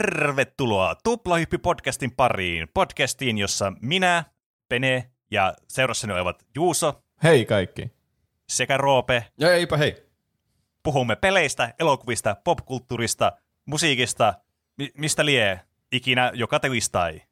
Tervetuloa Tuplahyppi-podcastin pariin. Podcastiin, jossa minä, Pene ja seurassani olevat Juuso Hei kaikki. sekä Roope Ja eipä hei. puhumme peleistä, elokuvista, popkulttuurista, musiikista, mi- mistä lie ikinä joka telistai.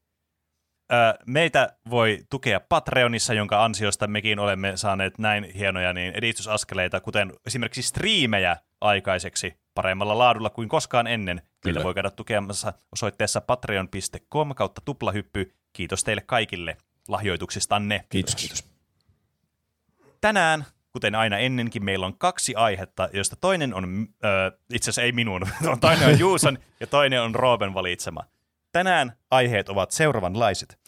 Öö, meitä voi tukea Patreonissa, jonka ansiosta mekin olemme saaneet näin hienoja niin edistysaskeleita, kuten esimerkiksi striimejä aikaiseksi paremmalla laadulla kuin koskaan ennen. Kyllä. voi käydä tukemassa osoitteessa patreon.com kautta tuplahyppy. Kiitos teille kaikille lahjoituksistanne. Kiitos. Kiitos. Tänään, kuten aina ennenkin, meillä on kaksi aihetta, joista toinen on, ö, itse asiassa ei minun, toinen on Juuson ja toinen on Rooben valitsema. Tänään aiheet ovat seuraavanlaiset.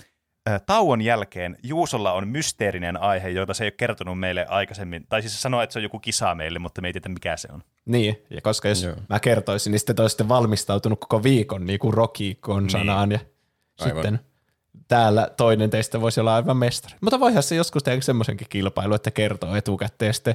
Tauon jälkeen Juusolla on mysteerinen aihe, jota se ei ole kertonut meille aikaisemmin. Tai siis se sanoo, että se on joku kisa meille, mutta me ei tiedä mikä se on. Niin, ja koska jos Joo. mä kertoisin, niin sitten te olisitte valmistautunut koko viikon niin kuin Rocky konsanaan ja Aivan. sitten täällä toinen teistä voisi olla aivan mestari. Mutta voihan se joskus tehdä semmoisenkin kilpailu, että kertoo etukäteen sitten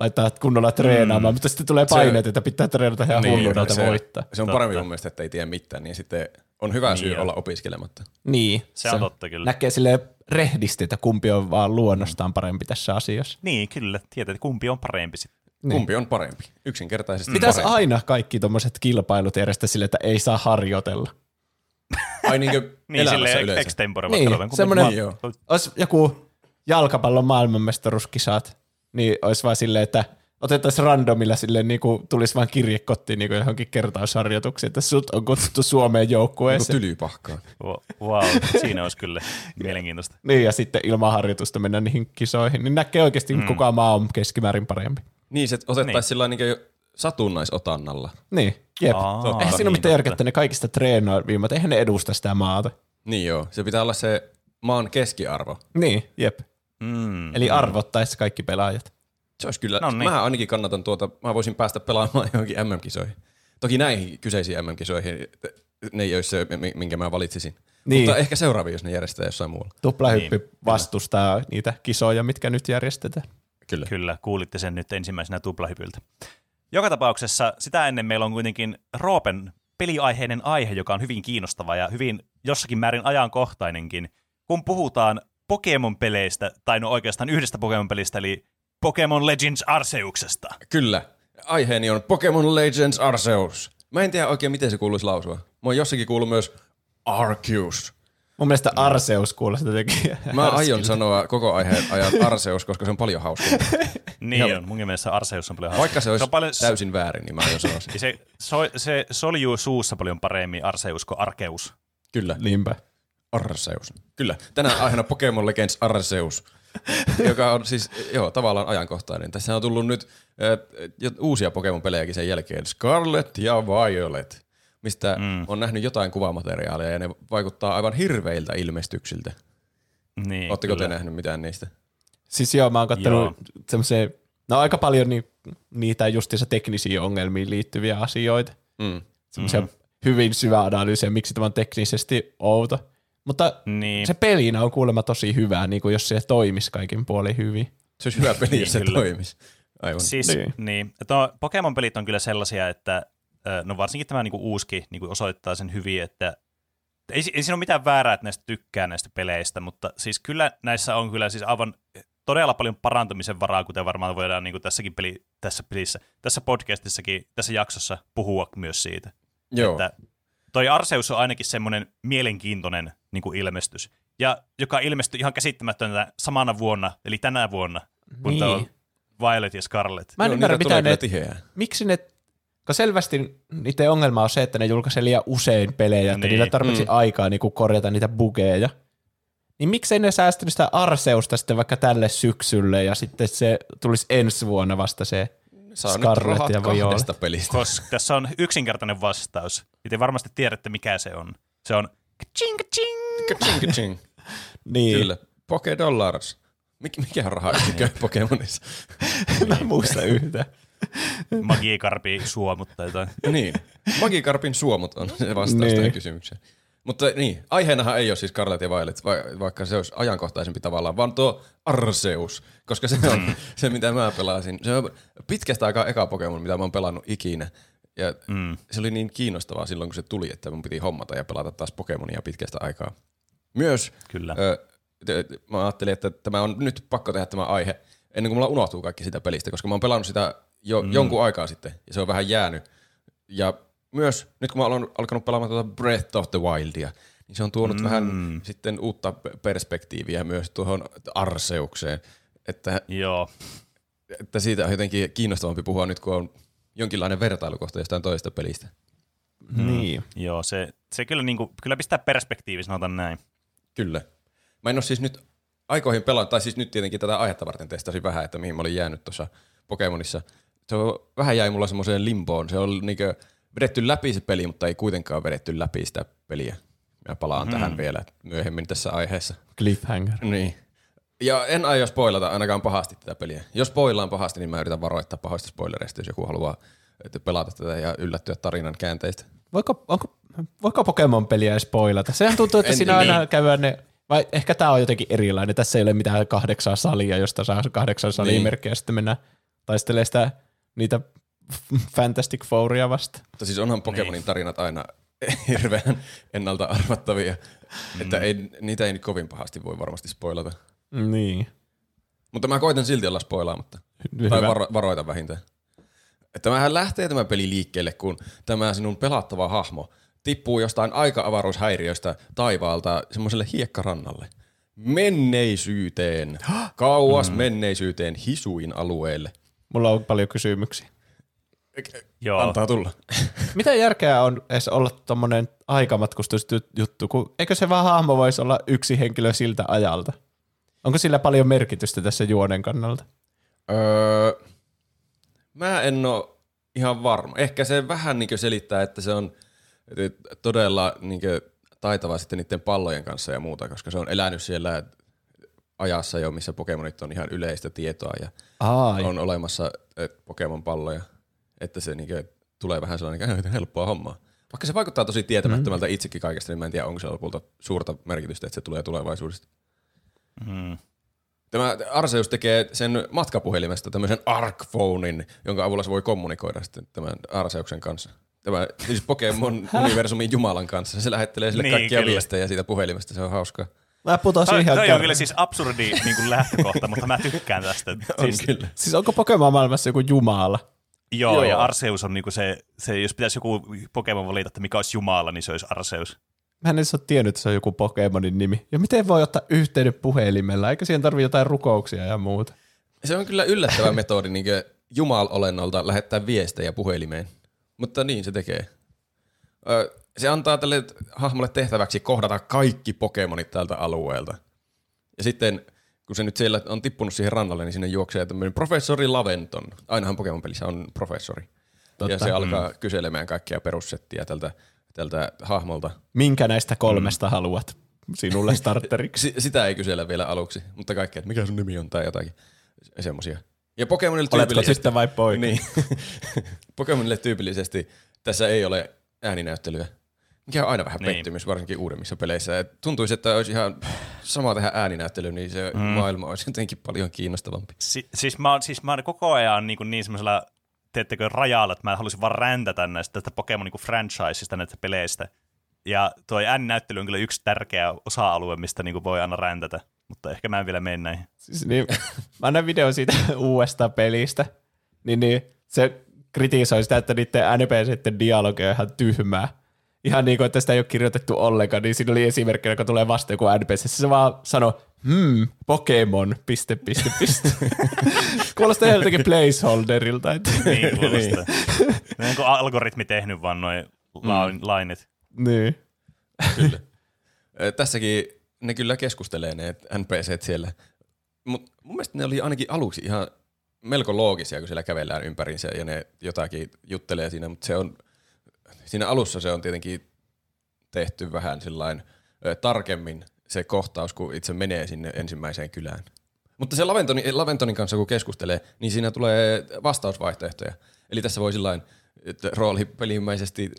laittaa kunnolla treenaamaan, mutta sitten tulee paineet, että pitää treenata ihan niin, hulluna, että se, voittaa. se on Totta. parempi mun mielestä, että ei tiedä mitään, niin sitten on hyvä syy Niin on. olla opiskelematta. Niin, Se on totta kyllä. Näkee sille rehdisti, että kumpi on vaan luonnostaan parempi tässä asiassa. Niin, kyllä. Tietää, että kumpi on parempi sitten. Niin. Kumpi on parempi? Yksinkertaisesti Pitäisi parempi. aina kaikki tuommoiset kilpailut järjestää sille, että ei saa harjoitella. Ai niinkö Niin, elämässä silleen yleensä? extempore Niin, semmoinen- Niin. Olisi joku jalkapallon maailmanmestaruuskisat, niin olisi vaan silleen, että otettaisiin randomilla silleen, niin kuin tulisi vaan kirje kotiin niin kuin johonkin kertausharjoituksiin, että sut on kutsuttu Suomeen joukkueeseen. tylypahkaa. Wow, siinä olisi kyllä mielenkiintoista. Niin, ja sitten ilman harjoitusta mennä niihin kisoihin, niin näkee oikeasti, mm. kuka maa on keskimäärin parempi. Niin, se otettaisiin Niin. sillä niin satunnaisotannalla. Niin, jep. Aa, Eihän siinä niin, ole mitään järkeä, että ne kaikista treenaavimmat, eihän ne edusta sitä maata. Niin joo, se pitää olla se maan keskiarvo. Niin, jep. Mm. Eli arvottaisi kaikki pelaajat. Se olisi kyllä, No niin. mä ainakin kannatan tuota, mä voisin päästä pelaamaan johonkin MM-kisoihin. Toki näihin kyseisiin MM-kisoihin, ne ei olisi se, mi- minkä mä valitsisin. Niin. Mutta ehkä seuraavia, jos ne järjestetään jossain muualla. Tuplahyppi Niin, vastustaa niitä kisoja, mitkä nyt järjestetään. Kyllä. Kyllä, kuulitte sen nyt ensimmäisenä tuplahypyltä. Joka tapauksessa sitä ennen meillä on kuitenkin Roopen peliaiheinen aihe, joka on hyvin kiinnostava ja hyvin jossakin määrin ajankohtainenkin. Kun puhutaan Pokemon-peleistä, tai no oikeastaan yhdestä Pokemon-pelistä, eli Pokemon Legends Arseuksesta. Kyllä. Aiheeni on Pokemon Legends Arceus. Mä en tiedä oikein, miten se kuuluisi lausua. Mä oon jossakin kuullut myös Arceus. Mun mielestä Arseus kuulostaa jotenkin Mä aion sanoa koko aiheen ajan Arceus, koska se on paljon hauskempi. Niin Joo. on, mun mielestä Arceus on paljon hauska. Vaikka se olisi on paljon, täysin väärin, niin mä aion sanoa sen. ja se, so, se soljuu suussa paljon paremmin Arceus kuin Arkeus. Kyllä. Niinpä. Arceus. Kyllä. Tänään aiheena Pokemon Legends Arceus, joka on siis joo, tavallaan ajankohtainen. Tässä on tullut nyt äh, uusia Pokemon-pelejäkin sen jälkeen. Scarlet ja Violet, mistä mm. on nähnyt jotain kuvamateriaalia ja ne vaikuttaa aivan hirveiltä ilmestyksiltä. Niin, Oletteko te kyllä. nähnyt mitään niistä? Siis joo, mä oon kattonut Joo. semmoiseen, no aika paljon ni, niitä justiinsa teknisiin ongelmiin liittyviä asioita. Mm. Semmoisia mm-hmm. hyvin syvä analyysiä, miksi tämä on teknisesti outo. Mutta Niin. se pelinä on kuulemma tosi hyvää, niin kuin jos se toimisi kaikin puolin hyvin. Se olisi hyvä peli, Niin, jos se kyllä. toimisi. Aivan. Siis, Niin. niin. niin. No, Pokemon-pelit on kyllä sellaisia, että no varsinkin tämä niinku uuski niinku osoittaa sen hyvin, että ei, ei siinä ole mitään väärää, että näistä tykkää näistä peleistä, mutta siis kyllä näissä on kyllä siis aivan todella paljon parantumisen varaa, kuten varmaan voidaan niin tässäkin peli, tässä pelissä, tässä podcastissakin, tässä jaksossa puhua myös siitä. Joo. Että toi Arceus on ainakin semmoinen mielenkiintoinen niin kuin ilmestys, ja joka ilmestyi ihan käsittämättömänä samana vuonna, eli tänä vuonna, kun Niin. on Violet ja Scarlet. Mä en Joo, ymmärrä, mitä ne, tiheää. miksi ne, kun selvästi niiden ongelma on se, että ne julkaisee liian usein pelejä, että Niin. niillä on tarpeeksi Mm. aikaa niin kuin korjata niitä bugeja. Niin miksei ne säästänyt sitä Arseusta sitten vaikka tälle syksylle ja sitten se tulisi ensi vuonna vasta se Saa Scarlet ja Violet. pelistä. Koska tässä on yksinkertainen vastaus. Ja te varmasti tiedätte, mikä se on. Se on ching ching. Ka-ching, ka-ching. Niin, Kyllä. Poke Dollars. Mik, mikä on rahayksikkö Pokemonissa? mä en muista yhtään. Magikarpi suomut tai jotain. niin. Magikarpin suomut on se vastaus Niin. tähän kysymykseen. Mutta niin, aiheenahan ei ole siis Scarlet ja Violet, va- vaikka se olisi ajankohtaisempi tavallaan, vaan tuo Arceus, koska se on se, mitä mä pelasin. Se on pitkästä aikaa eka Pokemon, mitä mä oon pelannut ikinä. Ja mm. se oli niin kiinnostavaa silloin, kun se tuli, että mun piti hommata ja pelata taas Pokemonia pitkästä aikaa. Myös Kyllä. Ö, mä ajattelin, että tämä on nyt pakko tehdä tämä aihe ennen kuin mulla unohtuu kaikki sitä pelistä, koska mä oon pelannut sitä jo mm. jonkun aikaa sitten ja se on vähän jäänyt. Ja myös nyt kun mä oon alkanut pelaamaan tuota Breath of the Wildia, niin se on tuonut mm. vähän sitten uutta pe- perspektiiviä myös tuohon Arseukseen. Että, Joo. että siitä on jotenkin kiinnostavampi puhua nyt, kun on jonkinlainen vertailukohta jostain toisesta pelistä. Niin. Joo, se, se kyllä, niin kuin, kyllä pistää perspektiivi, sanotaan näin. Kyllä. Mä en ole siis nyt aikoihin pelannut, tai siis nyt tietenkin tätä aihetta varten testasin vähän, että mihin mä olin jäänyt tuossa Pokemonissa. Se on, vähän jäi mulla semmoiseen limboon. Se on niinkö vedetty läpi se peli, mutta ei kuitenkaan vedetty läpi sitä peliä. Mä palaan mm. tähän vielä myöhemmin tässä aiheessa. Cliffhanger. Niin. Ja en aio spoilata ainakaan pahasti tätä peliä. Jos spoilaan pahasti, niin mä yritän varoittaa pahoista spoilereista, jos joku haluaa että pelata tätä ja yllättyä tarinan käänteistä. Voiko, onko, voiko Pokemon-peliä spoilata? Sehän tuntuu, että En- siinä aina niin. käydään ne, vai ehkä tämä on jotenkin erilainen. Tässä ei ole mitään kahdeksaa salia, josta saa kahdeksan salimerkkiä ja sitten mennään taistelemaan sitä, niitä Fantastic Fouria vasta. Mutta siis onhan Pokemonin tarinat aina hirveän ennalta arvattavia, mm. että ei, niitä ei nyt kovin pahasti voi varmasti spoilata. Niin. Mutta mä koitan silti olla spoilaamatta. Hyvä. Tai varo, varoitan vähintään. Että mähän lähtee tämä peli liikkeelle, kun tämä sinun pelattava hahmo tippuu jostain aika-avaruushäiriöstä taivaalta semmoiselle hiekkarannalle. Menneisyyteen. Kauas mm. menneisyyteen Hisuin alueelle. Mulla on paljon kysymyksiä. Joo. Antaa tulla. Mitä järkeä on edes olla tommonen aikamatkustusjuttu, kun eikö se vaan hahmo voisi olla yksi henkilö siltä ajalta? Onko sillä paljon merkitystä tässä juonen kannalta? Öö, mä en oo ihan varma. Ehkä se vähän niin selittää, että se on todella niin taitava sitten niiden pallojen kanssa ja muuta, koska se on elänyt siellä ajassa jo, missä Pokemonit on ihan yleistä tietoa ja Ai. on olemassa Pokemon-palloja, että se niin tulee vähän sellainen helppoa hommaa. Vaikka se vaikuttaa tosi tietämättömältä mm. itsekin kaikesta, niin mä en tiedä, onko se lopulta suurta merkitystä, että se tulee tulevaisuudesta. Mm. Tämä Arceus tekee sen matkapuhelimesta tämmöisen Arcphonein, jonka avulla se voi kommunikoida sitten tämän Arceuksen kanssa. Tämä siis Pokemon-universumin Jumalan kanssa. Se lähettelee sille Niin, kaikkia kyllä. viestejä siitä puhelimesta, se on hauskaa. Mä putosin Toi, ihan toi on kyllä siis absurdi niin kuin lähtökohta, mutta mä tykkään tästä. On Siis, kyllä. Siis onko Pokemon-maailmassa joku jumala? joo, Joo. ja Arceus on niinku se, se, jos pitäisi joku Pokemon valita, että mikä olisi Jumala, niin se olisi Arceus. Mä en edes ole tiennyt, että se on joku Pokemonin nimi. Ja miten voi ottaa yhteyden puhelimella? Eikö siihen tarvitse jotain rukouksia ja muuta? Se on kyllä yllättävä metodi niin Jumal-olennolta lähettää viestejä puhelimeen. Mutta niin se tekee. Ö, se antaa tälle hahmolle tehtäväksi kohdata kaikki Pokemonit tältä alueelta. Ja sitten, kun se nyt siellä on tippunut siihen rannalle, niin sinne juoksee tämmöinen professori Laventon. Ainahan Pokemon-pelissä on professori. Totta. Ja se alkaa kyselemään kaikkia perussettiä tältä, tältä hahmolta. Minkä näistä kolmesta mm. haluat sinulle starteriksi? Si- sitä ei kysellä vielä aluksi, mutta kaikki, että mikä sun nimi on tai jotakin semmosia. Ja Pokemonille tyypillisesti... tyttö vai poika? Niin. Pokemonille tyypillisesti tässä ei ole ääninäyttelyä. Mikä on aina vähän Niin. pettymys, varsinkin uudemmissa peleissä. Et tuntuisi, että olisi ihan sama tehdä ääninäyttely, niin se mm. maailma olisi jotenkin paljon kiinnostavampi. Si- siis, mä, oon- siis mä oon koko ajan niin, kuin niin semmoisella, teettekö, rajalla, että mä haluaisin vaan räntätä näistä tästä Pokemon niin franchisesta näistä peleistä. Ja tuo ääninäyttely on kyllä yksi tärkeä osa-alue, mistä niin kuin voi aina räntätä, mutta ehkä mä en vielä mene näihin. Siis niin, mä annan video siitä uudesta pelistä, niin, niin se kritisoi sitä, että niiden NPCiden dialogi on ihan tyhmää. Ihan niin kuin, että sitä ei ole kirjoitettu ollenkaan, niin siinä oli esimerkki, joka tulee vasta joku NPC. Se vaan sanoi, hmm, Pokemon, piste, piste, piste. Kuulostaa ihan jotenkin placeholderilta. Että. Niin kuulostaa. niin. Onko algoritmi tehnyt vaan noin mm. lainit? niin. Kyllä. Tässäkin ne kyllä keskustelee ne NPCt siellä. Mutta mun mielestä ne oli ainakin aluksi ihan melko loogisia, kun siellä kävellään ympäriinsä ja ne jotakin juttelee siinä, mutta se on, siinä alussa se on tietenkin tehty vähän sillain ö, tarkemmin se kohtaus, kun itse menee sinne ensimmäiseen kylään. Mutta se Laventonin, Laventonin kanssa kun keskustelee, niin siinä tulee vastausvaihtoehtoja. Eli tässä voi sillain roolipelimäisesti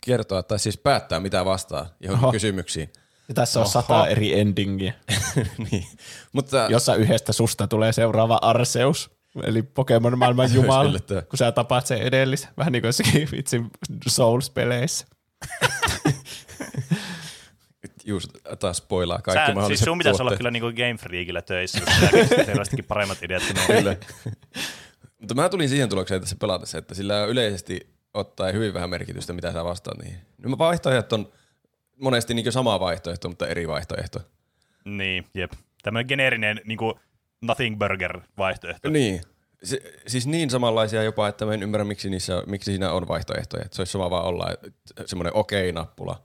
kertoa tai siis päättää mitä vastaa johonkin Oho. kysymyksiin. Ja tässä on Oho. sata eri endingiä, niin. Mutta jossa yhdestä susta tulee seuraava Arceus. Eli Pokemon maailman jumala, kun sä tapaat sen edellisen. Vähän niin kuin jossakin vitsin Souls-peleissä. Just taas spoilaa kaikki Sä, siis mahdolliset sun pitäisi olla kyllä niinku Game Freakillä töissä, kun keksit selvästikin paremmat ideat kuin ne. Kyllä. Mutta mä tulin siihen tulokseen tässä pelatessa, että sillä on yleisesti ottaen hyvin vähän merkitystä, mitä sä vastaat niihin. No vaihtoehdot on monesti niin sama vaihtoehto, mutta eri vaihtoehto. Niin, jep. Tämmöinen geneerinen niinku Nothing Burger vaihtoehto. Niin. Se, siis niin samanlaisia jopa, että mä en ymmärrä, miksi, niissä, miksi siinä on vaihtoehtoja. Että se olisi sama vaan olla semmoinen okei-nappula,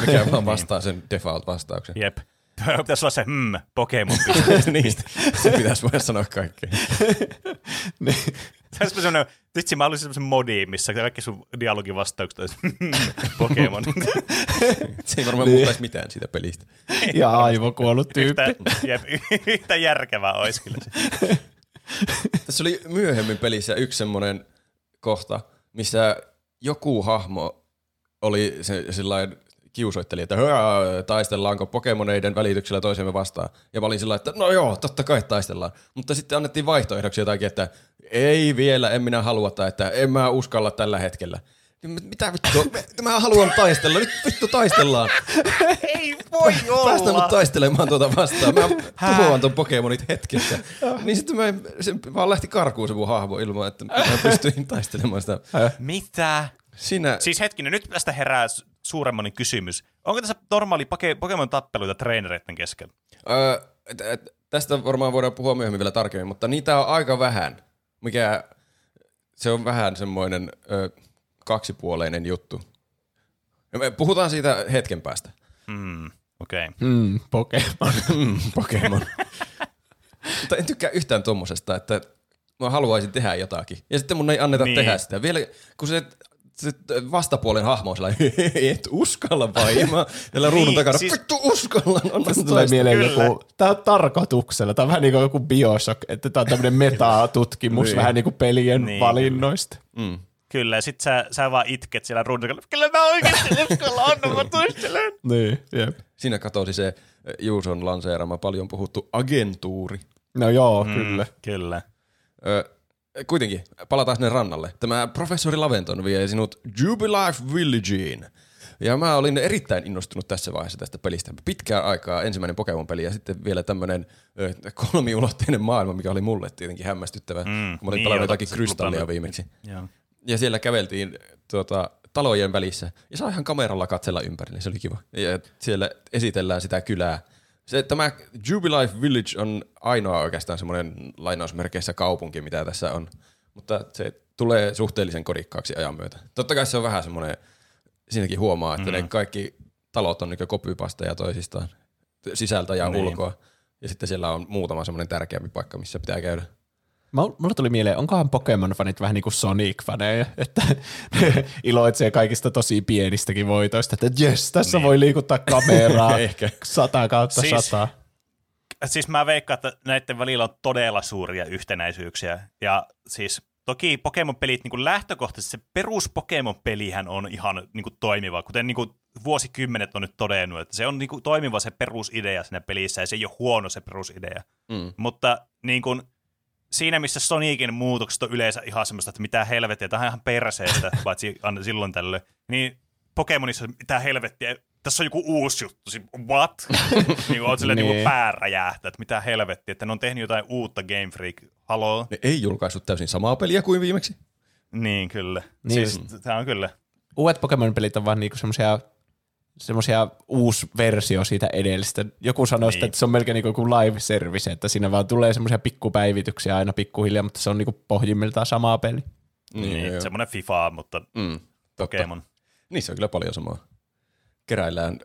mikä vaan vastaa sen default-vastauksen. Jep. Pitäisi olla se hmm, Pokemon. niin, se pitäisi voida sanoa kaikkeen. Se olisi semmoinen, vitsi mä haluaisin semmoisen modiin, missä kaikki sun dialogivastaukset olisi Pokemon. Se ei varmaan muuttaisi mitään siitä pelistä. Ja aivokuollut tyyppi. yhtä, jep, yhtä järkevää olisi kyllä se. Tässä oli myöhemmin pelissä yksi semmoinen kohta, missä joku hahmo oli se, sellainen kiusoitteli, että "Hää, taistellaanko Pokemoneiden välityksellä toisemme vastaan. Ja mä olin sillä että no joo, totta kai taistellaan. Mutta sitten annettiin vaihtoehdoksi jotakin, että ei vielä, en minä halua, tai että en mä uskalla tällä hetkellä. Niin Mitä vittua? Mä haluan taistella. Nyt vittu taistellaan. Ei voi Päästä mut taistelemaan tuota vastaan. Mä Hää? tuhoan ton Pokemonit hetkessä. niin sitten mä, se vaan lähti karkuun se mun hahmo ilman, että mä pystyin taistelemaan sitä. Mitä? Siinä, Siis hetkinen, nyt tästä herää s- suuremmoinen kysymys. Onko tässä normaali Poke- Pokemon-tappeluita treenereiden kesken? öö, t- t- tästä varmaan voidaan puhua myöhemmin vielä tarkemmin, mutta niitä on aika vähän. Mikä, se on vähän semmoinen ö, kaksipuoleinen juttu. Ja me puhutaan siitä hetken päästä. Hmm, okei. Okay. Mm, Pokemon. Mm, Pokemon. Mutta en tykkää yhtään tuommoisesta, että mä haluaisin tehdä jotakin. Ja sitten mun ei anneta niin. tehdä sitä. Vielä kun se, vastapuolen hahmo on sellainen, et uskalla vai? Mä tällä ruudun Niin, takana, siis- vittu uskallan. On Tästä tulee mieleen Kyllä. joku, tää on tarkoituksella, tää on vähän niin kuin joku Bioshock, että tää on tämmöinen metatutkimus Niin. vähän niin kuin pelien Niin, valinnoista. Mm. Kyllä, ja sit sä, sä vaan itket siellä ruudun takana. Kyllä mä oikeesti uskalla, anna mä taistelen. Niin, jep. Siinä katosi se Juuson lanseerama paljon puhuttu agentuuri. No joo, mm. kyllä. Kyllä. Ö, kuitenkin, palataan sinne rannalle. Tämä professori Laventon vie sinut Jubilife Villageen. Ja mä olin erittäin innostunut tässä vaiheessa tästä pelistä. Pitkään aikaa ensimmäinen Pokemon-peli ja sitten vielä tämmöinen kolmiulotteinen maailma, mikä oli mulle tietenkin hämmästyttävä. Mm, kun mä olin niin, pelannut joo, jotakin lupannut. viimeksi. Joo. Ja siellä käveltiin tuota, talojen välissä ja saa ihan kameralla katsella ympärille, se oli kiva. Ja siellä esitellään sitä kylää. Se, tämä Jubilife Village on ainoa oikeastaan semmoinen lainausmerkeissä kaupunki, mitä tässä on. Mutta se tulee suhteellisen kodikkaaksi ajan myötä. Totta kai se on vähän semmoinen, siinäkin huomaa, että mm. ne kaikki talot on niin kopypasteja toisistaan sisältä ja niin. ulkoa. Ja sitten siellä on muutama semmoinen tärkeämpi paikka, missä pitää käydä. Mul- Mulle tuli mieleen, onkohan Pokemon-fanit vähän niin kuin Sonic-faneja, että ne iloitsee kaikista tosi pienistäkin voitoista, että jes, tässä Niin. voi liikuttaa kameraa Ehkä. 100 kautta Siis- 100. Siis mä veikkaan, että näiden välillä on todella suuria yhtenäisyyksiä. Ja siis toki Pokemon-pelit niin lähtökohtaisesti, se perus Pokemon-pelihän on ihan niin kuin, toimiva, kuten niin kuin, vuosikymmenet on nyt todennut, että se on niin kuin, toimiva se perusidea siinä pelissä, ja se ei ole huono se perusidea. Mm. Mutta niin kuin, siinä, missä Sonicin muutokset on yleensä ihan semmoista, että mitä helvettiä, tämä on ihan perseestä, paitsi silloin tällöin, niin Pokemonissa mitä helvettiä, tässä on joku uusi juttu, siis what? niin kuin on silleen niin. Niin. pää räjähtää, että mitä helvettiä, että ne on tehnyt jotain uutta Game Freak, haloo? Ne ei julkaissut täysin samaa peliä kuin viimeksi. Niin, kyllä. Niin. Niin. Siis tämä on kyllä. Uudet Pokemon-pelit on vaan niinku semmoisia semmoisia uusi versio siitä edellistä. Joku sanoi Niin. niin. että se on melkein niin kuin live service, että siinä vaan tulee semmoisia pikkupäivityksiä aina pikkuhiljaa, mutta se on niin kuin pohjimmiltaan sama peli. Niin, joo. semmoinen FIFA, mutta Mm, totta. Pokemon. Niissä on kyllä paljon samaa. Keräillään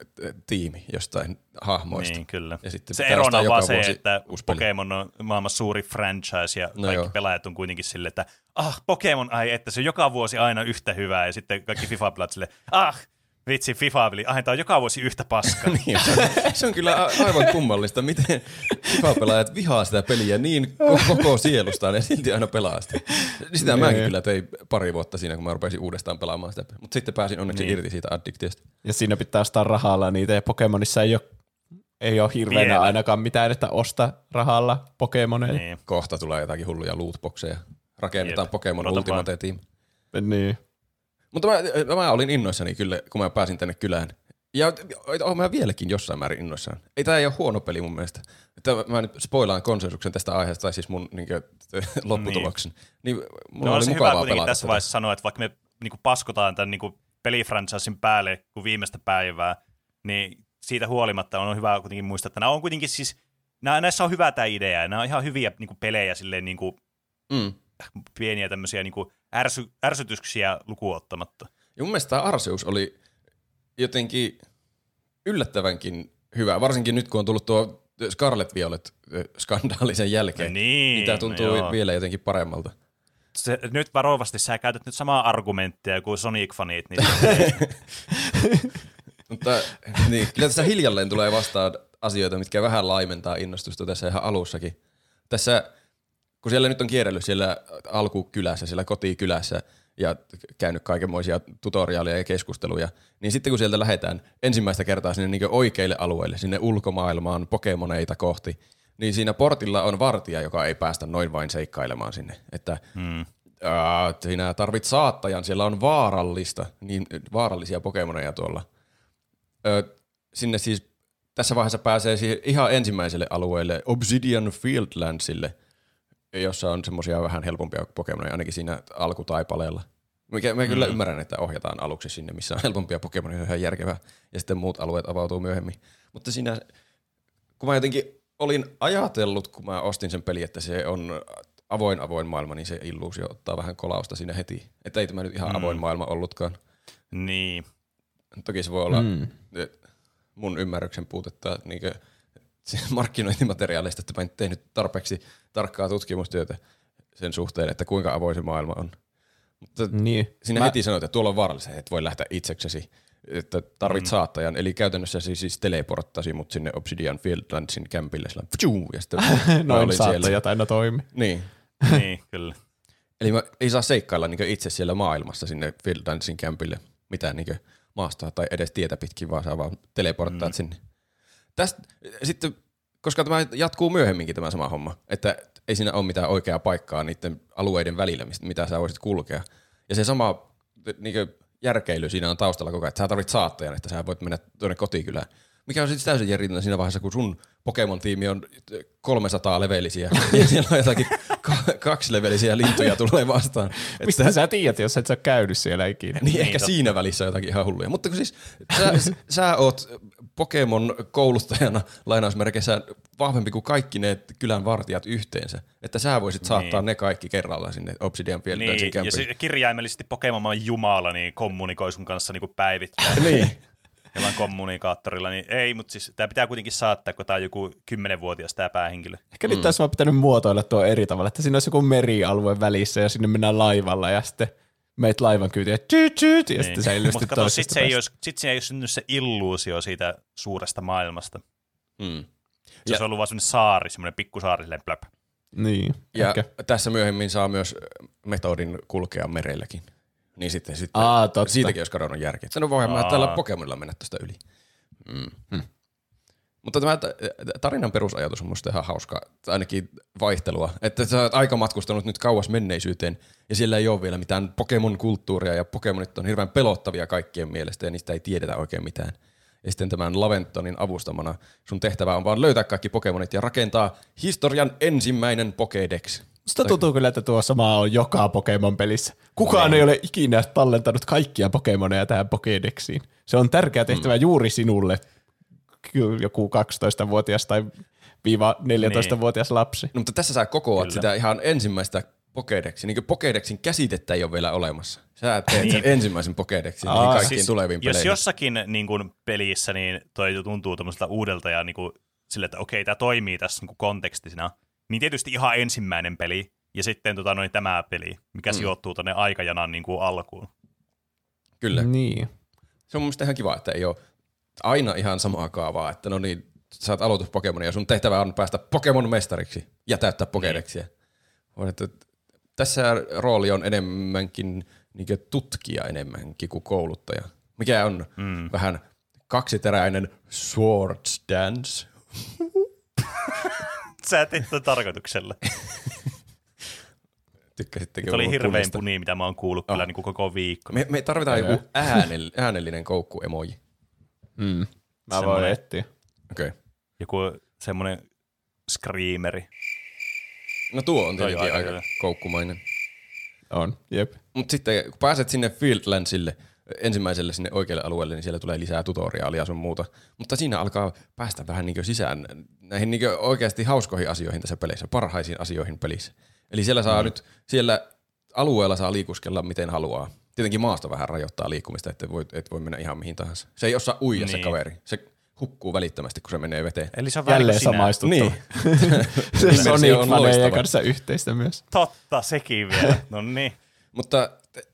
tiimi jostain hahmoista. Niin, kyllä. Ja sitten se erona ostaa on vaan se, että. Pokemon on maailman suuri franchise ja No kaikki joo. pelaajat on kuitenkin silleen, että ah, Pokemon, ai että se on joka vuosi aina yhtä hyvää ja sitten kaikki FIFA-pelaat silleen, ah, vitsi, FIFA-peli, ah, on joka vuosi yhtä paskaa. Niin, se, on, se on kyllä a- aivan kummallista, miten FIFA-pelaajat vihaa sitä peliä niin ko- koko sielustaan ja silti aina pelaa sitä. Sitä Niin. mäkin kyllä tein pari vuotta siinä, kun mä rupesin uudestaan pelaamaan sitä. Mutta sitten pääsin onneksi Niin. irti siitä addiktiosta. Ja siinä pitää ostaa rahalla niitä, ja Pokemonissa ei ole ei ole hirveänä Vielä. ainakaan mitään, että osta rahalla Pokemoneja. Niin. Kohta tulee jotakin hulluja lootboxeja. Rakennetaan Jep. Pokemon Ultimate Team. Niin. Mutta mä, mä olin innoissani kyllä, kun mä pääsin tänne kylään. Ja olen mä vieläkin jossain määrin innoissaan. Ei tää ei ole huono peli mun mielestä. Että mä nyt spoilaan konsensuksen tästä aiheesta, tai siis mun niinkö, lopputuloksen. Niin, mulla No oli se hyvä kuitenkin tässä tätä. vaiheessa sanoa, että vaikka me niinku paskotaan tämän niinku pelifranchisin päälle kuin viimeistä päivää, niin siitä huolimatta on hyvä kuitenkin muistaa, että nämä on kuitenkin siis, nämä, näissä on hyvä tämä idea, nämä on ihan hyviä niinku pelejä silleen niinku Mm. pieniä tämmöisiä niinku ärsy, ärsytyksiä lukuun ottamatta. Ja mun mielestä tämä Arceus oli jotenkin yllättävänkin hyvä, varsinkin nyt kun on tullut tuo Scarlet Violet ö, skandaali sen jälkeen. Niin, tämä tuntuu joo. vielä jotenkin paremmalta. Se, nyt varovasti, sä käytät nyt samaa argumenttia kuin Sonic-fanit, niin Mutta niin, kyllä tässä hiljalleen tulee vastaan asioita, mitkä vähän laimentaa innostusta tässä ihan alussakin. Tässä, kun siellä nyt on kierrellyt siellä alkukylässä, siellä kotikylässä ja käynyt kaikenmoisia tutoriaaleja ja keskusteluja, niin sitten kun sieltä lähdetään ensimmäistä kertaa sinne niin oikeille alueille, sinne ulkomaailmaan, pokemoneita kohti, niin siinä portilla on vartija, joka ei päästä noin vain seikkailemaan sinne. Että hmm. Aa, sinä tarvit saattajan, siellä on vaarallista, niin vaarallisia pokemoneja tuolla. Ö, sinne siis tässä vaiheessa pääsee siihen ihan ensimmäiselle alueelle, Obsidian Fieldlandsille, jossa on semmoisia vähän helpompia pokemoneja, ainakin siinä alkutaipaleella. Mikä, mä kyllä ymmärrän, että ohjataan aluksi sinne, missä on helpompia pokemoneja, se on ihan järkevää, ja sitten muut alueet avautuu myöhemmin. Mutta siinä, kun mä jotenkin olin ajatellut, kun mä ostin sen peli, että se on avoin avoin maailma, niin se illuusio ottaa vähän kolausta siinä heti. Että ei tämä nyt ihan avoin maailma ollutkaan. niin. Toki se voi olla mm. mun ymmärryksen puutetta niin markkinointimateriaalista, että mä en tehnyt tarpeeksi tarkkaa tutkimustyötä sen suhteen, että kuinka avoin se maailma on. Mutta Niin. siinä Mä- heti sanoit, että tuolla on vaarallista, että voi lähteä itseksesi, että tarvit mm. saattajan. Eli käytännössä se siis teleporttasi mut sinne Obsidian Fieldlandsin kämpille, sillä pfiuu, ja sitten mä Noin olin saattajat aina toimi. Niin. niin, kyllä. Eli mä ei saa seikkailla niin itse siellä maailmassa sinne Fieldlandsin kämpille mitään niin maastoa tai edes tietä pitkin, vaan saa vaan teleporttaa mm. sinne. Tästä, sitten, koska tämä jatkuu myöhemminkin tämä sama homma, että ei siinä ole mitään oikeaa paikkaa niiden alueiden välillä, mistä- mitä sä voisit kulkea. Ja se sama niin järkeily siinä on taustalla koko ajan, että sä tarvit saattajan, että sä voit mennä tuonne kotikylään. Mikä on sitten täysin järjetöntä siinä vaiheessa, kun sun Pokemon-tiimi on 300 levelisiä ja siellä on jotakin ka- kaksi levelisiä lintuja tulee vastaan. Mistä sä tiedät, jos et sä käynyt siellä ikinä? niin, ehkä totta. siinä välissä on jotakin ihan hulluja. Mutta kun siis sä, sä oot Pokemon kouluttajana lainausmerkeissä vahvempi kuin kaikki ne kylän vartijat yhteensä. Että sä voisit saattaa Niin. ne kaikki kerralla sinne Obsidian Fieldlandsin Niin, ja se kirjaimellisesti Pokemon Jumala niin kommunikoi sun kanssa niin kuin päivittäin Niin. jollain kommunikaattorilla, niin ei, mutta siis tämä pitää kuitenkin saattaa, kun tämä on joku kymmenenvuotias tämä päähenkilö. Ehkä nyt tässä on pitänyt muotoilla tuo eri tavalla, että siinä olisi joku merialue välissä ja sinne mennään laivalla ja sitten meet laivan kyytiin ja tyyt, tyyt, ja sitten sä ilmestyt Mutta Niin. sitten se, ei olisi, sit se ei olisi syntynyt se illuusio siitä suuresta maailmasta. Mm. Se Ja- olisi ollut vaan semmoinen saari, semmoinen pikkusaari, silleen plöp. Niin, Ja ehkä. tässä myöhemmin saa myös metodin kulkea merelläkin. Niin sitten, sitten Aa, totta. siitäkin olisi kadonnut järki. Että No voihan mä Aa. tällä Pokemonilla mennä tästä yli. Mm. Mutta tämä tarinan perusajatus on musta ihan hauska, ainakin vaihtelua. Että sä oot aika matkustanut nyt kauas menneisyyteen, ja siellä ei ole vielä mitään Pokemon-kulttuuria, ja Pokemonit on hirveän pelottavia kaikkien mielestä, ja niistä ei tiedetä oikein mitään. Ja sitten tämän Laventonin avustamana sun tehtävä on vaan löytää kaikki Pokemonit ja rakentaa historian ensimmäinen Pokédex. Musta tuntuu kyllä, että tuo sama on joka Pokemon-pelissä. Kukaan ei ole ikinä tallentanut kaikkia Pokemoneja tähän Pokédexiin. Se on tärkeä tehtävä mm. juuri sinulle, joku 12-vuotias tai viiva 14-vuotias lapsi. No, mutta tässä sä kokoat Kyllä. sitä ihan ensimmäistä Pokédexin. Niin Pokédexin käsitettä ei ole vielä olemassa. Sä teet sen Niin. ensimmäisen Pokédexin Aa, niihin kaikkiin Siis, tuleviin jos peleihin. jossakin niin kuin, pelissä niin toi tuntuu tämmöiseltä uudelta ja niin kuin, sille, että okei, tämä toimii tässä niin kuin kontekstina, niin tietysti ihan ensimmäinen peli ja sitten tota, noin, tämä peli, mikä mm. sijoittuu tuonne aikajanan niin kuin, alkuun. Kyllä. Niin. Se on mun mielestä ihan kiva, että ei ole aina ihan samaa kaavaa, että no niin, sä oot aloitus Pokemonia ja sun tehtävä on päästä Pokemon-mestariksi ja täyttää Pokédexia. On, että tässä rooli on enemmänkin niin tutkija enemmänkin kuin kouluttaja, mikä on mm. vähän kaksiteräinen Swords Dance. Sä teit tämän tarkoituksella. Tykkäsittekö Se oli punista? puni, mitä mä oon kuullut kyllä niin kuin koko viikko. Me, me tarvitaan joku äänell, äänellinen koukku-emoji. Mm. Mä voin Semmoinen- etsiä. Okei. Okay. Joku semmoinen screameri. No tuo on tietenkin aika aika koukkumainen. On, jep. Mutta sitten kun pääset sinne Fieldlandsille, ensimmäiselle sinne oikealle alueelle, niin siellä tulee lisää tutoriaalia sun muuta. Mutta siinä alkaa päästä vähän niin sisään näihin niin oikeasti hauskoihin asioihin tässä pelissä, parhaisiin asioihin pelissä. Eli siellä saa mm. nyt, siellä alueella saa liikuskella miten haluaa. Tietenkin maasto vähän rajoittaa liikkumista, että voi, et voi mennä ihan mihin tahansa. Se ei osaa uida niin. se Niin. kaveri. Se hukkuu välittömästi, kun se menee veteen. Eli se on Jälleen niin samaistuttava. Niin. Se on loistava. kanssa yhteistä myös. Totta, sekin vielä. No niin. Mutta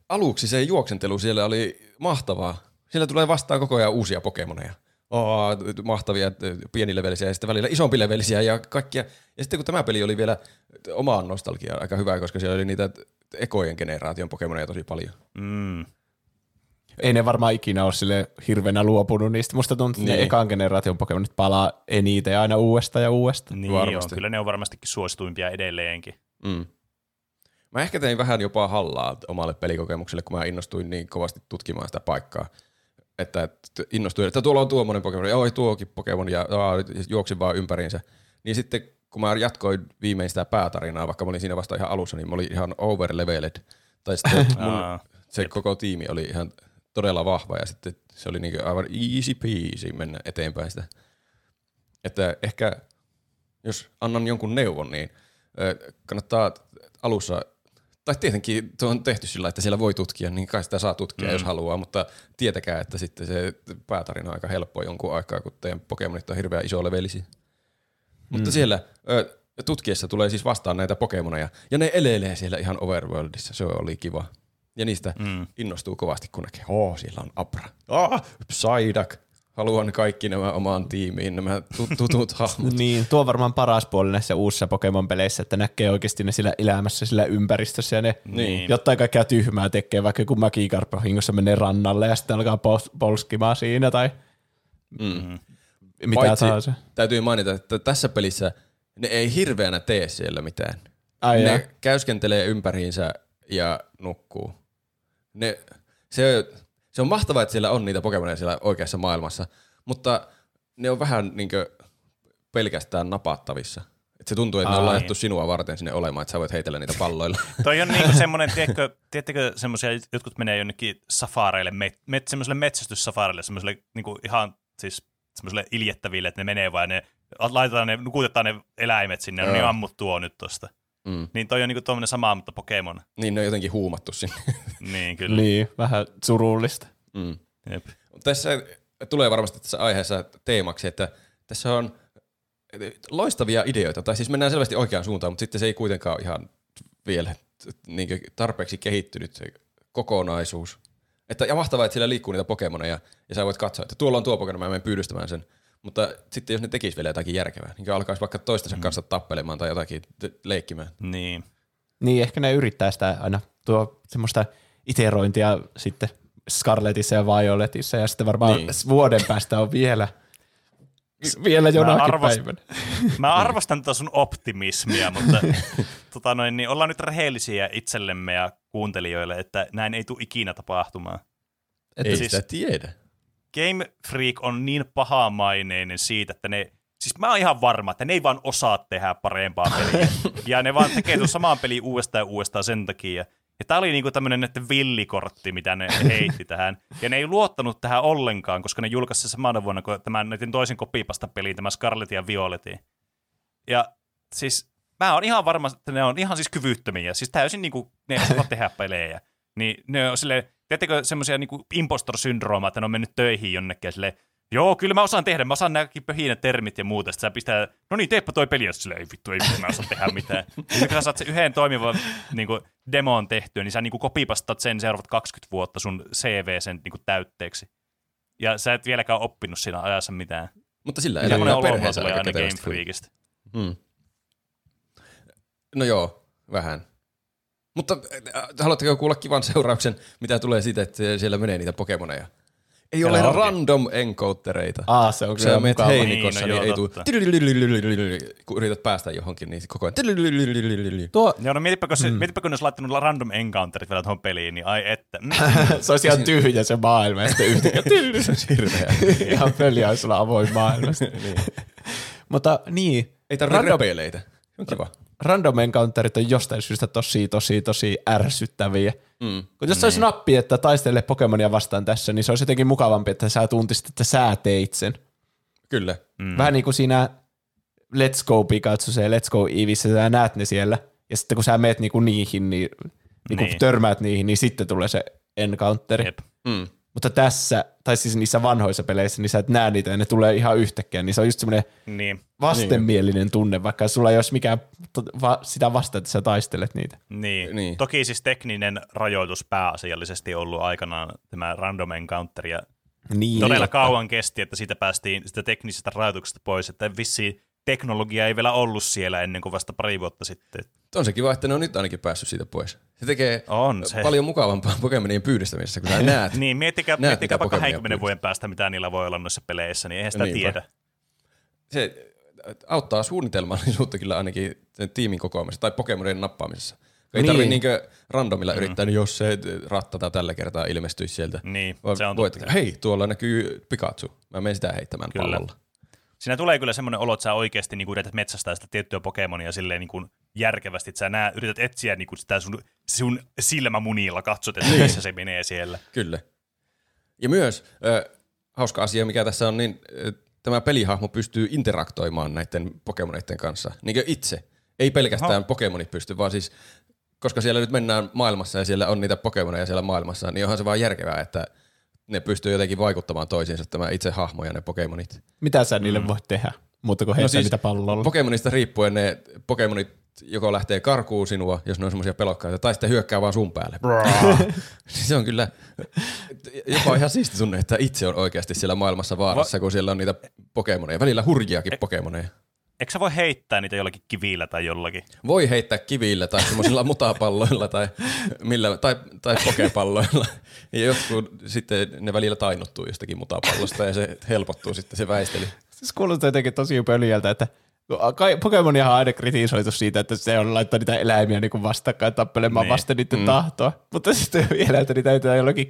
aluksi se juoksentelu siellä oli mahtavaa. Siellä tulee vastaan koko ajan uusia Pokemoneja. Oh, mahtavia t- pienilevelisiä ja sitten välillä isompilevelisiä ja kaikkia. Ja sitten kun tämä peli oli vielä omaan nostalgiaan aika hyvä, koska siellä oli niitä t- ekojen generaation Pokemoneja tosi paljon. Mm. Ei ne varmaan ikinä ole sille hirveänä luopunut niistä. Musta tuntuu, että ne Niin. ekan generaation Pokemonit palaa eniten aina uudestaan ja uudestaan. Niin Varmasti. on. Kyllä ne on varmastikin suosituimpia edelleenkin. Mm. Mä ehkä tein vähän jopa hallaa omalle pelikokemukselle, kun mä innostuin niin kovasti tutkimaan sitä paikkaa. Että että innostuin, että tuolla on tuommoinen Pokemon, ja oi tuokin Pokemon, ja aa, juoksin vaan ympäriinsä. Niin sitten kun mä jatkoin viimein sitä päätarinaa, vaikka mä olin siinä vasta ihan alussa, niin mä olin ihan overleveled. Tai sitten mun, se koko tiimi oli ihan todella vahva, ja sitten se oli niin aivan easy peasy mennä eteenpäin sitä. Että ehkä jos annan jonkun neuvon, niin kannattaa alussa, tai tietenkin tuo on tehty sillä, että siellä voi tutkia, niin kai sitä saa tutkia, mm. jos haluaa, mutta tietäkää, että sitten se päätarina on aika helppo jonkun aikaa, kun teidän Pokemonit on hirveän iso levelisiä. Mutta siellä ö, tutkiessa tulee siis vastaan näitä Pokemoneja, ja ne elelee siellä ihan overworldissa, se oli kiva. Ja niistä mm. innostuu kovasti, kun näkee, oo, siellä on Abra, oh, Psyduck, haluan kaikki nämä omaan tiimiin, nämä tut- tutut hahmot. Niin, tuo on varmaan paras puoli näissä uusissa Pokemon-peleissä, että näkee oikeasti ne sillä elämässä, sillä ympäristössä ja ne Niin. jotain kaikkea tyhmää tekee, vaikka joku mäkikarppa hingossa menee rannalle ja sitten alkaa pos- polskimaan siinä tai Mm. Mitä Paitsi tahansa. täytyy mainita, että tässä pelissä ne ei hirveänä tee siellä mitään. Ai ne jaa. käyskentelee ympäriinsä ja nukkuu. Ne, se, se on mahtavaa, että siellä on niitä Pokemoneja siellä oikeassa maailmassa, mutta ne on vähän niin pelkästään napattavissa. Et se tuntuu, että ne on Ai. laitettu sinua varten sinne olemaan, että sä voit heitellä niitä palloilla. Toi on niinku semmoinen, tiedätkö, tiedättekö semmoisia, jotkut menee jonnekin safareille, met, met, semmoiselle metsästyssafareille, semmoiselle niinku ihan siis semmoiselle iljettäville, että ne menee vaan ne, laitetaan ne, nukutetaan ne eläimet sinne, no Joo. niin ammut tuo nyt tosta. Mm. Niin toi on niinku tuommoinen sama, mutta Pokemon. Niin ne on jotenkin huumattu sinne. Niin, kyllä. Niin, vähän surullista. Mm. Jep. Tässä tulee varmasti tässä aiheessa teemaksi, että tässä on loistavia ideoita, tai siis mennään selvästi oikeaan suuntaan, mutta sitten se ei kuitenkaan ole ihan vielä niin tarpeeksi kehittynyt se kokonaisuus. Että, ja mahtavaa, että siellä liikkuu niitä Pokemoneja, ja sä voit katsoa, että tuolla on tuo Pokemon, mä menen pyydystämään sen. Mutta sitten jos ne tekis vielä jotakin järkevää, niin alkaisi vaikka toistensa kanssa tappelemaan tai jotakin leikkimään. Niin. Niin, ehkä ne yrittää sitä aina tuo semmoista iterointia sitten Scarletissa ja Violetissa ja sitten varmaan niin. vuoden päästä on vielä, vielä jonakin arvost- päivänä. Mä arvostan tätä sun optimismia, mutta tota noin, niin ollaan nyt rehellisiä itsellemme ja kuuntelijoille, että näin ei tule ikinä tapahtumaan. Että ei siis- sitä tiedä. Game Freak on niin pahamaineinen siitä, että ne, siis mä oon ihan varma, että ne ei vaan osaa tehdä parempaa peliä. ja ne vaan tekee tuon samaan peliin uudestaan ja uudestaan sen takia. Ja tää oli niinku tämmönen näiden villikortti, mitä ne heitti tähän. Ja ne ei luottanut tähän ollenkaan, koska ne julkaisi samana vuonna kuin tämän näiden toisen kopipasta peliin, tämä Scarlet ja Violetin. Ja siis mä oon ihan varma, että ne on ihan siis kyvyttömiä. Siis täysin niinku, ne ei osaa tehdä pelejä. Niin ne on silleen, tiedättekö semmoisia niinku impostor-syndroomaa, että ne on mennyt töihin jonnekin ja silleen, joo, kyllä mä osaan tehdä, mä osaan nämäkin pöhinä termit ja muuta. Sitten sä pistää, no niin, teepä toi peli, ja silleen, ei vittu, ei vittu, mä osaa tehdä mitään. Ja kun sä saat sen yhden toimivan niinku, demon tehtyä, niin sä niinku kopipastat sen seuraavat 20 vuotta sun CV sen niinku täytteeksi. Ja sä et vieläkään oppinut siinä ajassa mitään. Mutta sillä elää olo mulla perheensä aika aina Game. Freakista. Mm. No joo, vähän. Mutta äh, haluatteko kuulla kivan seurauksen, mitä tulee siitä, että siellä menee niitä Pokemoneja? Ei ole Joo. random encountereita. Aa, se on Kun sä kyllä menet mukava. heinikossa, Niin, niin, no ei joo, tule, totta. kun yrität päästä johonkin, niin koko ajan. Tuo, Joo, no mietipä, kun, se, mm. mietipä, kun ne olisi laittanut random encounterit vielä tuohon peliin, niin ai että. Mm. se olisi ihan tyhjä se maailma ja sitten yhtäkkiä Hirveä. ihan peli olisi avoin maailma. niin. Mutta niin, Ei tarvitse Random- repeileitä. On kiva. Random encounterit on jostain syystä tosi, tosi, tosi ärsyttäviä. Mm. Kun jos se olisi nappi, että taistele Pokemonia vastaan tässä, niin se olisi jotenkin mukavampi, että sä tuntisit, että sä teit sen. Kyllä. Mm. Vähän niin kuin siinä Let's Go Pikachu ja Let's Go Eeveessä, sä näet ne siellä, ja sitten kun sä meet niinku niihin, niin, niin kun Niin. törmäät niihin, niin sitten tulee se encounteri. Jep. Mm. Mutta tässä, tai siis niissä vanhoissa peleissä, niin sä et näe niitä ja ne tulee ihan yhtäkkiä, niin se on just semmoinen Niin, vastenmielinen tunne, vaikka sulla ei olisi mikään va- sitä vastaan, että sä taistelet niitä. niin. Niin. niin. Toki siis tekninen rajoitus pääasiallisesti ollut aikanaan tämä random encounter, ja Niin, todella kauan kesti, että siitä päästiin sitä teknisestä rajoituksesta pois, että vissiin teknologia ei vielä ollut siellä ennen kuin vasta pari vuotta sitten. On se kiva, että ne on nyt ainakin päässyt siitä pois. Se tekee On se. paljon mukavampaa Pokemonien pyydistämisessä, kun sä näet. Niin, miettikää, Näet, miettikää vaikka Pokemonia 20 pyydät. vuoden päästä, mitä niillä voi olla noissa peleissä, niin eihän sitä Niinpä. tiedä. Se auttaa suunnitelmallisuutta kyllä ainakin sen tiimin kokoamisessa tai Pokemonien nappaamisessa. Ei Niin. tarvitse niinkö randomilla yrittää, niin jos se rattata tällä kertaa ilmestyisi sieltä. Niin, se on voit, hei, tuolla näkyy Pikachu. Mä menen sitä heittämään Kyllä. pallolla. Siinä tulee kyllä semmoinen olo, että sä oikeasti niin yrität metsästää sitä tiettyä Pokemonia silleen niin kuin järkevästi, että sä nää, yrität etsiä niin kuin sitä sun, sun silmämunilla, katsot, että missä se menee siellä. Kyllä. Ja myös äh, hauska asia, mikä tässä on, niin äh, tämä pelihahmo pystyy interaktoimaan näiden Pokemoneiden kanssa. Niin itse. Ei pelkästään Aha. Pokemonit pysty, vaan siis, koska siellä nyt mennään maailmassa ja siellä on niitä Pokemoneja siellä maailmassa, niin onhan se vaan järkevää, että ne pystyy jotenkin vaikuttamaan toisiinsa, tämä itse hahmo ja ne Pokemonit. Mitä sä niille mm. voit tehdä, mutta heittää no siis, niitä pallolla? Pokemonista riippuen ne Pokemonit joko lähtee karkuun sinua, jos ne on semmoisia pelokkaita, tai sitten hyökkää vaan sun päälle. se on kyllä jopa ihan siisti tunne, että itse on oikeasti siellä maailmassa vaarassa, kun siellä on niitä Pokemoneja. Välillä hurjiakin Pokemoneja. Eikö sä voi heittää niitä jollakin kivillä tai jollakin? Voi heittää kivillä tai semmoisilla mutapalloilla tai, millä, tai, tai pokepalloilla. Ja jotkut sitten ne välillä tainottuu jostakin mutapallosta ja se helpottuu sitten se väistely. Siis kuulostaa jotenkin tosi pöljältä, että Pokemoniahan on aina kritisoitu siitä, että se on laittaa niitä eläimiä niin vastakkain tappelemaan Niin. vasten niiden mm. tahtoa. Mutta sitten vielä, että niitä heitetään jollakin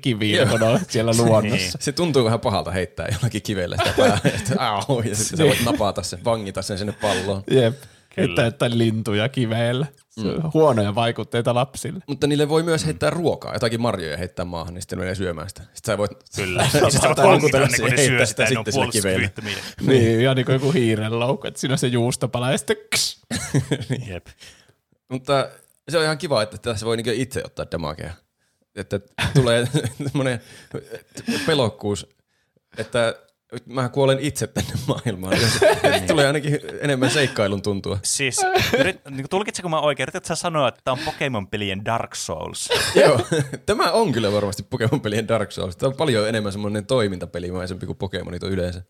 on siellä luonnossa. Se tuntuu vähän pahalta heittää jollakin kivelle sitä päälle, että au, ja sitten sä voit napata sen, vangita sen sinne palloon. Jep. Että jotain lintuja kiveillä. Se on huonoja vaikutteita lapsille. Mutta niille voi myös heittää ruokaa, jotakin marjoja heittää maahan, niin sitten ne menee syömään sitä. Sitten sä voit Kyllä. Sitten sä voit houkutella kuin ne syö heittää sitä, ja ne on sitten sillä kivellä. puolustuskyvyttömiä. Niin, ihan niin kuin joku hiirenloukku, että siinä on se juustopala ja sitten kss. Jep. Mutta se on ihan kiva, että tässä voi niinku itse ottaa damagea. Että tulee semmoinen pelokkuus, että mä kuolen itse tänne maailmaan. Tulee ainakin enemmän seikkailun tuntua. Siis, yrit, niin tulkitseko mä oikein? Yritätkö sä sanoa, että tämä on Pokemon-pelien Dark Souls? Joo, tämä on kyllä varmasti Pokemon-pelien Dark Souls. Tämä on paljon enemmän semmoinen toimintapelimäisempi kuin Pokemonit on yleensä.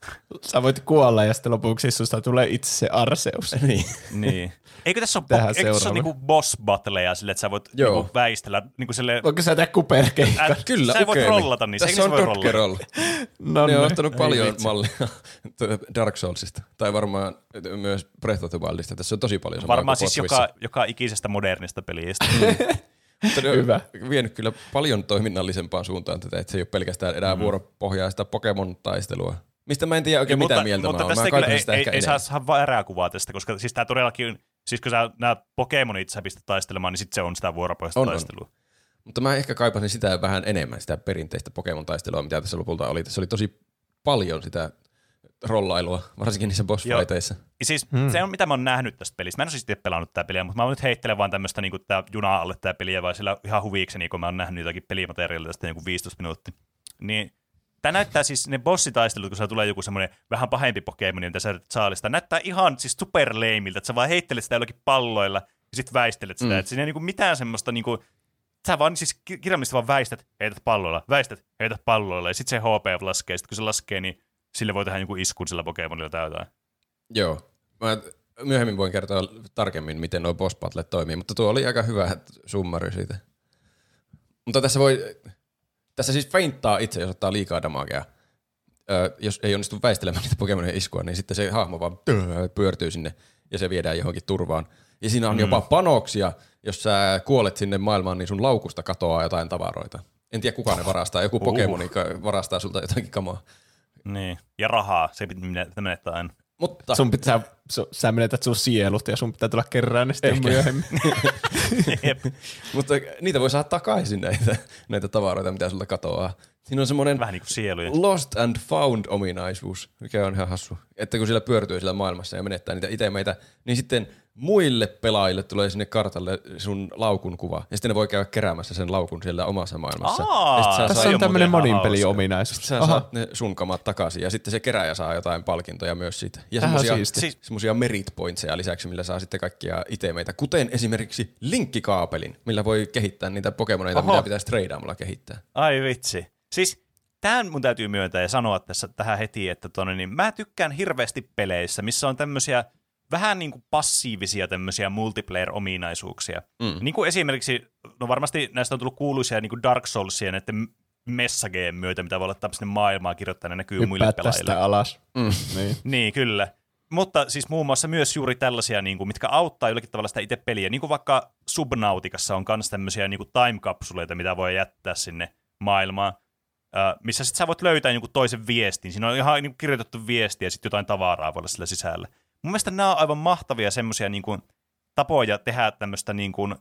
Sä voit kuolla ja sitten lopuksi susta tulee itse se Arseus. Niin. niin. Eikö tässä ole, po- eikö tässä ole niinku boss battleja sille, että sä voit Joo. niinku väistellä niinku sille, Voinko sä tehdä kuperkeikka? Ä, Kyllä, sä ei voi ukeemi. rollata niissä. Tässä on rollata? Roll. No, Ne on niin. ottanut paljon. Mallia Dark Soulsista. Tai varmaan myös Breath of the Wildista. Tässä on tosi paljon samaa Varmaan siis Potwissa. joka, joka ikisestä modernista pelistä. Mutta ne on Hyvä. vienyt kyllä paljon toiminnallisempaan suuntaan tätä, että se ei ole pelkästään enää mm. vuoropohjaista Pokemon-taistelua. Mistä mä en tiedä oikein Ja mitä mutta, mieltä mutta mä oon. tästä Mä kyllä ei, sitä ei, ehkä ei saa, enemmän. saa väärää kuvaa tästä, koska siis tämä todellakin, siis kun sä nämä Pokemonit sä pistät taistelemaan, niin sitten se on sitä vuoropohjaista On, on. taistelua. Mutta mä ehkä kaipasin sitä vähän enemmän, sitä perinteistä Pokemon-taistelua, mitä tässä lopulta oli. Tässä oli tosi paljon sitä rollailua, varsinkin niissä boss Joo. fighteissa. Ja siis hmm. se on mitä mä oon nähnyt tästä pelistä. Mä en ole siis itse pelannut tätä peliä, mutta mä nyt heittelen vaan tämmöistä niin tää juna alle tää peliä, vai sillä ihan huvikseni, kun mä oon nähnyt jotakin pelimateriaalia tästä joku 15 minuuttia. Niin Tämä näyttää siis ne bossitaistelut, kun se tulee joku semmoinen vähän pahempi Pokemon, mitä sä saalista. Näyttää ihan siis superleimiltä, että sä vaan heittelet sitä jollakin palloilla ja sitten väistelet sitä. Mm. Että siinä ei niinku mitään semmoista niinku, sä vaan siis ki- kirjaimellisesti vaan väistät, heität palloilla, väistät, heität palloilla ja sitten se HP laskee. Sitten kun se laskee, niin sille voi tehdä joku iskun sillä Pokemonilla tai jotain. Joo. Mä myöhemmin voin kertoa tarkemmin, miten nuo boss battlet toimii, mutta tuo oli aika hyvä summari siitä. Mutta tässä voi, tässä siis feinttaa itse, jos ottaa liikaa damagea. ö, jos ei onnistu väistelemään niitä Pokemonin iskua, niin sitten se hahmo vaan pyörtyy sinne ja se viedään johonkin turvaan. Ja siinä on mm. jopa panoksia, jos sä kuolet sinne maailmaan, niin sun laukusta katoaa jotain tavaroita. En tiedä kuka ne varastaa, joku Pokemoni uh. varastaa sulta jotakin kamaa. Niin. Ja rahaa, se menettää aina. Mutta sun pitää, su, sä menetät sun sielut ja sun pitää tulla kerran sitten Ehkä. myöhemmin. Mutta niitä voi saada takaisin näitä, näitä tavaroita, mitä sulta katoaa. Siinä on semmoinen Vähän niin kuin sieluja. lost and found ominaisuus, mikä on ihan hassu. Että kun sillä pyörtyy sillä maailmassa ja menettää niitä itemeitä, niin sitten muille pelaajille tulee sinne kartalle sun laukun kuva. Ja sitten ne voi käydä keräämässä sen laukun siellä omassa maailmassa. Aa, tässä on tämmöinen moninpeli-ominaisuus. Sä saat ne sun kamat takaisin ja sitten se keräjä saa jotain palkintoja myös siitä. Ja semmosia, siis, semmosia merit pointseja lisäksi, millä saa sitten kaikkia itemeitä. Kuten esimerkiksi linkkikaapelin, millä voi kehittää niitä Pokemoneita, Oho. mitä pitäisi treidaamalla kehittää. Ai vitsi. Siis tämän mun täytyy myöntää ja sanoa tässä tähän heti, että tonne, niin mä tykkään hirveästi peleissä, missä on tämmöisiä vähän niin kuin passiivisia tämmöisiä multiplayer-ominaisuuksia. Mm. Niin kuin esimerkiksi, no varmasti näistä on tullut kuuluisia niin kuin Dark Soulsia näiden messageen myötä, mitä voi olla sinne maailmaa kirjoittaa, ne näkyy muille pelaajille. tästä alas. Mm. niin. niin, kyllä. Mutta siis muun muassa myös juuri tällaisia, niin kuin, mitkä auttaa jollakin tavalla sitä itse peliä. Niin kuin vaikka Subnautikassa on myös tämmöisiä niin time-kapsuleita, mitä voi jättää sinne maailmaan missä sitten sä voit löytää jonkun toisen viestin. Siinä on ihan niin kirjoitettu viesti ja sitten jotain tavaraa voi olla sillä sisällä. Mun mielestä nämä on aivan mahtavia semmoisia niin tapoja tehdä tämmöistä niin kuin,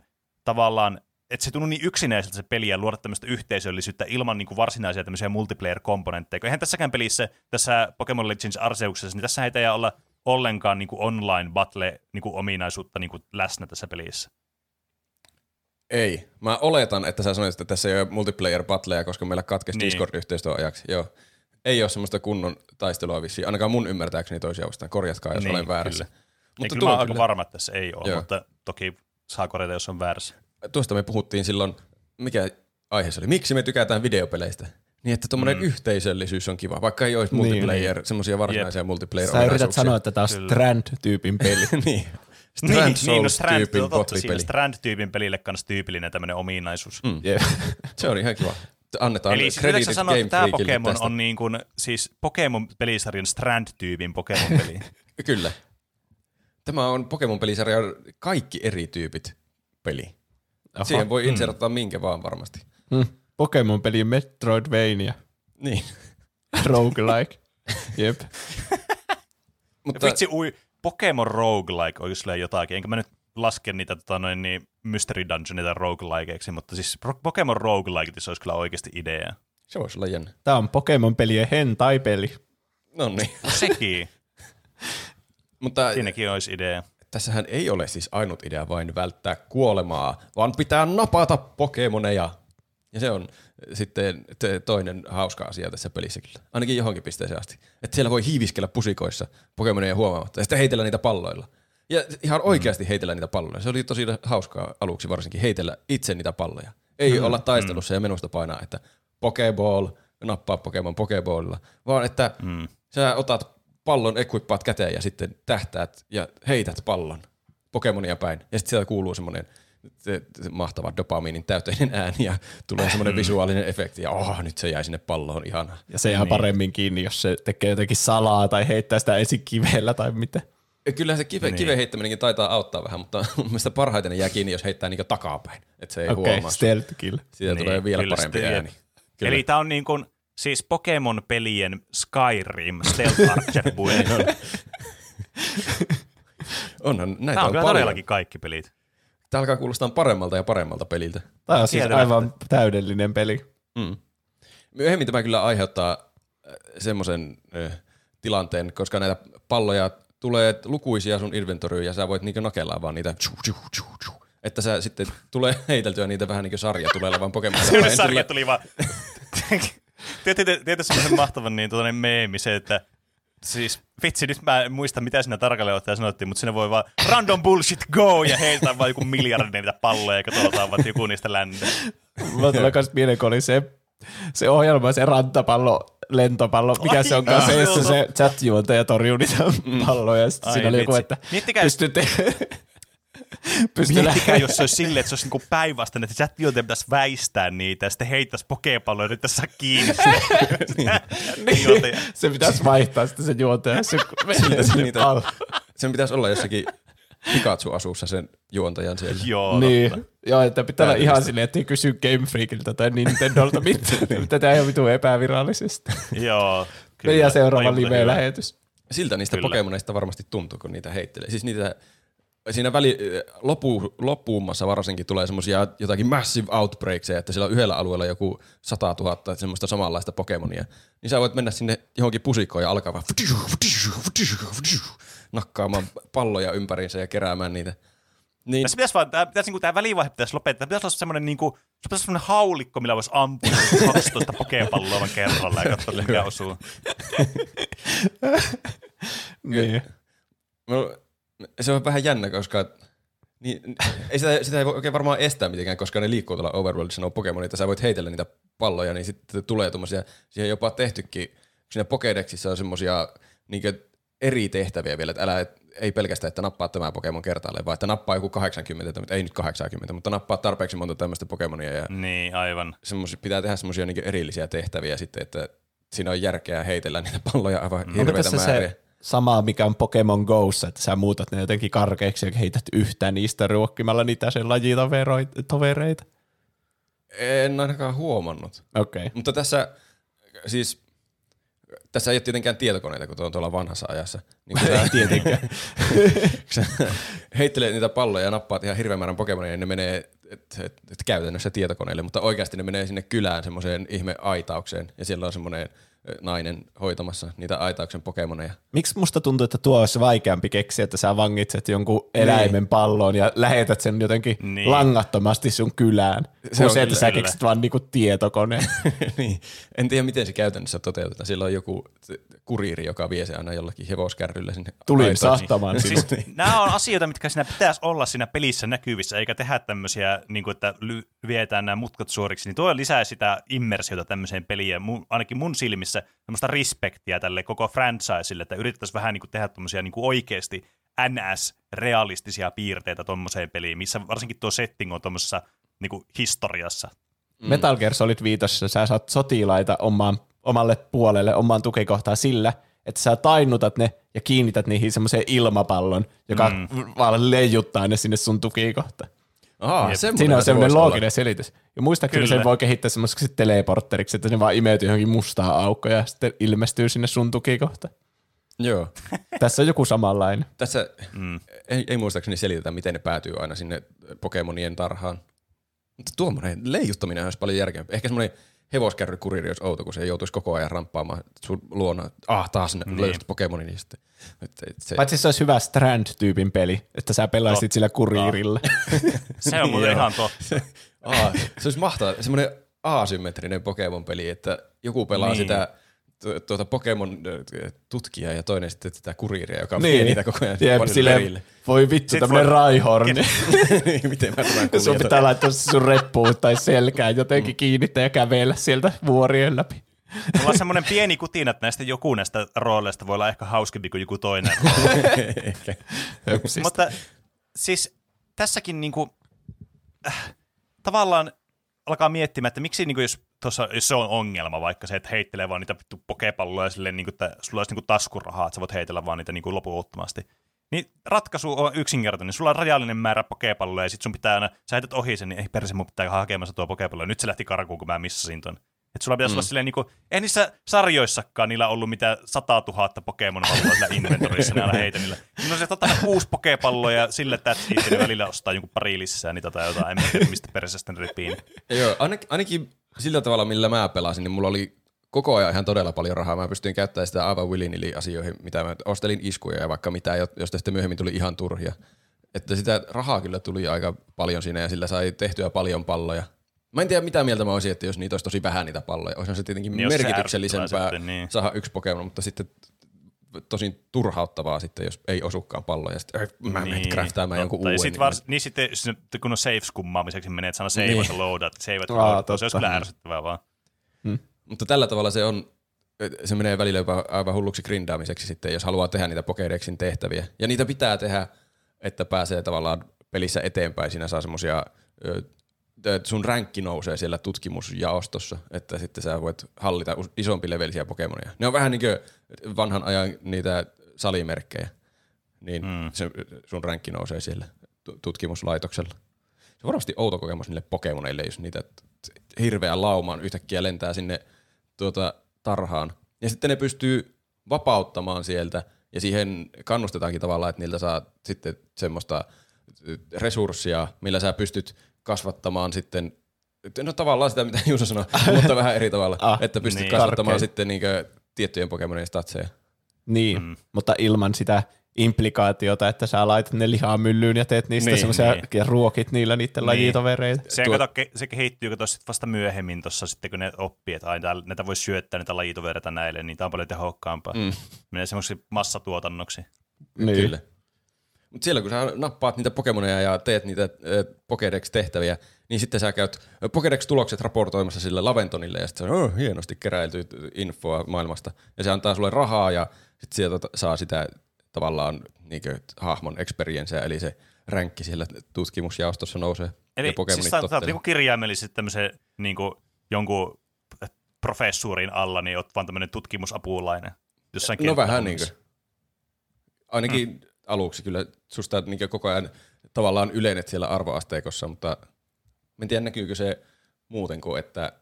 tavallaan, että se tuntuu niin yksinäiseltä se peli ja luoda tämmöistä yhteisöllisyyttä ilman niin kuin varsinaisia tämmöisiä multiplayer-komponentteja. Eihän tässäkään pelissä, tässä Pokemon Legends Arseuksessa, niin tässä ei teidän olla ollenkaan niin kuin online battle niin kuin ominaisuutta niin kuin läsnä tässä pelissä. Ei. Mä oletan, että sä sanoit, että tässä ei ole multiplayer battleja, koska meillä katkesi niin. Discord-yhteistyön ajaksi. Joo. Ei ole semmoista kunnon taistelua vissiin, ainakaan mun ymmärtääkseni toisia vastaan. Korjatkaa, jos niin, olen väärässä. Kyllä. Mutta kyllä mä aika varma, että tässä ei ole, Joo. mutta toki saa korjata, jos on väärässä. Tuosta me puhuttiin silloin, mikä aihe se oli, miksi me tykätään videopeleistä. Niin, että tuommoinen mm. yhteisöllisyys on kiva, vaikka ei olisi niin, multiplayer, niin. semmoisia varsinaisia yep. multiplayer Sä yrität sanoa, että tämä on Strand-tyypin peli. niin. Strand niin, niin, no Strand, tyypin totta, Strand-tyypin pelille kanssa tyypillinen tämmöinen ominaisuus. Mm. Yeah. se on ihan kiva. Annetaan Eli siis sanoa, että tämä Pokemon tästä. on niin kuin, siis Pokemon-pelisarjan Strand-tyypin Pokemon-peli. Kyllä. Tämä on Pokemon-pelisarjan kaikki eri tyypit peli. Aha. Siihen voi insertata mm. minkä vaan varmasti. Mm. Pokemon-peli Metroidvania. Niin. Roguelike. Jep. Mutta... Vitsi, ui, Pokemon roguelike kyllä jotakin, enkä mä nyt laske niitä tota, noin, niin Mystery Dungeonita roguelikeiksi, mutta siis Pokemon roguelike se olisi kyllä oikeasti idea. Se voisi olla jännä. Tämä on Pokemon-pelien hentai-peli. No niin. Sekin. mutta Siinäkin olisi idea. Tässähän ei ole siis ainut idea vain välttää kuolemaa, vaan pitää napata Pokemoneja. Ja se on sitten toinen hauska asia tässä pelissä kyllä. Ainakin johonkin pisteeseen asti. Että siellä voi hiiviskellä pusikoissa Pokemoneja huomaamatta ja sitten heitellä niitä palloilla. Ja ihan oikeasti heitellä niitä palloja. Se oli tosi hauskaa aluksi varsinkin, heitellä itse niitä palloja. Ei mm, olla taistelussa mm. ja menusta painaa, että Pokeball, nappaa Pokemon Pokeballilla, vaan että mm. sä otat pallon, equippaat käteen ja sitten tähtäät ja heität pallon Pokemonia päin. Ja sitten sieltä kuuluu semmoinen se, se mahtava dopamiinin täyteinen ääni ja tulee semmoinen mm. visuaalinen efekti ja oh, nyt se jäi sinne palloon ihan. Ja se jää niin. paremmin kiinni, jos se tekee jotenkin salaa tai heittää sitä esikivellä tai mitä. Kyllä se kive, niin. kiven heittäminenkin taitaa auttaa vähän, mutta mun mielestä parhaiten ne jää kiinni, jos heittää niin takapäin. Että se ei okay, huomaa. stealth kill. Siitä niin, tulee vielä parempi stealth. ääni. Kyllä. Eli tämä on niin kuin, siis Pokemon-pelien Skyrim Stealth Archer Onhan, näitä tämä on, on kyllä paljon. todellakin kaikki pelit. Tämä alkaa kuulostaa paremmalta ja paremmalta peliltä. Tämä on siis aivan täydellinen peli. Mm. Myöhemmin tämä kyllä aiheuttaa äh, semmoisen äh, tilanteen, koska näitä palloja tulee lukuisia sun inventoryyn ja sä voit niinkö nakellaa vaan niitä että sä sitten tulee heiteltyä niitä vähän niin kuin sarja tulee olevan Pokemon. sarja tuli vaan. Tiedätkö semmoisen mahtavan niin, tuota, meemi se, että siis vitsi, nyt mä en muista mitä siinä tarkalleen ottaen sanottiin, mutta sinne voi vaan random bullshit go ja heiltä vaan joku miljardi niitä palloja ja katsotaan vaan joku niistä ländää. Mä tulee myös mieleen, kun oli se, se ohjelma, se rantapallo, lentopallo, mikä Ai, se on kanssa, jossa se chat-juontaja torjuu niitä mm. palloja. Ja sitten siinä oli joku, että Miettikää, pystytte... Pystyy Miettikää, jos se olisi silleen, että se olisi niinku päinvastainen, että chat-juontaja pitäisi väistää niitä ja sitten heittäisi pokepalloja ja yrittäisi saa kiinni sitä. juontaja. Se pitäisi vaihtaa sitten se juontaja. Se, Siltä se niitä- Al- Sen pitäisi olla jossakin Pikachu-asussa sen juontajan siellä. Joo, Niin, totta. joo, että pitää olla ihan silleen, että ei kysy Game Freakiltä tai Nintendolta mitään. Tätä ihan vitu epävirallisesti. Joo. Ja seuraava Oli muuten hyvä. live-lähetys. Siltä niistä Kyllä. Pokemoneista varmasti tuntuu, kun niitä heittelee. Siis niitä, siinä väli, lopu, loppuummassa varsinkin tulee semmoisia jotakin massive outbreakseja, että siellä on yhdellä alueella joku 100 000 semmoista samanlaista Pokemonia. Niin sä voit mennä sinne johonkin pusikkoon ja alkaa vaan nakkaamaan palloja ympäriinsä ja keräämään niitä. Niin, Tässä pitäisi vaan, tää, pitäisi, niinku, tämä välivaihe pitäisi lopettaa. Pitäisi olla semmoinen, niinku, se pitäisi semmoinen haulikko, millä voisi ampua 12 pokepalloa vaan kerralla ja katsoa, mikä osuu. Niin. No, se on vähän jännä, koska niin, ei sitä, sitä ei voi oikein varmaan estää mitenkään, koska ne liikkuu tuolla Overworldissa, nuo Pokemonit, että sä voit heitellä niitä palloja, niin sitten tulee tuommoisia, siihen jopa tehtykin, siinä Pokédexissa on semmoisia niin eri tehtäviä vielä, että älä, ei pelkästään, että nappaa tämä Pokemon kertaalleen, vaan että nappaa joku 80, tai ei nyt 80, mutta nappaa tarpeeksi monta tämmöistä Pokemonia ja Niin, aivan. semmosia, pitää tehdä semmoisia niin erillisiä tehtäviä sitten, että siinä on järkeä heitellä niitä palloja aivan Onko hirveitä tässä määriä. se sama, mikä on Pokemon Go'ssa, että sä muutat ne jotenkin karkeiksi ja heität yhtään niistä ruokkimalla niitä sen lajitovereita? En ainakaan huomannut. Okei. Okay. Mutta tässä siis tässä ei ole tietenkään tietokoneita, kun tuo on tuolla vanhassa ajassa. Niin sä, Tietenkään. sä heittelet niitä palloja ja nappaat ihan hirveän määrän Pokemonia, niin ne menee et, et, et käytännössä tietokoneelle, mutta oikeasti ne menee sinne kylään semmoiseen ihme aitaukseen, ja siellä on semmoinen nainen hoitamassa niitä aitauksen Pokemoneja. Miksi musta tuntuu, että tuo olisi vaikeampi keksiä, että sä vangitset jonkun eläimen palloon ja lähetät sen jotenkin Niin. niin. langattomasti sun kylään. Se, se että sä keksit vaan niinku tietokoneen. niin. En tiedä, miten se käytännössä toteutetaan. Siellä on joku kuriiri, joka vie se aina jollakin hevoskärryllä sinne Tulin sahtamaan sinut. Siis, nämä on asioita, mitkä siinä pitäisi olla siinä pelissä näkyvissä, eikä tehdä tämmöisiä, niin kuin, että ly- vietään nämä mutkat suoriksi, niin tuo lisää sitä immersiota tämmöiseen peliin, ja mun, ainakin mun silmissä semmoista respektiä tälle koko franchiselle, että yritettäisiin vähän niin kuin tehdä tämmöisiä niin kuin oikeasti NS-realistisia piirteitä tuommoiseen peliin, missä varsinkin tuo setting on tuommoisessa niin kuin historiassa. Mm. Metal Gear Solid 5, sä saat sotilaita omaan, omalle puolelle, omaan tukikohtaan sillä, että sä tainnutat ne ja kiinnität niihin semmoiseen ilmapallon, joka mm. vaan leijuttaa ne sinne sun tukikohtaan. Aha, Siinä on se semmoinen voisi olla. looginen selitys. Ja muistaakseni Kyllä. sen voi kehittää semmoiseksi teleportteriksi, että se vaan imeytyy johonkin mustaan aukkoon ja sitten ilmestyy sinne sun tukikohtaan. Joo. Tässä on joku samanlainen. Tässä mm. ei, ei muistaakseni selitetä, miten ne päätyy aina sinne Pokemonien tarhaan. Mutta tuommoinen leijuttaminen olisi paljon järkeä. Ehkä semmoinen hevoskärrykuriiri olisi outo, kun se joutuisi koko ajan ramppaamaan sun luona. Ah, taas ne Niin. löydät Pokemonin. Niin sitten. Et, et, se, Paitsi se olisi hyvä Strand-tyypin peli, että sä pelaisit sillä kuriirilla. Se on muuten ihan totta. Aa, se olisi mahtavaa. Semmoinen asymmetrinen Pokemon-peli, että joku pelaa niin. sitä tu- tuota Pokemon-tutkijaa ja toinen sitten tätä kuriiria, joka Niin. vie niitä koko ajan Jep, perille. silleen, voi vittu, Sit tämmönen voi- raihorni. Miten mä tämän Sun pitää laittaa sun reppuun tai selkään jotenkin kiinnittää ja kävellä sieltä vuorien läpi. Mulla on semmoinen pieni kutina, että näistä joku näistä rooleista voi olla ehkä hauskempi kuin joku toinen. Mutta siis tässäkin niinku, äh, tavallaan alkaa miettimään, että miksi niinku, jos, tossa, jos se on ongelma, vaikka se, että heittelee vaan niitä pokepalloja silleen, niinku, että sulla olisi niinku taskurahaa, että sä voit heitellä vaan niitä niinku loputtomasti. Niin ratkaisu on yksinkertainen. Sulla on rajallinen määrä pokepalloja ja sit sun pitää aina, sä heität ohi sen, niin ei perse, mun pitää hakemassa tuo pokepallo. Nyt se lähti karkuun, kun mä missasin ton. Että sulla pitäisi mm. olla silleen, niinku, ei niissä sarjoissakaan niillä ollut mitään 100 000 Pokemon-palloa sillä inventorissa, ne aina heitä niillä. Niin se ottaa aina kuusi pokepalloa ja ja ne välillä ostaa jonkun pari lisää niitä tai jotain, en tiedä mistä perässä ne. Ja Joo, ainakin, ainakin sillä tavalla, millä mä pelasin, niin mulla oli koko ajan ihan todella paljon rahaa. Mä pystyin käyttämään sitä aivan willy asioihin, mitä mä ostelin iskuja ja vaikka mitä, jo- josta sitten myöhemmin tuli ihan turhia. Että sitä rahaa kyllä tuli aika paljon siinä ja sillä sai tehtyä paljon palloja. Mä en tiedä mitä mieltä mä olisin, että jos niitä olisi tosi vähän niitä palloja. Olisihan se tietenkin Niin niin merkityksellisempää sitten, niin. saada yksi Pokemon, mutta sitten tosi turhauttavaa sitten, jos ei osukaan palloja. Sitten äh, mä menen craftaamaan jonkun uuden. sit niin- vars, niin sitten kun on safe skummaamiseksi menee, että sana save Niin. niin. loadat, save loadat, se olisi kyllä ärsyttävää vaan. Mutta tällä tavalla se on, se menee välillä jopa aivan hulluksi grindaamiseksi sitten, jos haluaa tehdä niitä Pokédexin tehtäviä. Ja niitä pitää tehdä, että pääsee tavallaan pelissä eteenpäin. Siinä saa semmoisia, sun ränkki nousee siellä tutkimusjaostossa, että sitten sä voit hallita isompi levelisiä Pokemonia. Ne on vähän niin kuin vanhan ajan niitä salimerkkejä, niin mm. se, sun ränkki nousee siellä tutkimuslaitoksella. Se on varmasti outo kokemus niille Pokemoneille, jos niitä hirveä laumaan yhtäkkiä lentää sinne tuota, tarhaan. Ja sitten ne pystyy vapauttamaan sieltä, ja siihen kannustetaankin tavallaan, että niiltä saa sitten semmoista resurssia, millä sä pystyt kasvattamaan sitten, no tavallaan sitä, mitä Juuso sanoi, mutta vähän eri tavalla, ah, että pystyt niin. kasvattamaan Karkein. sitten niinkö tiettyjen Pokemonien statseja. Niin, mm. mutta ilman sitä implikaatiota, että sä laitat ne lihaa myllyyn ja teet niistä niin, semmoisia niin. ja ruokit niillä niiden niin. lajitovereita. Se, Tuo... kato, se kehittyy kato sit vasta myöhemmin tuossa sitten, kun ne oppii, että aina näitä voisi syöttää niitä lajitovereita näille, niin tämä on paljon tehokkaampaa. Mm. Menee semmoisiksi massatuotannoksi. Niin. Kyllä. Mutta siellä kun sä nappaat niitä Pokemoneja ja teet niitä Pokédex-tehtäviä, niin sitten sä käyt Pokédex-tulokset raportoimassa sille Laventonille ja sitten se on oh, hienosti keräilty infoa maailmasta. Ja se antaa sulle rahaa ja sitten sieltä saa sitä tavallaan niin kuin, hahmon experience, eli se ränkki siellä tutkimusjaostossa nousee. Eli ja siis sä oot niin kirjaimellisesti tämmöisen niin kuin, jonkun professuurin alla, niin oot vaan tämmöinen tutkimusapulainen. Jossain no vähän niin kuin. Ainakin hmm. Aluksi kyllä susta niin koko ajan tavallaan ylenet siellä arvoasteikossa, mutta en tiedä näkyykö se muuten kuin, että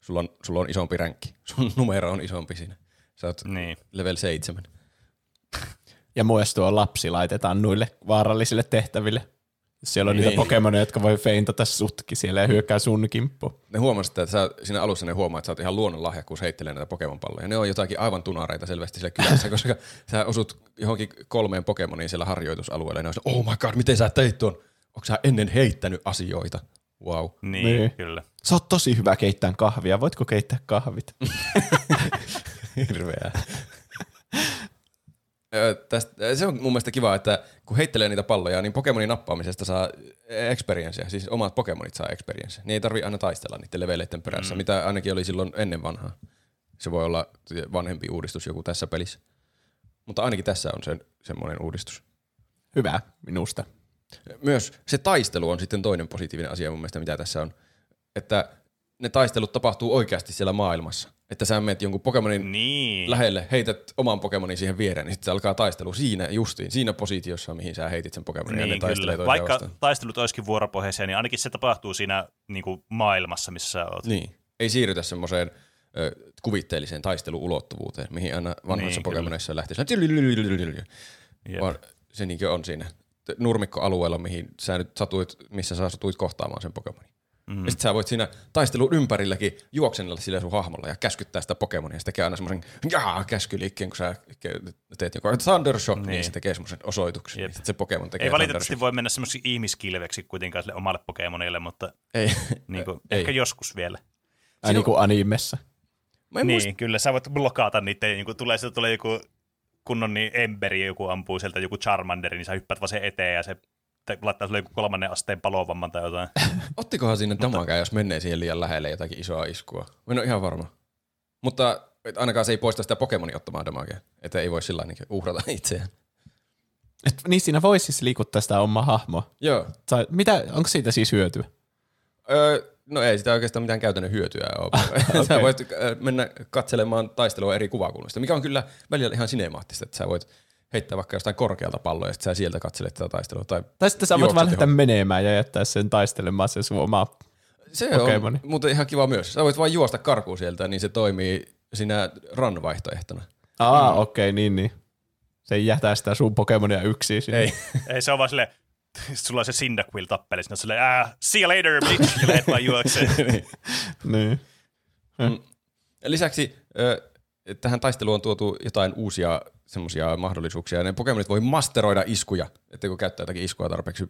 sulla on, sulla on isompi ränkki. Sun numero on isompi siinä. Sä oot niin. level 7. Ja myös tuo lapsi laitetaan noille vaarallisille tehtäville. Siellä on niin. niitä Pokemoneja, jotka voi feintata sutki siellä ja hyökkää sun kimppu. Ne huomasivat, että sä, siinä alussa ne huomaa, että sä oot ihan luonnonlahjakkuus heittelee näitä Pokemon-palloja. Ne on jotakin aivan tunareita selvästi siellä kylässä, koska sä osut johonkin kolmeen Pokemoniin siellä harjoitusalueella. Ja ne on oh my god, miten sä teit tuon? Onko sä ennen heittänyt asioita? Wow. Niin, niin, kyllä. Sä oot tosi hyvä keittää kahvia. Voitko keittää kahvit? Hirveää tästä, se on mun mielestä kiva, että kun heittelee niitä palloja, niin Pokemonin nappaamisesta saa experiencea, siis omat Pokemonit saa experience. Niin ei tarvi aina taistella niiden leveleiden perässä, mm. mitä ainakin oli silloin ennen vanhaa. Se voi olla vanhempi uudistus joku tässä pelissä. Mutta ainakin tässä on se, semmoinen uudistus. Hyvä minusta. Myös se taistelu on sitten toinen positiivinen asia mun mielestä, mitä tässä on. Että ne taistelut tapahtuu oikeasti siellä maailmassa. Että sä menet jonkun Pokemonin niin. lähelle, heität oman Pokemonin siihen viereen, niin sitten se alkaa taistelu siinä justiin, siinä positiossa, mihin sä heitit sen Pokemonin niin, ja ne taistelee Vaikka vastaan. taistelut olisikin vuoropohjaisia, niin ainakin se tapahtuu siinä niin kuin maailmassa, missä sä oot. Niin, ei siirrytä semmoiseen kuvitteelliseen taisteluulottuvuuteen, mihin aina vanhoissa niin, Pokemonissa lähtee. Vaan se niin on siinä nurmikkoalueella, mihin sä nyt satuit, missä sä satuit kohtaamaan sen Pokemonin. Mm. Ja sit sä voit siinä taistelun ympärilläkin juoksennella sillä sun hahmolla ja käskyttää sitä Pokemonia. Se tekee aina semmoisen jaa käskyliikkeen, kun sä teet joku Thunder Shock, niin, niin se tekee semmoisen osoituksen. Jep. Sitten se Pokemon tekee Ei valitettavasti voi mennä semmoisiksi ihmiskilveksi kuitenkaan sille omalle Pokemonille, mutta ei. Niin kuin, ei. ehkä joskus vielä. Ai niin kuin animessa. Niin, muist... kyllä sä voit blokata niitä, niin kuin tulee, tulee joku kunnon niin emberi, joku ampuu sieltä joku Charmander, niin sä hyppäät vaan sen eteen ja se laittaa sulle joku kolmannen asteen palovamman tai jotain. Ottikohan sinne damagaa, jos menee siihen liian lähelle jotakin isoa iskua? Mä en ole ihan varma. Mutta ainakaan se ei poista sitä Pokemonin ottamaan damagea. Että ei voi sillä niin uhrata itseään. Et, niin siinä voisi siis liikuttaa sitä omaa hahmoa. Joo. Sä, mitä, onko siitä siis hyötyä? Öö, no ei sitä oikeastaan mitään käytännön hyötyä ole. okay. sä voit mennä katselemaan taistelua eri kuvakulmista, mikä on kyllä välillä ihan sinemaattista, että sä voit heittää vaikka jostain korkealta palloa ja sitten sä sieltä katselet tätä taistelua. Tai, tai sitten sä voit vaan lähteä menemään ja jättää sen taistelemaan se sun oma Se Pokemoni. on muuten ihan kiva myös. Sä voit vain juosta karkuun sieltä, niin se toimii siinä run-vaihtoehtona. Aa, mm. okei, okay, niin niin. Se ei jätä sitä sun Pokemonia yksin sinne. Ei. ei, se on vaan silleen, sulla on se Cyndaquil tappeli, sinne silleen, ah, see you later, bitch, ja lähet vaan juokseen. niin. niin. Mm. Lisäksi tähän taisteluun on tuotu jotain uusia semmoisia mahdollisuuksia. Ne Pokemonit voi masteroida iskuja, että kun käyttää jotakin iskua tarpeeksi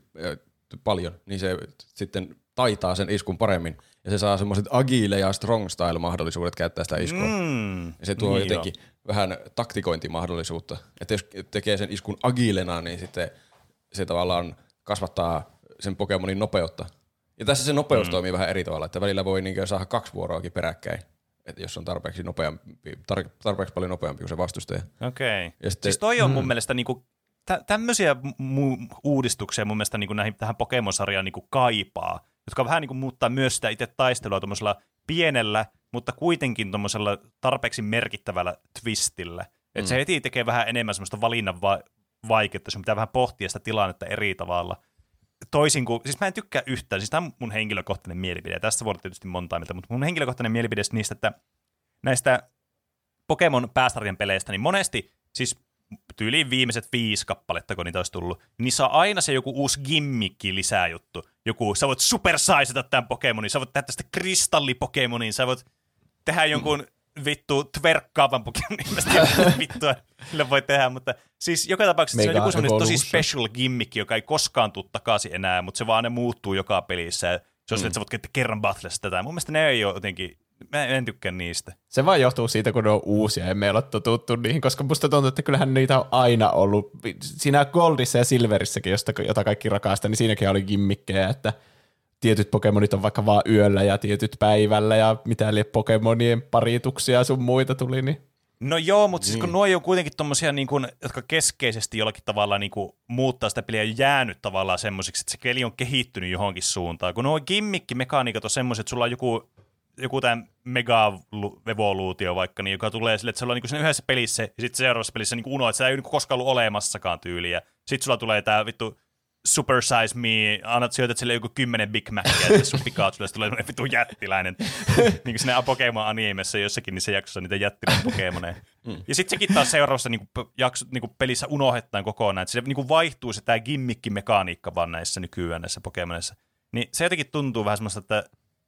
paljon, niin se sitten taitaa sen iskun paremmin. Ja se saa semmoiset agile ja strong style mahdollisuudet käyttää sitä iskua. Mm, ja se tuo niin jotenkin jo. vähän taktikointimahdollisuutta. Että jos tekee sen iskun agilena, niin sitten se tavallaan kasvattaa sen Pokemonin nopeutta. Ja tässä se nopeus mm. toimii vähän eri tavalla, että välillä voi niin saada kaksi vuoroakin peräkkäin että jos on tarpeeksi, nopeampi, tarpeeksi paljon nopeampi kuin se vastustaja. Okei. Okay. Sitten, siis toi on mun mm. mielestä niinku tä- tämmöisiä mu- uudistuksia mun mielestä niin kuin näihin, tähän Pokemon-sarjaan niin kuin kaipaa, jotka vähän niin kuin muuttaa myös sitä itse taistelua tuommoisella pienellä, mutta kuitenkin tuommoisella tarpeeksi merkittävällä twistillä. Että mm. se heti tekee vähän enemmän semmoista valinnan va- vaikeutta, sun pitää vähän pohtia sitä tilannetta eri tavalla. Toisin kuin, siis mä en tykkää yhtään, siis tämä on mun henkilökohtainen mielipide, tästä voi olla tietysti montaa mieltä, mutta mun henkilökohtainen mielipide niistä, että näistä Pokemon pääsarjan peleistä, niin monesti, siis tyyliin viimeiset viisi kappaletta, kun niitä olisi tullut, niin on aina se joku uusi gimmikki lisää juttu. Joku, sä voit supersaisata tämän Pokemonin, sä voit tehdä tästä kristallipokemonin, sä voit tehdä jonkun vittu tverkkaavan Pokemonin, mitä vittua sillä voi tehdä, mutta siis joka tapauksessa se on Mega joku semmoinen tosi special gimmikki, joka ei koskaan tule takaisin enää, mutta se vaan ne muuttuu joka pelissä. Se on mm. että sä voit käyttää kerran battlessa tätä. Mun mielestä ne ei ole jotenkin, mä en tykkää niistä. Se vaan johtuu siitä, kun ne on uusia ja me ei ole totuttu niihin, koska musta tuntuu, että kyllähän niitä on aina ollut. Siinä Goldissa ja Silverissäkin, josta, jota kaikki rakastaa, niin siinäkin oli gimmikkejä, että tietyt Pokemonit on vaikka vaan yöllä ja tietyt päivällä ja mitä lie Pokemonien parituksia ja sun muita tuli, niin No joo, mutta siis kun nuo on kuitenkin tommosia, niin kuin, jotka keskeisesti jollakin tavalla niin kuin, muuttaa sitä peliä ja jäänyt tavallaan semmoisiksi, että se peli on kehittynyt johonkin suuntaan. Kun nuo gimmick-mekaniikat on semmoiset, että sulla on joku, joku tämä mega-evoluutio vaikka, niin joka tulee sille, että sulla on niin siinä yhdessä pelissä ja sitten seuraavassa pelissä niin unohdat, että sitä ei niin koskaan ollut olemassakaan tyyliä. Sitten sulla tulee tämä vittu Super Size Me, annat syötät sille joku kymmenen Big Macia, että sun Pikachulle tulee vittu jättiläinen. niin kuin siinä Pokemon animessa jossakin niissä jaksossa niitä jättiläinen Pokemoneja. Mm. Ja sitten sekin taas seuraavassa niin kuin, jakso, niin kuin pelissä unohdetaan kokonaan, että se niin kuin vaihtuu se tämä gimmick-mekaniikka vaan näissä nykyään näissä Pokemonissa. Niin se jotenkin tuntuu vähän semmoista, että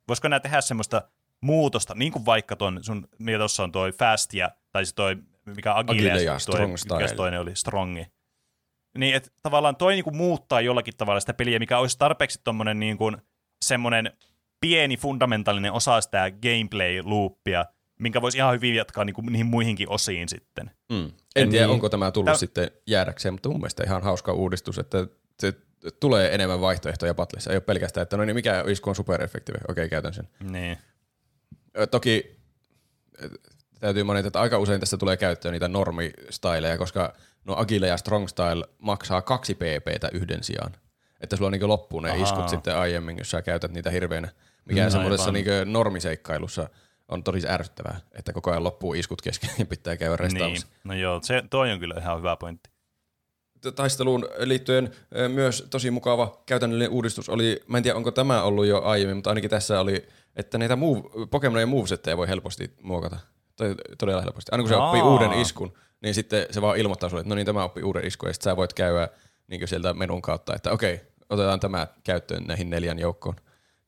voisiko nämä tehdä semmoista muutosta, niin kuin vaikka ton sun, mikä tuossa on toi Fastia, tai se toi, mikä Agile, Agile ja toi, Strong mikä toinen oli, Strongi. Niin, että tavallaan toi niinku muuttaa jollakin tavalla sitä peliä, mikä olisi tarpeeksi tommonen niinku, semmoinen pieni fundamentaalinen osa sitä gameplay-loopia, minkä voisi ihan hyvin jatkaa niinku niihin muihinkin osiin sitten. Mm. En tiedä, Niin. onko tämä tullut Tää- sitten jäädäkseen, mutta mun mielestä ihan hauska uudistus, että se tulee enemmän vaihtoehtoja Battlessa. Ei ole pelkästään, että no niin, mikä isku on supereffektiivi. Okei, käytän sen. Niin. Toki täytyy mainita, että aika usein tässä tulee käyttöön niitä normistyleja, koska no Agile ja Strong Style maksaa kaksi pptä yhden sijaan. Että sulla niin loppuu ne Ahaa. iskut sitten aiemmin, jos sä käytät niitä hirveänä. Mikä mm, semmoisessa niin normiseikkailussa on tosi ärsyttävää, että koko ajan loppuu iskut kesken ja pitää käydä niin. restaamassa. No joo, se, toi on kyllä ihan hyvä pointti. taisteluun liittyen myös tosi mukava käytännöllinen uudistus oli, mä en tiedä onko tämä ollut jo aiemmin, mutta ainakin tässä oli, että näitä move, Pokemonien movesetteja voi helposti muokata. Todella helposti. Aina kun se Aa. oppii uuden iskun, niin sitten se vaan ilmoittaa sulle, että no niin tämä oppii uuden iskun, ja sitten sä voit käydä niin sieltä menun kautta, että okei, otetaan tämä käyttöön näihin neljän joukkoon.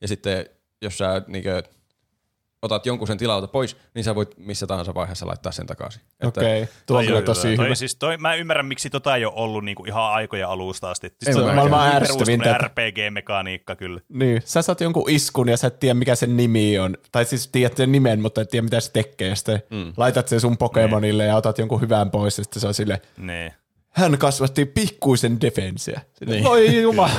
Ja sitten jos sä niin otat jonkun sen tilalta pois, niin sä voit missä tahansa vaiheessa laittaa sen takaisin. Okei, tuo on Toi kyllä tosi Toi, hyvä. siis toi, mä ymmärrän, miksi tota ei ole ollut niinku ihan aikoja alusta asti. Siis se on mä- maailman niin ärsyttävintä, RPG-mekaniikka kyllä. Niin, sä saat jonkun iskun ja sä et tiedä mikä sen nimi on. Tai siis tiedät sen nimen, mutta et tiedä mitä se tekee. Ja Sitten mm. laitat sen sun Pokemonille ja otat jonkun hyvän pois ja sitten se on sille, Niin. Hän kasvatti pikkuisen defensiä. Niin. Oi jumala.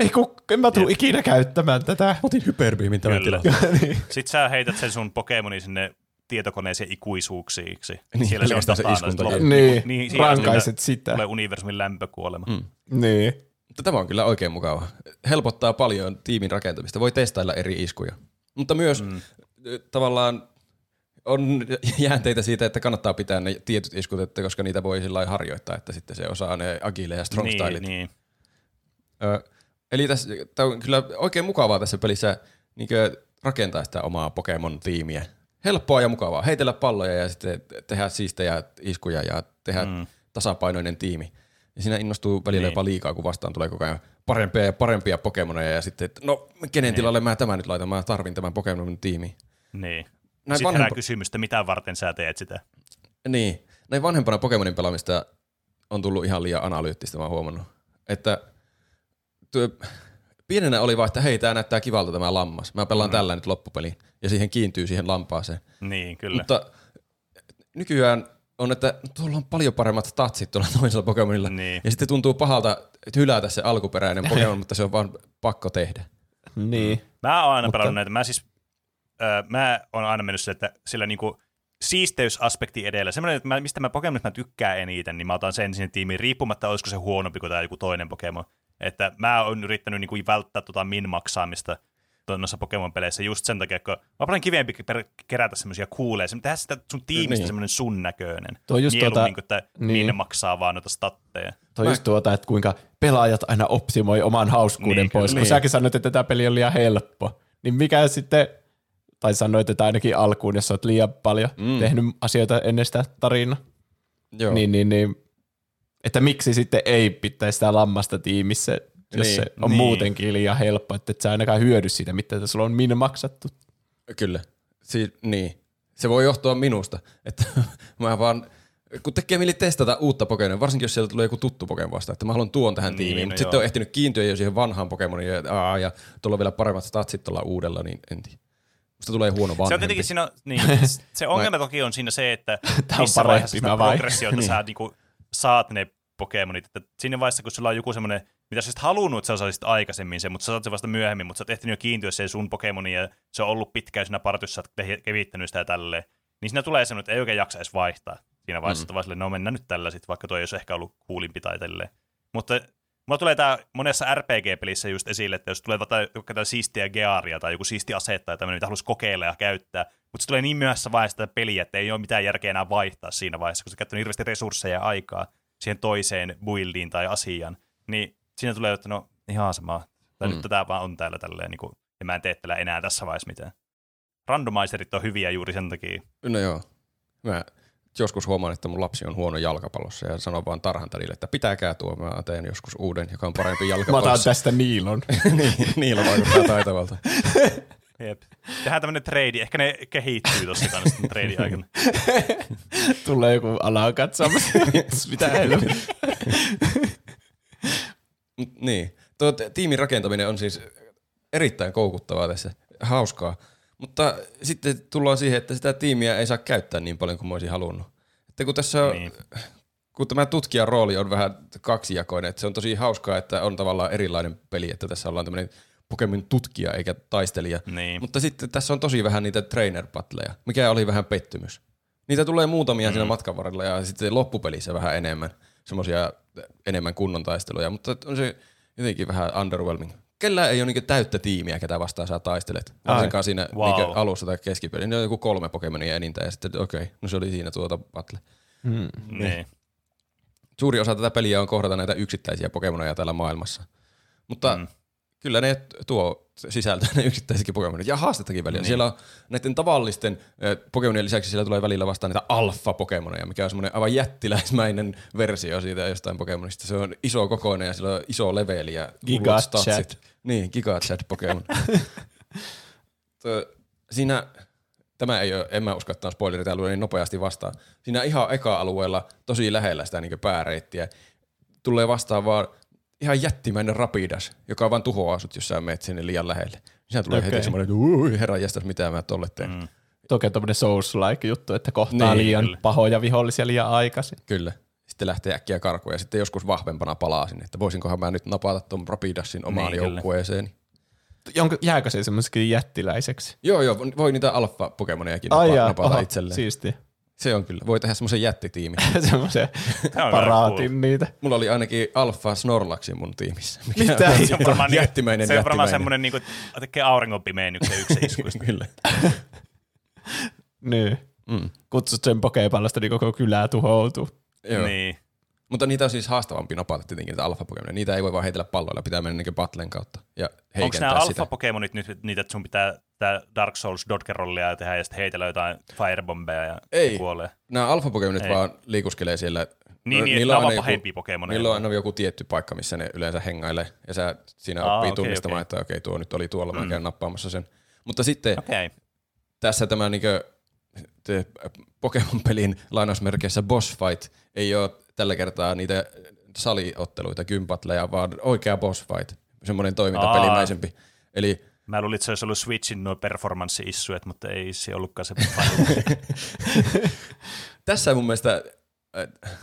Ei kun, en mä tuu ikinä käyttämään tätä. Otin hyperbeamin tämän tilan. Sitten sä heität sen sun Pokemonin sinne tietokoneeseen ikuisuuksiksi. Niin, Siellä se on pelkästään se tapana. iskun Tulee- takia. Niin, niin asti, rankaiset sitä. Tulee universumin lämpökuolema. Mm. Niin. Mutta tämä on kyllä oikein mukava. Helpottaa paljon tiimin rakentamista. Voi testailla eri iskuja. Mutta myös mm. tavallaan on jäänteitä siitä, että kannattaa pitää ne tietyt iskut, että koska niitä voi sillä harjoittaa, että sitten se osaa ne agile ja strong Niin, stylit. niin. Ö, eli tässä, tämä on kyllä oikein mukavaa tässä pelissä niin rakentaa sitä omaa Pokemon-tiimiä. Helppoa ja mukavaa. Heitellä palloja ja sitten tehdä siistejä iskuja ja tehdä mm. tasapainoinen tiimi. Ja siinä innostuu välillä Niin. jopa liikaa, kun vastaan tulee koko ajan parempia ja parempia Pokemoneja ja sitten, että no kenen tilalle mä tämän nyt laitan, mä tarvin tämän Pokemonin tiimiin. niin. Näin Sitten herää vanhempa- kysymystä, mitä varten sä teet sitä. Niin, näin vanhempana Pokemonin pelaamista on tullut ihan liian analyyttistä, mä oon huomannut. Että työ, pienenä oli vaan, että hei, tää näyttää kivalta tämä lammas. Mä pelaan mm. tällä nyt loppupeliin. Ja siihen kiintyy siihen lampaaseen. Niin, kyllä. Mutta nykyään on, että tuolla on paljon paremmat statsit tuolla toisella Pokemonilla. Niin. Ja sitten tuntuu pahalta että hylätä se alkuperäinen Pokemon, mutta se on vaan pakko tehdä. Niin. Mä oon aina Mutta- pelannut näitä. Mä siis, äh, mä oon aina mennyt sille, että sillä niinku siisteysaspekti edellä. Semmoinen, että mä, mistä mä Pokemonista mä tykkään eniten, niin mä otan sen sinne tiimiin, riippumatta olisiko se huonompi kuin tämä joku toinen Pokemon. Että mä oon yrittänyt niin kuin välttää tota min-maksaamista noissa Pokemon-peleissä just sen takia, kun mä paljon kivempi kerätä semmoisia kuuleja, se tehdä sitä sun tiimistä Niin. semmoinen sun näköinen. Tuo on just tuota- kuin, että niin. min maksaa vaan noita statteja. Toi just tuota, että kuinka pelaajat aina optimoi oman hauskuuden Niin, niin, pois. Kun Niin. säkin sanoit, että tämä peli on liian helppo, niin mikä sitten, tai sanoit, että ainakin alkuun, jos olet liian paljon mm. tehnyt asioita ennen sitä tarinaa, Joo. niin, niin, niin, että miksi sitten ei pitäisi sitä lammasta tiimissä, jos Niin, se on niin. muutenkin liian helppo, että et sä ainakaan hyödy siitä, mitä sulla on min maksettu. Kyllä. Si- niin. Se voi johtua minusta, että mä vaan, kun tekee mieli testata uutta Pokemonia, varsinkin jos sieltä tulee joku tuttu Pokemon vasta, että mä haluan tuon tähän Niin, tiimiin, no mutta joo. sitten on ehtinyt kiintyä jo siihen vanhaan Pokemoniin ja, aa, ja tuolla on vielä paremmat statsit tuolla uudella, niin en tiedä. Musta tulee huono vanhempi. Se on tietenkin siinä, niin, se ongelma toki on siinä se, että on missä vaiheessa sitä progressiota Niin. sä niinku saat ne Pokemonit. Että siinä vaiheessa, kun sulla on joku semmoinen, mitä sä olisit halunnut, että sä osaisit aikaisemmin sen, mutta sä saat sen vasta myöhemmin, mutta sä oot ehtinyt jo kiintyä siihen sun Pokemoniin ja se on ollut pitkään siinä partissa, sä oot kehittänyt sitä ja tälleen. Niin siinä tulee semmoinen, että ei oikein jaksa edes vaihtaa siinä vaiheessa, mm. että vaan silleen, no mennään nyt tällä sitten, vaikka toi ei olisi ehkä ollut kuulimpi tai tälleen. Mutta mulla tulee tää monessa RPG-pelissä just esille, että jos tulee jotain siistiä gearia tai joku siisti ase tai tämmöinen, mitä haluaisi kokeilla ja käyttää, mutta se tulee niin myöhässä vaiheessa tätä peliä, että ei ole mitään järkeä enää vaihtaa siinä vaiheessa, kun se käyttää niin hirveästi resursseja ja aikaa siihen toiseen buildiin tai asiaan, niin siinä tulee, että no ihan sama, tai mm. nyt tätä vaan on täällä tälleen, niin kuin, ja mä en tee tällä enää tässä vaiheessa mitään. Randomizerit on hyviä juuri sen takia. No joo. Mä joskus huomaan, että mun lapsi on huono jalkapallossa ja sanon vaan tarhantanille, että pitäkää tuo, mä teen joskus uuden, joka on parempi Mä otan jalkapallossa. tästä Niilon. niin, niillä vaikuttaa taitavalta. Jep. Tehdään tämmöinen trade, ehkä ne kehittyy tossa kanssa trade aikana. Tulee joku ala katsomaan. Mitä helvettiä. Niin. Tuo tiimin rakentaminen on siis erittäin koukuttavaa tässä. Hauskaa. Mutta sitten tullaan siihen, että sitä tiimiä ei saa käyttää niin paljon kuin mä olisin halunnut. Että kun tässä Niin. kun tämä tutkijan rooli on vähän kaksijakoinen, että se on tosi hauskaa, että on tavallaan erilainen peli, että tässä ollaan tämmöinen Pokemon tutkija eikä taistelija. Niin. Mutta sitten tässä on tosi vähän niitä trainer battleja, mikä oli vähän pettymys. Niitä tulee muutamia mm. siinä matkan varrella ja sitten loppupelissä vähän enemmän, semmoisia enemmän kunnon taisteluja, mutta on se jotenkin vähän underwhelming. Kellä ei ole niinku täyttä tiimiä, ketä vastaan sä taistelet. Varsinkaan siinä Wow. niinku alussa tai keskipelissä. Ne on joku kolme Pokemonia enintään ja sitten okei, okay, no se oli siinä tuota battle. Niin. Suuri osa tätä peliä on kohdata näitä yksittäisiä Pokemoneja täällä maailmassa. Mutta mm. Kyllä ne tuo sisältö ne yksittäisiäkin Pokemonit ja haastettakin välillä. Niin. Siellä on näiden tavallisten Pokemonien lisäksi siellä tulee välillä vastaan niitä alfa-Pokemoneja, mikä on semmoinen aivan jättiläismäinen versio siitä jostain Pokemonista. Se on iso kokoinen ja sillä on iso leveli ja Giga hullut statsit. Chat. Niin, Giga Chat Pokemon. Siinä tämä ei ole, en mä usko, että on spoileri, täällä niin nopeasti vastaan. Siinä ihan eka alueella, tosi lähellä sitä niin pääreittiä, tulee vastaan vaan ihan jättimäinen rapidas, joka vaan tuhoaa sut, jos sä menet sinne liian lähelle. Siinä tulee okay. Heti semmoinen, että ui, herra jästäs, mitä mä tolle teen. Mm. Toki on tämmöinen Souls-like juttu, että kohtaa Niin, liian kyllä. pahoja vihollisia liian aikaisin. Kyllä. Sitten lähtee äkkiä karkuun ja sitten joskus vahvempana palaa sinne, että voisinkohan mä nyt napata ton Rapidassin omaan Niin, kyllä. joukkueeseen. Jonka, jääkö se semmoisikin jättiläiseksi? Joo, joo, voi niitä jaa, napata oho, itselleen. siistiä. Se on kyllä. Voi tehdä semmoisen jättitiimin. semmoisen paraatin niitä. Mulla oli ainakin Alfa Snorlaxin mun tiimissä. Mikä Mitä? on Se on varmaan, niin, jättimäinen, se on varmaan semmoinen, niin kuin, että tekee auringonpimeenyksen yksi iskuista. Kyllä. Niin. Mm. Kutsut sen pokepallosta, niin koko kylää tuhoutuu. Joo. niin. Mutta niitä on siis haastavampi napata tietenkin, niitä alfa Niitä ei voi vaan heitellä palloilla, pitää mennä niin battlen kautta ja Onko heikentää nämä sitä. alfa-pokemonit nyt niitä, että sun pitää tää Dark Souls dodge-rollia tehdä ja sitten heitellä jotain firebombeja ja Ei. kuolee? Nämä alfa Ei. vaan liikuskelee siellä. Niin, No, niin niillä on vaan pahempia pokemoneja. Niillä on aina joku tietty paikka, missä ne yleensä hengailee, ja sä siinä Aa, oppii okei, tunnistamaan, okei. että okei, tuo nyt oli tuolla, mä Mm. käyn nappaamassa sen. Mutta sitten. Okay. tässä tämä niinkö, Pokemon-pelin lainausmerkeissä boss fight ei ole tällä kertaa niitä saliotteluita, gympatleja, vaan oikea boss fight, semmoinen toimintapelimäisempi. Eli Mä luulin, että se olisi ollut Switchin nuo performance-issuet, mutta ei se ollutkaan se. tässä mun mielestä, äh,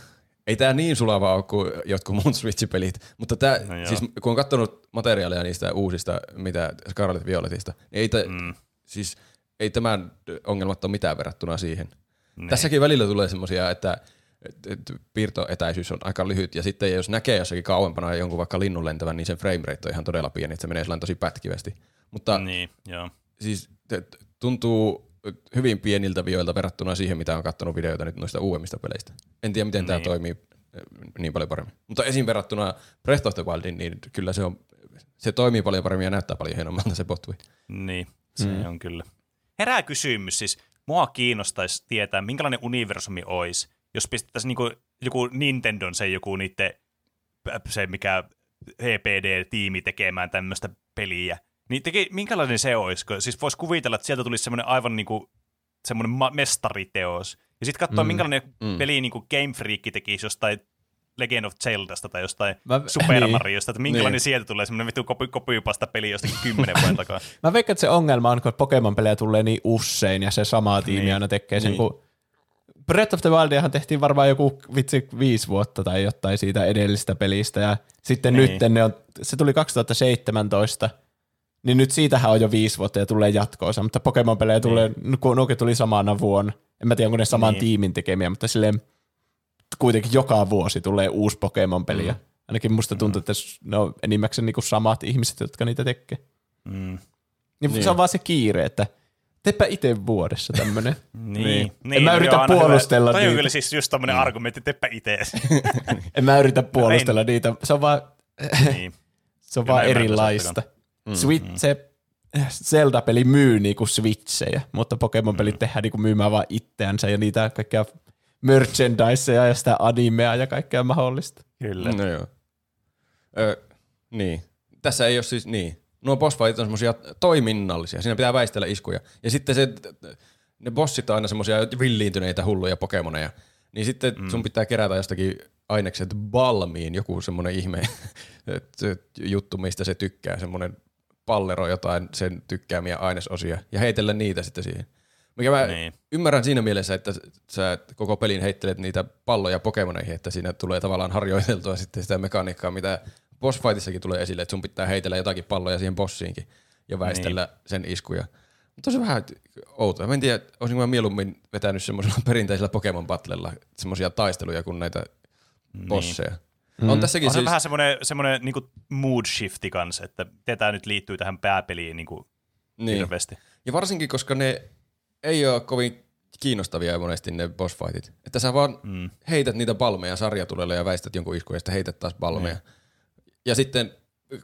ei tämä niin sulava ole kuin jotkut muut Switch-pelit, mutta tää, No no joo. siis kun on katsonut materiaalia niistä uusista, mitä Scarlet Violetista, niin ei, tä, mm. siis, ei tämän ongelmat ole mitään verrattuna siihen. Niin. Tässäkin välillä tulee semmoisia, että et, et piirtoetäisyys on aika lyhyt, ja sitten jos näkee jossakin kauempana jonkun vaikka linnun lentävän, niin sen frame rate on ihan todella pieni, että se menee sellainen tosi pätkivästi. Mutta Niin, joo. siis tuntuu hyvin pieniltä vioilta verrattuna siihen, mitä on katsonut videoita nyt noista uudemmista peleistä. En tiedä, miten niin. tämä toimii eh, niin paljon paremmin. Mutta esim. verrattuna Breath of the Wildin, niin kyllä se, on, se toimii paljon paremmin ja näyttää paljon hienommalta se botui. Niin, se mm. on kyllä. Herää kysymys siis. Mua kiinnostaisi tietää, minkälainen universumi olisi, jos pistettäisiin niinku joku Nintendon se joku niiden, se mikä EPD-tiimi tekemään tämmöistä peliä. Niin teke, minkälainen se olisi? Siis voisi kuvitella, että sieltä tulisi semmoinen aivan niinku, semmoinen ma- mestariteos. Ja sitten katsoa, mm. minkälainen mm. peli niinku Game Freak tekisi jostain Legend of Zeldasta tai jostain Mä- Super niin. Mariosta, että minkälainen Niin. niin. sieltä tulee semmoinen vittu kopi, kopypasta peli jostakin kymmenen vuoden takaa. Mä veikkaan, että se ongelma on, kun Pokemon-pelejä tulee niin usein ja se sama tiimi Niin. aina tekee sen, Niin. kun Breath of the Wildiahan tehtiin varmaan joku vitsi viisi vuotta tai jotain siitä edellisestä pelistä ja sitten Niin. nyt ne on, se tuli 2017, niin nyt siitähän on jo viisi vuotta ja tulee jatkoosa, mutta Pokemon-pelejä tulee, niin. kun nuokin tuli samana vuonna. En mä tiedä, onko ne saman Niin. tiimin tekemiä, mutta silleen kuitenkin joka vuosi tulee uusi Pokemon-peli. Mm. Ainakin musta tuntuu, että ne on enimmäkseen niinku samat ihmiset, jotka niitä tekee. Mm. Niin, Niin. niin. Se on vaan se kiire, että teepä itse vuodessa tämmönen. Niin. Niin. En mä yritä joo, hyvä. puolustella Toi on niitä. kyllä siis just tommonen mm. argumentti, teppä itse. en mä yritä puolustella niitä. Se on vaan, niin. se on Kyllä vaan erilaista. Mm, Switch, se Zelda-peli myy niinku switchejä, mutta Pokemon-pelit Mm. tehdään niinku myymään vaan itseänsä ja niitä kaikkea merchandiseja ja sitä animea ja kaikkea mahdollista. Kyllä. No joo. Ö, niin. Tässä ei ole siis niin. Nuo boss fightit on semmosia toiminnallisia. Siinä pitää väistellä iskuja. Ja sitten se, ne bossit on aina semmosia villiintyneitä hulluja pokemoneja. Niin sitten mm. sun pitää kerätä jostakin ainekset balmiin, joku semmoinen ihme juttu, mistä se tykkää, semmoinen pallero jotain sen tykkäämiä ainesosia ja heitellä niitä sitten siihen. Mikä mä Niin. ymmärrän siinä mielessä, että sä koko pelin heittelet niitä palloja Pokemoneihin, että siinä tulee tavallaan harjoiteltua sitten sitä mekaniikkaa, mitä boss fightissakin tulee esille, että sun pitää heitellä jotakin palloja siihen bossiinkin ja väistellä niin. sen iskuja. Mutta se on vähän outoa. Mä en tiedä, olisinko mä mieluummin vetänyt semmoisella perinteisellä Pokemon Battlella semmoisia taisteluja kuin näitä bosseja. Mm. On tässäkin On se siis... vähän semmoinen, semmoinen niin mood shifti kanssa, että tämä nyt liittyy tähän pääpeliin niin kuin Niin. hirveästi. Ja varsinkin, koska ne ei ole kovin kiinnostavia monesti ne boss fightit. Että sä vaan mm. heität niitä palmeja sarjatulelle ja väistät jonkun iskun ja sitten heität taas palmeja. Mm. Ja sitten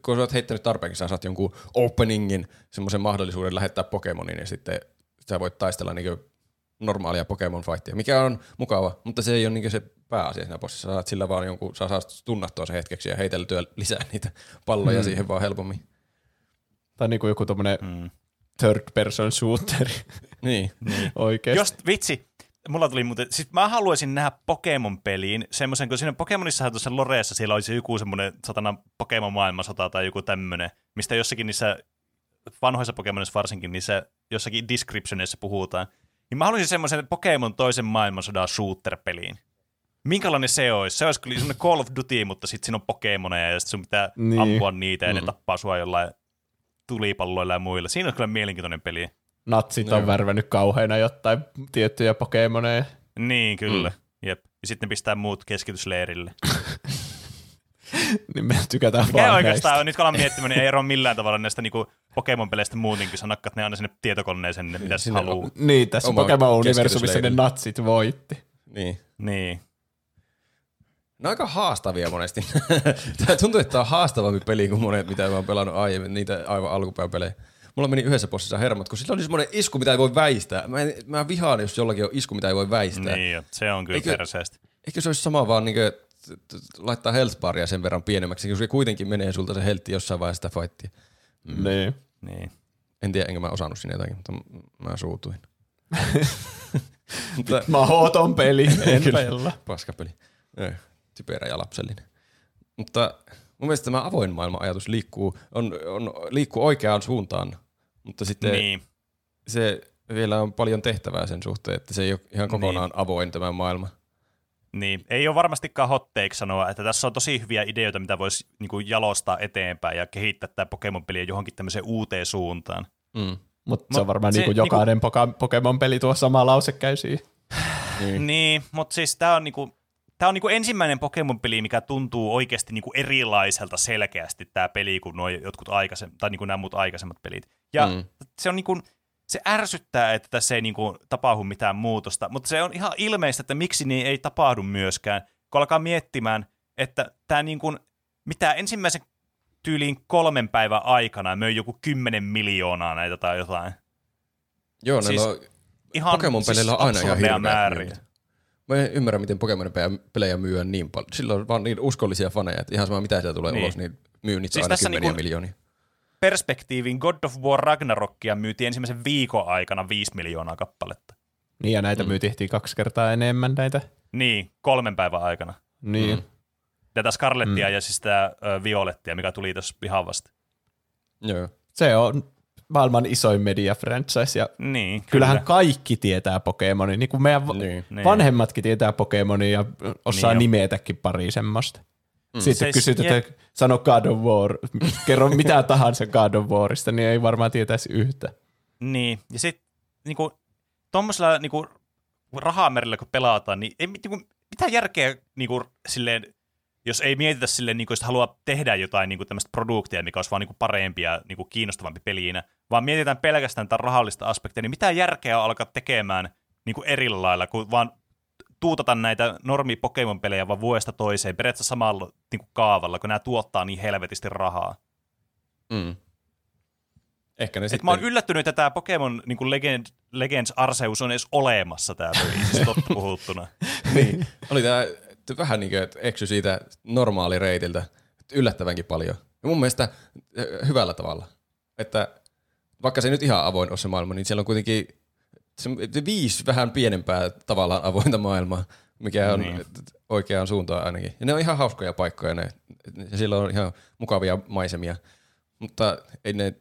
kun sä oot heittänyt tarpeeksi, sä saat jonkun openingin, semmoisen mahdollisuuden lähettää Pokemonin ja sitten sä voit taistella niin normaalia Pokemon fightia, mikä on mukava, mutta se ei ole niin se pääasia siinä bossissa. Sä saat sillä vaan jonkun, sä saat tunnattua sen hetkeksi ja heiteltyä lisää niitä palloja mm. siihen vaan helpommin. Tai niinku joku tommonen mm. third person shooter Niin. oikeesti. Jos, vitsi, mulla tuli muuten, siis mä haluaisin nähdä Pokemon-peliin semmoisen, kun siinä Pokemonissahan tuossa Loreessa siellä olisi joku semmoinen satana Pokemon maailmansota tai joku tämmöinen, mistä jossakin niissä vanhoissa Pokemonissa varsinkin, niissä jossakin descriptionissa puhutaan. Niin mä haluaisin semmoisen Pokemon toisen maailmansodan shooter-peliin. Minkälainen se olisi? Se olisi kyllä semmoinen Call of Duty, mutta sitten siinä on Pokemoneja ja sitten sun pitää Niin. ampua niitä ja ne Mm. tappaa sua jollain tulipalloilla ja muilla. Siinä on kyllä mielenkiintoinen peli. Natsit Joo. on värvännyt kauheina jotain tiettyjä Pokemoneja. Niin, kyllä. Mm. Jep. Ja sitten ne pistää muut keskitysleirille. Niin me tykätään Mikä vaan oikeastaan näistä. on, nyt kun alan miettimään, niin ei ero millään tavalla näistä niinku Pokemon-peleistä muutenkin. Sä nakkat ne aina sinne tietokoneeseen, ne mitä sä Sinne haluu. Niin, tässä Oma Pokemon-universumissa ne natsit voitti. Niin. Niin. Ne on aika haastavia monesti. Tämä tuntuu, että tämä on haastavampi peli kuin monet, mitä mä oon pelannut aiemmin, niitä aivan alkupäin pelejä. Mulla meni yhdessä bossissa hermot, kun sillä oli semmoinen isku, mitä ei voi väistää. Mä, en, mä vihaan, jos jollakin on isku, mitä ei voi väistää. Niin, jo. se on kyllä Eikö- perseestä. Eikö se olisi sama vaan niin kuin, laittaa health baria sen verran pienemmäksi, kun se kuitenkin menee sulta se heltti jossain vaiheessa sitä fightia. Mm. Niin. Niin. En tiedä, enkä mä osannut sinne jotakin, mutta m- mä suutuin. mutta Mahoton peli, en pelaa. paskapeli. Ei, Typerä ja lapsellinen. Mutta mun mielestä tämä avoin maailman ajatus liikkuu, on, on, liikkuu oikeaan suuntaan, mutta sitten Niin. se vielä on paljon tehtävää sen suhteen, että se ei ole ihan kokonaan niin. avoin tämä maailma. Niin, ei ole varmastikaan hot take sanoa, että tässä on tosi hyviä ideoita, mitä voisi niinku jalostaa eteenpäin ja kehittää tämä Pokemon-peliä johonkin tämmöiseen uuteen suuntaan. Mm. Mutta se on Mut varmaan se niinku jokainen poka- Pokemon-peli tuo sama lause käy siihen. Niin. Niin, mutta siis tämä on niinku, tää on niinku ensimmäinen Pokemon-peli, mikä tuntuu oikeasti niinku erilaiselta selkeästi tämä peli kuin nuo jotkut aikaisemmat, tai niinku nämä muut aikaisemmat pelit. Ja Mm. se on niinku, se ärsyttää, että tässä ei niinku tapahdu mitään muutosta, mutta se on ihan ilmeistä, että miksi niin ei tapahdu myöskään, kun alkaa miettimään, että tämä niinku, mitä ensimmäisen tyyliin kolmen päivän aikana möi joku 10 miljoonaa näitä tai jotain. Joo, Siis siis, on, Ihan Pokemon-peleillä on aina ihan määriä. myynnit. Mä en ymmärrä, miten Pokemon-pelejä myydään niin paljon. Silloin on vaan niin uskollisia faneja, että ihan sama mitä sieltä tulee Niin. niin. ulos, niin myynnit Siis on aina kymmeniä niinku- miljoonia. Perspektiivin God of War Ragnarokia myytiin ensimmäisen viikon aikana 5 miljoonaa kappaletta. Niin ja näitä mm. myytiin kaksi kertaa enemmän näitä. Niin, kolmen päivän aikana. Niin. Mm. Tätä Scarlettia mm. ja siis sitä Violettia, mikä tuli tuossa ihan vasta. Joo. Se on maailman isoin media franchise ja Niin, kyllä. kyllähän kaikki tietää Pokemonin. Niin kuin meidän va- Niin. Niin. vanhemmatkin tietää Pokemonin ja osaa Niin niin jo. nimetäkin pari semmoista. Mm. Sitten Se- kysyt, että jep. sano God of War, kerro mitä tahansa God of Warista, niin ei varmaan tietäisi yhtä. Niin, ja sitten niinku, tuommoisella niinku, rahamerillä kun pelataan, niin ei niinku, mitään järkeä niinku, silleen, jos ei mietitä silleen, niinku, jos haluaa tehdä jotain niinku, tämmöistä produktia, mikä olisi vaan niinku, parempi ja niinku, kiinnostavampi peliinä, vaan mietitään pelkästään tätä rahallista aspektia, niin mitä järkeä on alkaa tekemään niinku, eri lailla, kun vaan tuutata näitä normi Pokemon-pelejä vaan vuodesta toiseen periaatteessa samalla niinku, kaavalla, kun nämä tuottaa niin helvetisti rahaa. Mm. Ehkä ne Et sitten... mä oon yllättynyt, että tämä Pokemon niin Legend, Legends Arceus on edes olemassa tämä peli, siis totta puhuttuna. niin. Oli tää vähän niin kuin, että eksy siitä normaalireitiltä yllättävänkin paljon. Ja mun mielestä eh, hyvällä tavalla. Että vaikka se ei nyt ihan avoin ole se maailma, niin siellä on kuitenkin se viisi vähän pienempää tavallaan avointa maailmaa, mikä on Niin. oikeaan suuntaan ainakin. Ja ne on ihan hauskoja paikkoja ne. Ja siellä on ihan mukavia maisemia. Mutta ei ne,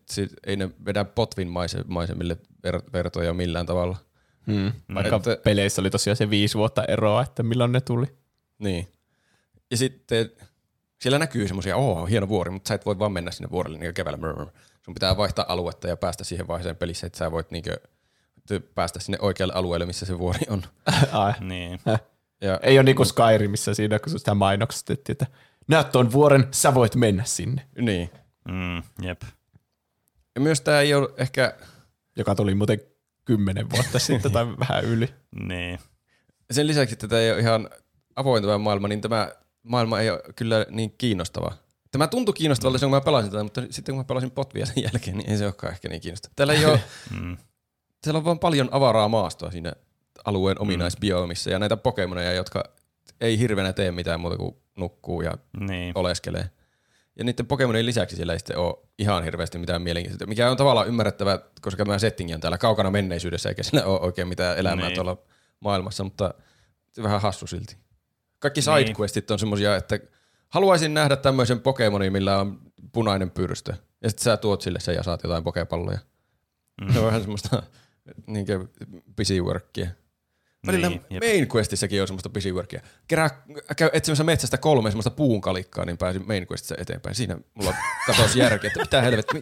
ei ne vedä potvin maise- maisemille ver- vertoja millään tavalla. Hmm. Vaikka Että- peleissä oli tosiaan se viisi vuotta eroa, että milloin ne tuli. Niin. Ja sitten siellä näkyy semmoisia, oo, hieno vuori, mutta sä et voi vaan mennä sinne vuorelle niin keväällä. Brr. Sun pitää vaihtaa aluetta ja päästä siihen vaiheeseen pelissä, että sä voit niin päästä sinne oikealle alueelle, missä se vuori on. Ai. Niin. Ja, Ei ole niinku Skyrimissa siinä, kun sitä mainostettiin, että näet tuon vuoren, sä voit mennä sinne. niin. Mm, jep. Ja myös tämä ei ole ehkä, Joka tuli muuten kymmenen vuotta sitten tai vähän yli. Niin. sen lisäksi, että tämä ei ole ihan avoin tämä maailma, niin tämä maailma ei ole kyllä niin kiinnostava. Tämä tuntui kiinnostavalle silloin, kun mä pelasin tätä, mutta sitten kun mä pelasin potvia sen jälkeen, niin ei se olekaan ehkä niin kiinnostava. Täällä ei ole, Mm. Siellä on vaan paljon avaraa maastoa siinä alueen ominaisbiomissa ja näitä pokemoneja, jotka ei hirveänä tee mitään muuta kuin nukkuu ja Niin. oleskelee. Ja niiden Pokemonin lisäksi siellä ei sitten ole ihan hirveästi mitään mielenkiintoista, mikä on tavallaan ymmärrettävää, koska tämä settingi on täällä kaukana menneisyydessä, eikä siellä ole oikein mitään elämää Niin. niin. tuolla maailmassa, mutta se vähän hassu silti. Kaikki Niin. sidequestit on semmosia, että haluaisin nähdä tämmöisen Pokemonin, millä on punainen pyrstö. Ja sitten sä tuot sille sen ja saat jotain pokepalloja. Mm. Se on vähän semmoista niinkö busy workia. Välillä Niin, jep. main questissäkin on semmoista busy workia. Kerää, käy etsimässä metsästä kolme semmoista puun kalikkaa, niin pääsin main questissa eteenpäin. Siinä mulla katosi järki, että mitä helvettiä.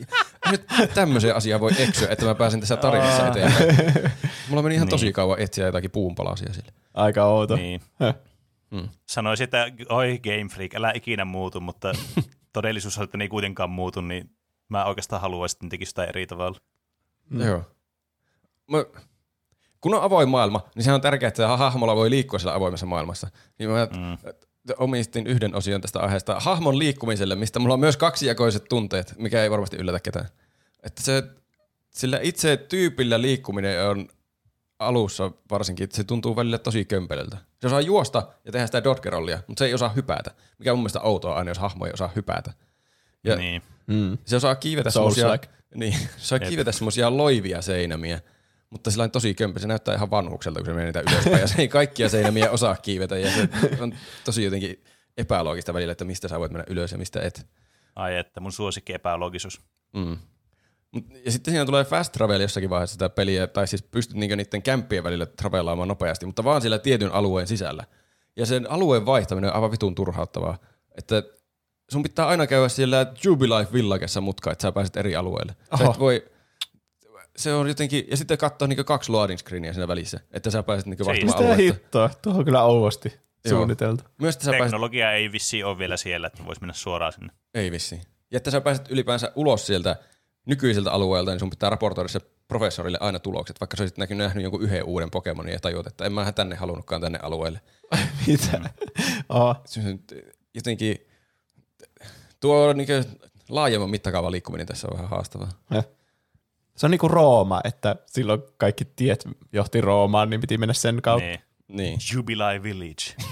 Nyt tämmöisen asian voi eksyä, että mä pääsin tässä tarinassa eteenpäin. Mulla meni ihan tosi Niin. kauan etsiä jotakin puunpalasia sille. Aika outo. Niin. Mm. Sanoisin, että oi Game Freak, älä ikinä muutu, mutta todellisuus on, että ne ei kuitenkaan muutu, niin mä oikeastaan haluaisin, että ne tekisi sitä eri tavalla. Mm. Joo. Mä, kun on avoin maailma, niin se on tärkeää, että hahmolla voi liikkua siellä avoimessa maailmassa. Niin mä Mm. omistin yhden osion tästä aiheesta hahmon liikkumiselle, mistä mulla on myös kaksijakoiset tunteet, mikä ei varmasti yllätä ketään. Että se, sillä itse tyypillä liikkuminen on alussa varsinkin, että se tuntuu välillä tosi kömpelöltä. Se osaa juosta ja tehdä sitä dodgerollia, mutta se ei osaa hypätä, mikä on mun mielestä outoa aina, jos hahmo ei osaa hypätä. Ja Niin. Mm. se osaa kiivetä Souls semmosia, like. niin, se osaa kiivetä loivia seinämiä, mutta sillä on tosi kömpä. Se näyttää ihan vanhukselta, kun se menee niitä ylöspäin. Ja se ei kaikkia seinämiä osaa kiivetä. Ja se on tosi jotenkin epäloogista välillä, että mistä sä voit mennä ylös ja mistä et. Ai että, mun suosikki epäloogisuus. Mm. Mut, ja sitten siinä tulee fast travel jossakin vaiheessa sitä peliä, tai siis pystyt niinkö niiden kämppien välillä travelaamaan nopeasti, mutta vaan siellä tietyn alueen sisällä. Ja sen alueen vaihtaminen on aivan vitun turhauttavaa. Että sun pitää aina käydä siellä Jubilife Villagessa mutka, että sä pääset eri alueelle. Sä Oho. et voi, se on jotenkin, ja sitten katsoa niinku kaksi loading screenia siinä välissä, että sä pääset niinku vaihtamaan Mitä aluetta. hittoa? Tuo on kyllä ouvosti Joo. suunniteltu. Myös, että sä pääset, Teknologia ei vissi ole vielä siellä, että voisi mennä suoraan sinne. ei vissiin. Ja että sä pääset ylipäänsä ulos sieltä nykyiseltä alueelta, niin sun pitää raportoida se professorille aina tulokset, vaikka sä olisit näkynyt nähnyt jonkun yhden uuden Pokemonin ja tajuat, että en mä tänne halunnutkaan tänne alueelle. Mitä? Oh. Jotenkin, tuo niinku laajemman mittakaavan liikkuminen tässä on vähän haastavaa. Se on niinku Rooma, että silloin kaikki tiet johti Roomaan, niin piti mennä sen kautta. Niin. Niin. Jubilai Village.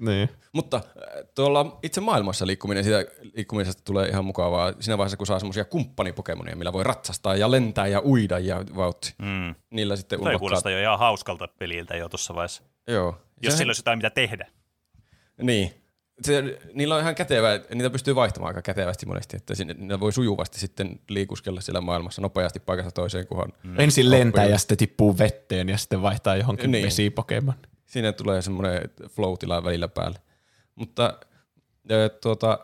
Niin. Mutta äh, tuolla itse maailmassa liikkuminen, siitä liikkumisesta tulee ihan mukavaa siinä vaiheessa, kun saa semmoisia kumppanipokemonia, millä voi ratsastaa ja lentää ja uida ja vauhti. Mm. Niillä sitten Toi kuulostaa jo ihan hauskalta peliltä jo tuossa vaiheessa. Joo. Jos Se- sillä olisi jotain mitä tehdä. Niin. Se, niillä on ihan kätevää, niitä pystyy vaihtamaan aika kätevästi monesti, että sinne, niillä voi sujuvasti sitten liikuskella siellä maailmassa nopeasti paikasta toiseen, kunhan Mm. Ensin lentää ja sitten tippuu vetteen ja sitten vaihtaa johonkin Niin. vesipokemon. siinä tulee semmoinen flow-tila välillä päälle. Mutta ö, tuota,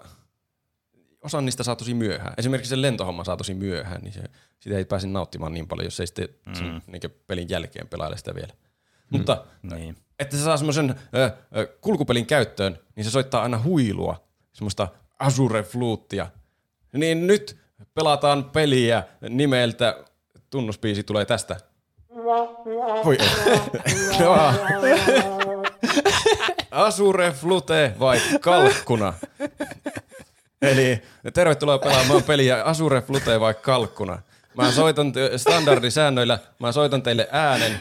osa niistä saa tosi myöhään. Esimerkiksi se lentohomma saa tosi myöhään, niin se, sitä ei pääse nauttimaan niin paljon, jos ei sitten mm. sen, niin pelin jälkeen pelaile sitä vielä. Mm. Mutta Niin. että se saa semmoisen ö, kulkupelin käyttöön, niin se soittaa aina huilua, semmoista Azure Fluuttia. Niin nyt pelataan peliä nimeltä, tunnuspiisi tulee tästä. Voi. Azure Flute vai kalkkuna? Eli tervetuloa pelaamaan peliä Azure Flute vai kalkkuna. Mä soitan standardisäännöillä, mä soitan teille äänen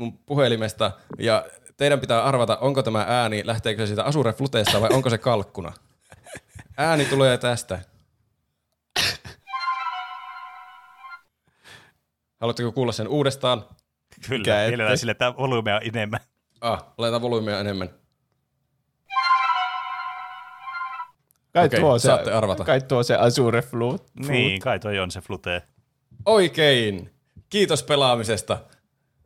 mun puhelimesta ja teidän pitää arvata, onko tämä ääni, lähteekö se siitä Azure Fluteesta vai onko se kalkkuna. Ääni tulee tästä. Haluatteko kuulla sen uudestaan? Kyllä, mielellään sille, että volyymea on enemmän. Ah, laitetaan volyymia enemmän. Kai, Okei, tuo se, saatte arvata. kai tuo se Azure Flute. Niin, kai toi on se flute. Oikein. Kiitos pelaamisesta.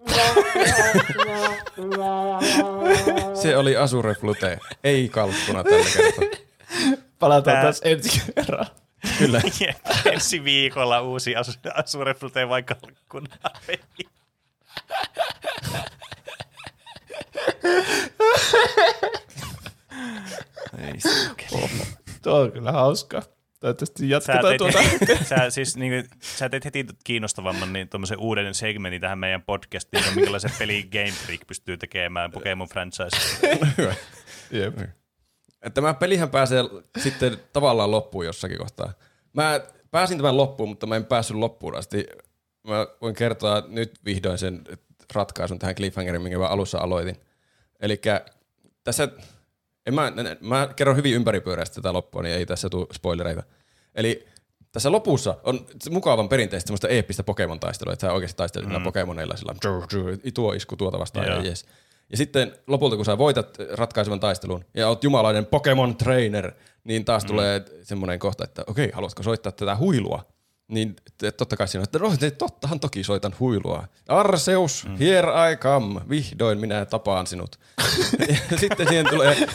Se oli Azure Flute, ei kalkkuna tällä kertaa. Palataan Tää- taas ensi kerran. Kyllä. Ensi viikolla uusi Azure Flute vai kalkkuna. Ei Tuo on kyllä hauska. Toivottavasti Sä jatketaan teit, tuota. sä, siis, niin kuin, sä teit heti kiinnostavamman niin tuommoisen uuden segmentin tähän meidän podcastiin, että minkälaisen peli Game Freak pystyy tekemään Pokemon franchise. Hyvä. Jep. Tämä pelihän pääsee sitten tavallaan loppuun jossakin kohtaa. Mä pääsin tämän loppuun, mutta mä en päässyt loppuun asti. Mä voin kertoa nyt vihdoin sen ratkaisun tähän cliffhangerin, minkä mä alussa aloitin. Eli tässä, en mä, mä kerron hyvin ympäripyöreästi tätä loppua, niin ei tässä tule spoilereita. Eli tässä lopussa on mukavan perinteistä semmoista eeppistä Pokemon-taistelua, että sä oikeasti taistelet mm. Pokemoneilla sillä tuo isku tuota vastaan Joo. ja yes. Ja sitten lopulta, kun sä voitat ratkaisevan taistelun ja oot jumalainen Pokemon trainer, niin taas mm. tulee semmoinen kohta, että okei, haluatko soittaa tätä huilua? Niin totta kai siinä on, että no, tottahan toki soitan huilua. Arceus, mm. here I come, vihdoin minä tapaan sinut. ja sitten siihen tulee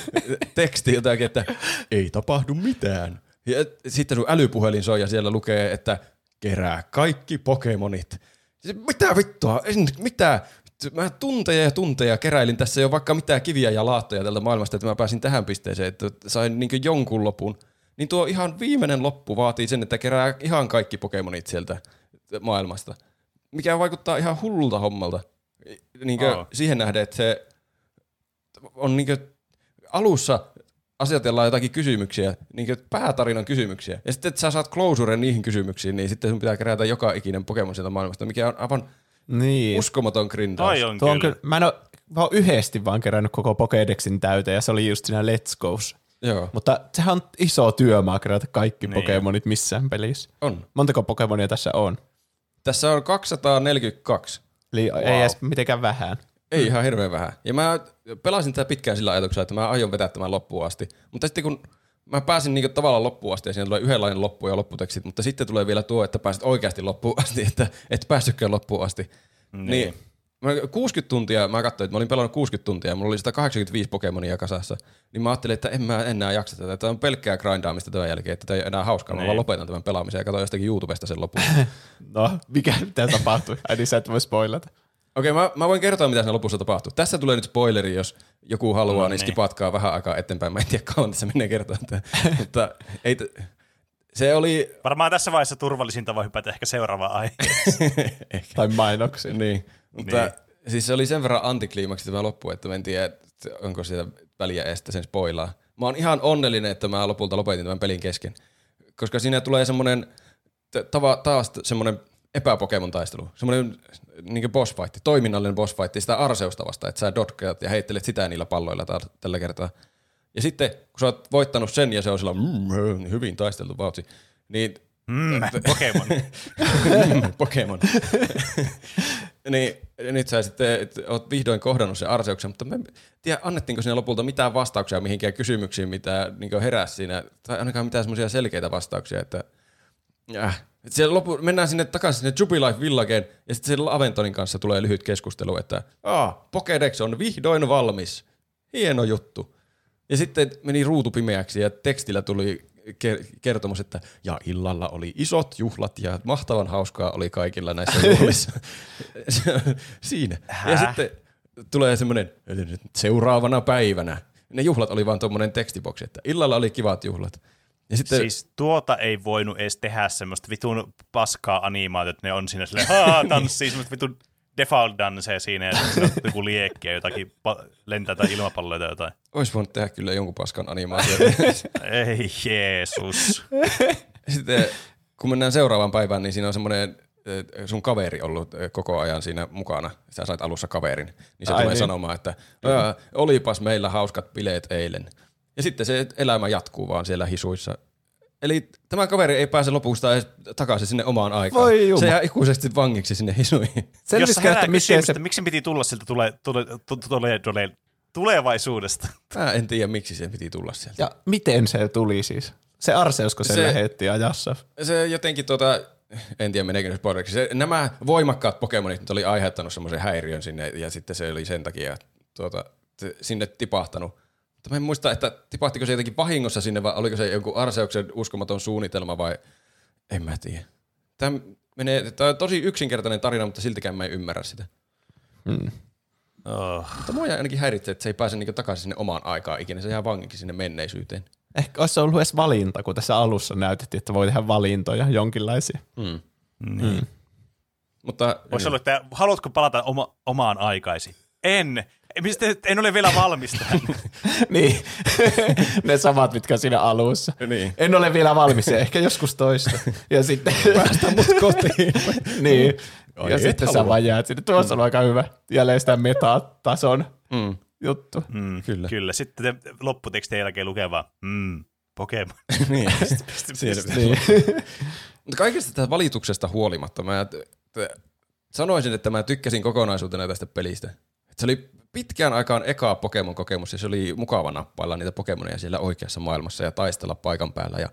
teksti jotakin, että ei tapahdu mitään. Ja sitten sun älypuhelin soi ja siellä lukee, että kerää kaikki Pokemonit. Se, Mitä vittua? En, mitä? Mä tunteja ja tunteja keräilin tässä jo vaikka mitä kiviä ja laattoja tältä maailmasta, että mä pääsin tähän pisteeseen, että sain niin jonkun lopun. Niin tuo ihan viimeinen loppu vaatii sen, että kerää ihan kaikki Pokemonit sieltä maailmasta. Mikä vaikuttaa ihan hullulta hommalta. Niin Oo. siihen nähden, että se on niin alussa asetellaan jotakin kysymyksiä, niin päätarinan kysymyksiä. Ja sitten, että sä saat closuren niihin kysymyksiin, niin sitten sun pitää kerätä joka ikinen Pokemon sieltä maailmasta, mikä on aivan Niin. uskomaton grindaus. Toi on Tuo on kyllä. kyllä. Mä en ole, mä oon yhdesti vaan kerännyt koko Pokédexin täyteen ja se oli just siinä Let's Go's. Joo, Mutta sehän on iso työmaa kerätä kaikki Niin. niin. Pokemonit missään pelissä. on. Montako Pokemonia tässä on? Tässä on 242. Eli wow. ei edes mitenkään vähän. Ei ihan hirveän vähän. Ja mä pelasin tätä pitkään sillä ajatuksella, että mä aion vetää tämän loppuun asti. Mutta sitten kun mä pääsin niinku tavallaan loppuun asti ja siinä tulee yhdenlainen loppu ja lopputekstit, mutta sitten tulee vielä tuo, että pääset oikeasti loppuun asti, että et päässytkään loppuun asti. Niin. niin Mä 60 tuntia, mä katsoin, että mä olin pelannut 60 tuntia ja mulla oli 185 Pokemonia kasassa. Niin mä ajattelin, että en mä enää jaksa tätä. Tämä on pelkkää grindaamista tämän jälkeen, että tämä ei enää hauskaa. Mä Niin. vaan lopetan tämän pelaamisen ja katsoin jostakin YouTubesta sen lopun. No, mikä mitä tapahtui? Ai niin sä et voi spoilata. Okei, mä, mä voin kertoa, mitä siinä lopussa tapahtuu. Tässä tulee nyt spoileri, jos joku haluaa, No niin niin. skipatkaa vähän aikaa eteenpäin. Mä en tiedä, kauan tässä menee kertoa. Mutta ei, t- se oli... Varmaan tässä vaiheessa turvallisinta voi hypätä ehkä seuraavaan aiheeseen. Tai mainoksi. Niin, mutta Niin. siis se oli sen verran antikliimaksi tämä loppu, että mä en tiedä, että onko siitä väliä estä sen spoilaa. Mä oon ihan onnellinen, että mä lopulta lopetin tämän pelin kesken, koska siinä tulee semmonen t- tava, taas semmonen epäpokemon taistelu, semmoinen niin boss fight, toiminnallinen boss fight, sitä Arseusta vasta, että sä dotkeat ja heittelet sitä niillä palloilla taas, tällä kertaa. Ja sitten, kun sä oot voittanut sen ja se on sillä mm, hyvin taisteltu vautsi, niin Mm, Pokemon. Pokemon. niin nyt sä sitten et, oot vihdoin kohdannut sen Arseuksen, mutta mä en tiedä, annettiinko siinä lopulta mitään vastauksia mihinkään kysymyksiin, mitä niin heräsi siinä, tai ainakaan mitään semmoisia selkeitä vastauksia, että äh. Et lopu, mennään sinne takaisin sinne Jubilife Villageen, ja sitten siellä Aventonin kanssa tulee lyhyt keskustelu, että Aa, Pokédex on vihdoin valmis. Hieno juttu. Ja sitten meni ruutu pimeäksi ja tekstillä tuli kertomus, että ja illalla oli isot juhlat ja mahtavan hauskaa oli kaikilla näissä juhlissa. Siinä. Ja sitten tulee semmoinen seuraavana päivänä. Ne juhlat oli vaan tuommoinen tekstiboksi, että illalla oli kivat juhlat. Ja sitten, Siis tuota ei voinut edes tehdä semmoista vitun paskaa animaatiota, että ne on siinä silleen, haa, tanssii semmoista vitun default dansee siinä ja joku liekki ja jotakin pa- lentää tai ilmapalloja tai jotain. olisi voinut tehdä kyllä jonkun paskan animaation. Ei Jeesus. Sitten kun mennään seuraavaan päivään, niin siinä on semmoinen eh, sun kaveri ollut eh, koko ajan siinä mukana. Sä sait alussa kaverin. Niin se Ai tulee niin. sanomaan, että "Ää, olipas meillä hauskat bileet eilen. Ja sitten se elämä jatkuu vaan siellä hisuissa. Eli tämä kaveri ei pääse lopusta edes takaisin sinne omaan aikaan. Voi se jää ikuisesti vangiksi sinne hisuihin. Jos Selvisikö, herää että miten se... miksi piti tulla siltä tule, tule, tule, tule, tule, tulevaisuudesta. Mä en tiedä, miksi se piti tulla sieltä. Ja miten se tuli siis? Se Arseusko sen Se- lähetti ajassa. Se jotenkin tota, en tiedä meneekö se spoileriksi. Se, nämä voimakkaat Pokemonit nyt oli aiheuttanut semmoisen häiriön sinne ja sitten se oli sen takia tuota, se- sinne tipahtanut. Mutta mä en muista, että tipahtiko se jotenkin vahingossa sinne vai oliko se joku Arseuksen uskomaton suunnitelma vai en mä tiedä. Tämä, menee, tämä on tosi yksinkertainen tarina, mutta siltikään mä en ymmärrä sitä. Oh. Mutta mua ainakin häiritsee, että se ei pääse niinku takaisin sinne omaan aikaan ikinä. Se jää vangiksi sinne menneisyyteen. Ehkä olisi ollut edes valinta, kun tässä alussa näytettiin, että voi tehdä valintoja jonkinlaisia. Mm. Niin. Mutta Voisi olla, että haluatko palata oma, omaan aikaisi? En. Mistä, en ole vielä valmis tähän. niin, ne samat, mitkä on siinä alussa. Niin. En ole vielä valmis, ja ehkä joskus toista. Ja sitten... Päästä mut kotiin. niin. Ai, ja sitten sä halua. vaan jäät sinne. Tuossa on aika hyvä. Jälleen sitä metatason Mm. juttu. Mm, Kyllä. Kyllä. Sitten te lopputekstien jälkeen lukee vaan, mm, Pokemon. niin. Siinä pitäisi Niin. Mutta kaikesta tästä valituksesta huolimatta mä t- t- sanoisin, että mä tykkäsin kokonaisuutena tästä pelistä. Et se oli pitkään aikaan eka Pokemon-kokemus ja se oli mukava nappailla niitä Pokemoneja siellä oikeassa maailmassa ja taistella paikan päällä ja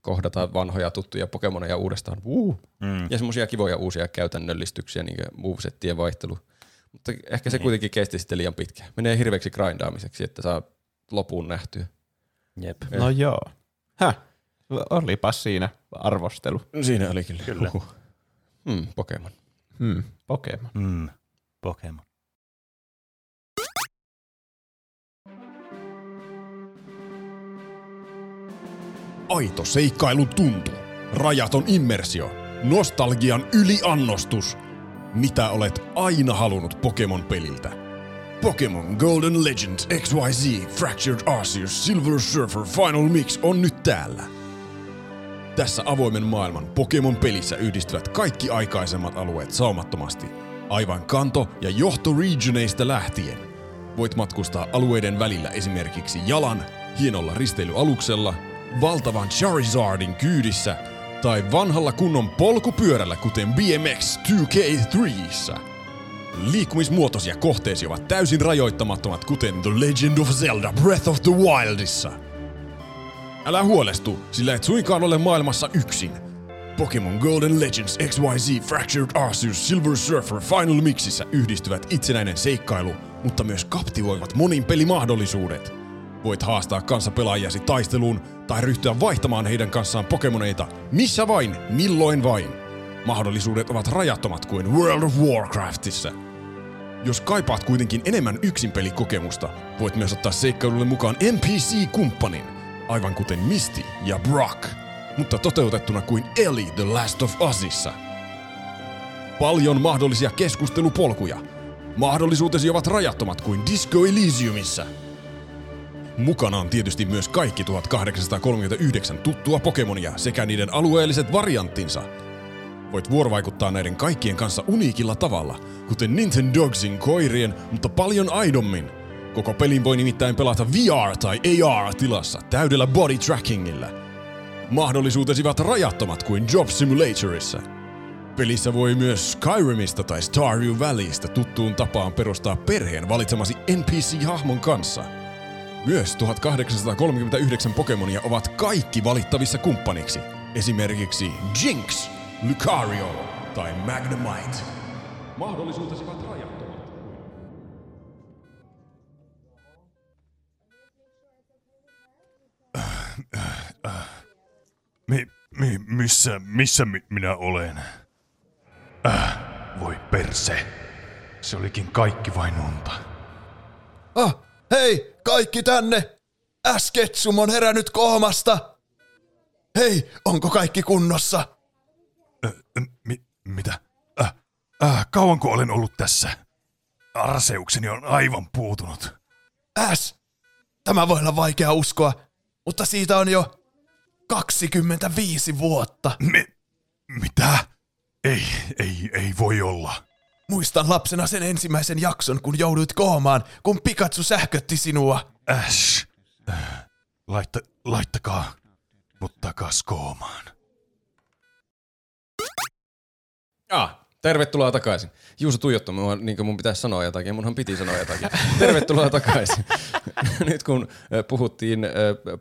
kohdata vanhoja tuttuja Pokemoneja uudestaan. Uh. Mm. Ja semmoisia kivoja uusia käytännöllistyksiä, niin kuin movesettien vaihtelu. Mutta ehkä se kuitenkin kesti sitten liian pitkään. Menee hirveäksi grindaamiseksi, että saa lopun nähtyä. Jep. No joo. Häh. Olipas siinä arvostelu. Siinä oli kyllä. Kyllä. Huhhuh. Hmm, Pokemon. Hmm, Pokemon. Mm, Pokemon. Aito seikkailun tuntu. Rajaton immersio. Nostalgian yliannostus. Mitä olet aina halunnut Pokemon-peliltä. Pokemon Golden Legend XYZ Fractured Arceus Silver Surfer Final Mix on nyt täällä. Tässä avoimen maailman Pokemon-pelissä yhdistyvät kaikki aikaisemmat alueet saumattomasti. Aivan kanto- ja johtoregioneista lähtien. Voit matkustaa alueiden välillä esimerkiksi jalan, hienolla risteilyaluksella, valtavan Charizardin kyydissä tai vanhalla kunnon polkupyörällä kuten BMX 2K3. Liikkumismuotoisia kohteesi ovat täysin rajoittamattomat kuten The Legend of Zelda Breath of the Wildissa. Älä huolestu, sillä et suinkaan ole maailmassa yksin. Pokemon Golden Legends XYZ Fractured Arceus Silver Surfer Final Mixissä yhdistyvät itsenäinen seikkailu, mutta myös kaptivoivat monin pelimahdollisuudet. Voit haastaa kanssapelaajasi taisteluun tai ryhtyä vaihtamaan heidän kanssaan Pokemoneita missä vain, milloin vain. Mahdollisuudet ovat rajattomat kuin World of Warcraftissa. Jos kaipaat kuitenkin enemmän yksinpelikokemusta, voit myös ottaa seikkailulle mukaan NPC-kumppanin, aivan kuten Misty ja Brock, mutta toteutettuna kuin Ellie The Last of Usissa. Paljon mahdollisia keskustelupolkuja. Mahdollisuutesi ovat rajattomat kuin Disco Elysiumissa. Mukana on tietysti myös kaikki 1839 tuttua Pokemonia sekä niiden alueelliset varianttinsa. Voit vuorovaikuttaa näiden kaikkien kanssa uniikilla tavalla, kuten Nintendogsin koirien, mutta paljon aidommin. Koko pelin voi nimittäin pelata VR- tai AR-tilassa täydellä body trackingilla. Mahdollisuutesi ovat rajattomat kuin Job Simulatorissa. Pelissä voi myös Skyrimista tai Stardew Valleystä tuttuun tapaan perustaa perheen valitsemasi NPC-hahmon kanssa – myös 1839 Pokemonia ovat kaikki valittavissa kumppaniksi. Esimerkiksi Jinx, Lucario tai Magnemite. Mahdollisuutesi ovat rajattomat. Mi, mi, missä, missä mi, minä olen? Äh, voi perse. Se olikin kaikki vain unta. Ah, hei, kaikki tänne! Äsketsum on herännyt koomasta! Hei, onko kaikki kunnossa? Äh, mi, mitä? Äh, äh, kauanko olen ollut tässä? Arseukseni on aivan puutunut. Äs, tämä voi olla vaikea uskoa, mutta siitä on jo 25 vuotta. Mi, mitä? Ei, ei, ei voi olla. Muistan lapsena sen ensimmäisen jakson, kun jouduit koomaan, kun Pikachu sähkötti sinua. Äsh. Laitta, laittakaa mut takas koomaan. Ah, tervetuloa takaisin. Juuso tuijottaa mua, niin kuin mun pitäisi sanoa jotakin, munhan piti sanoa jotakin. Tervetuloa takaisin. Nyt kun puhuttiin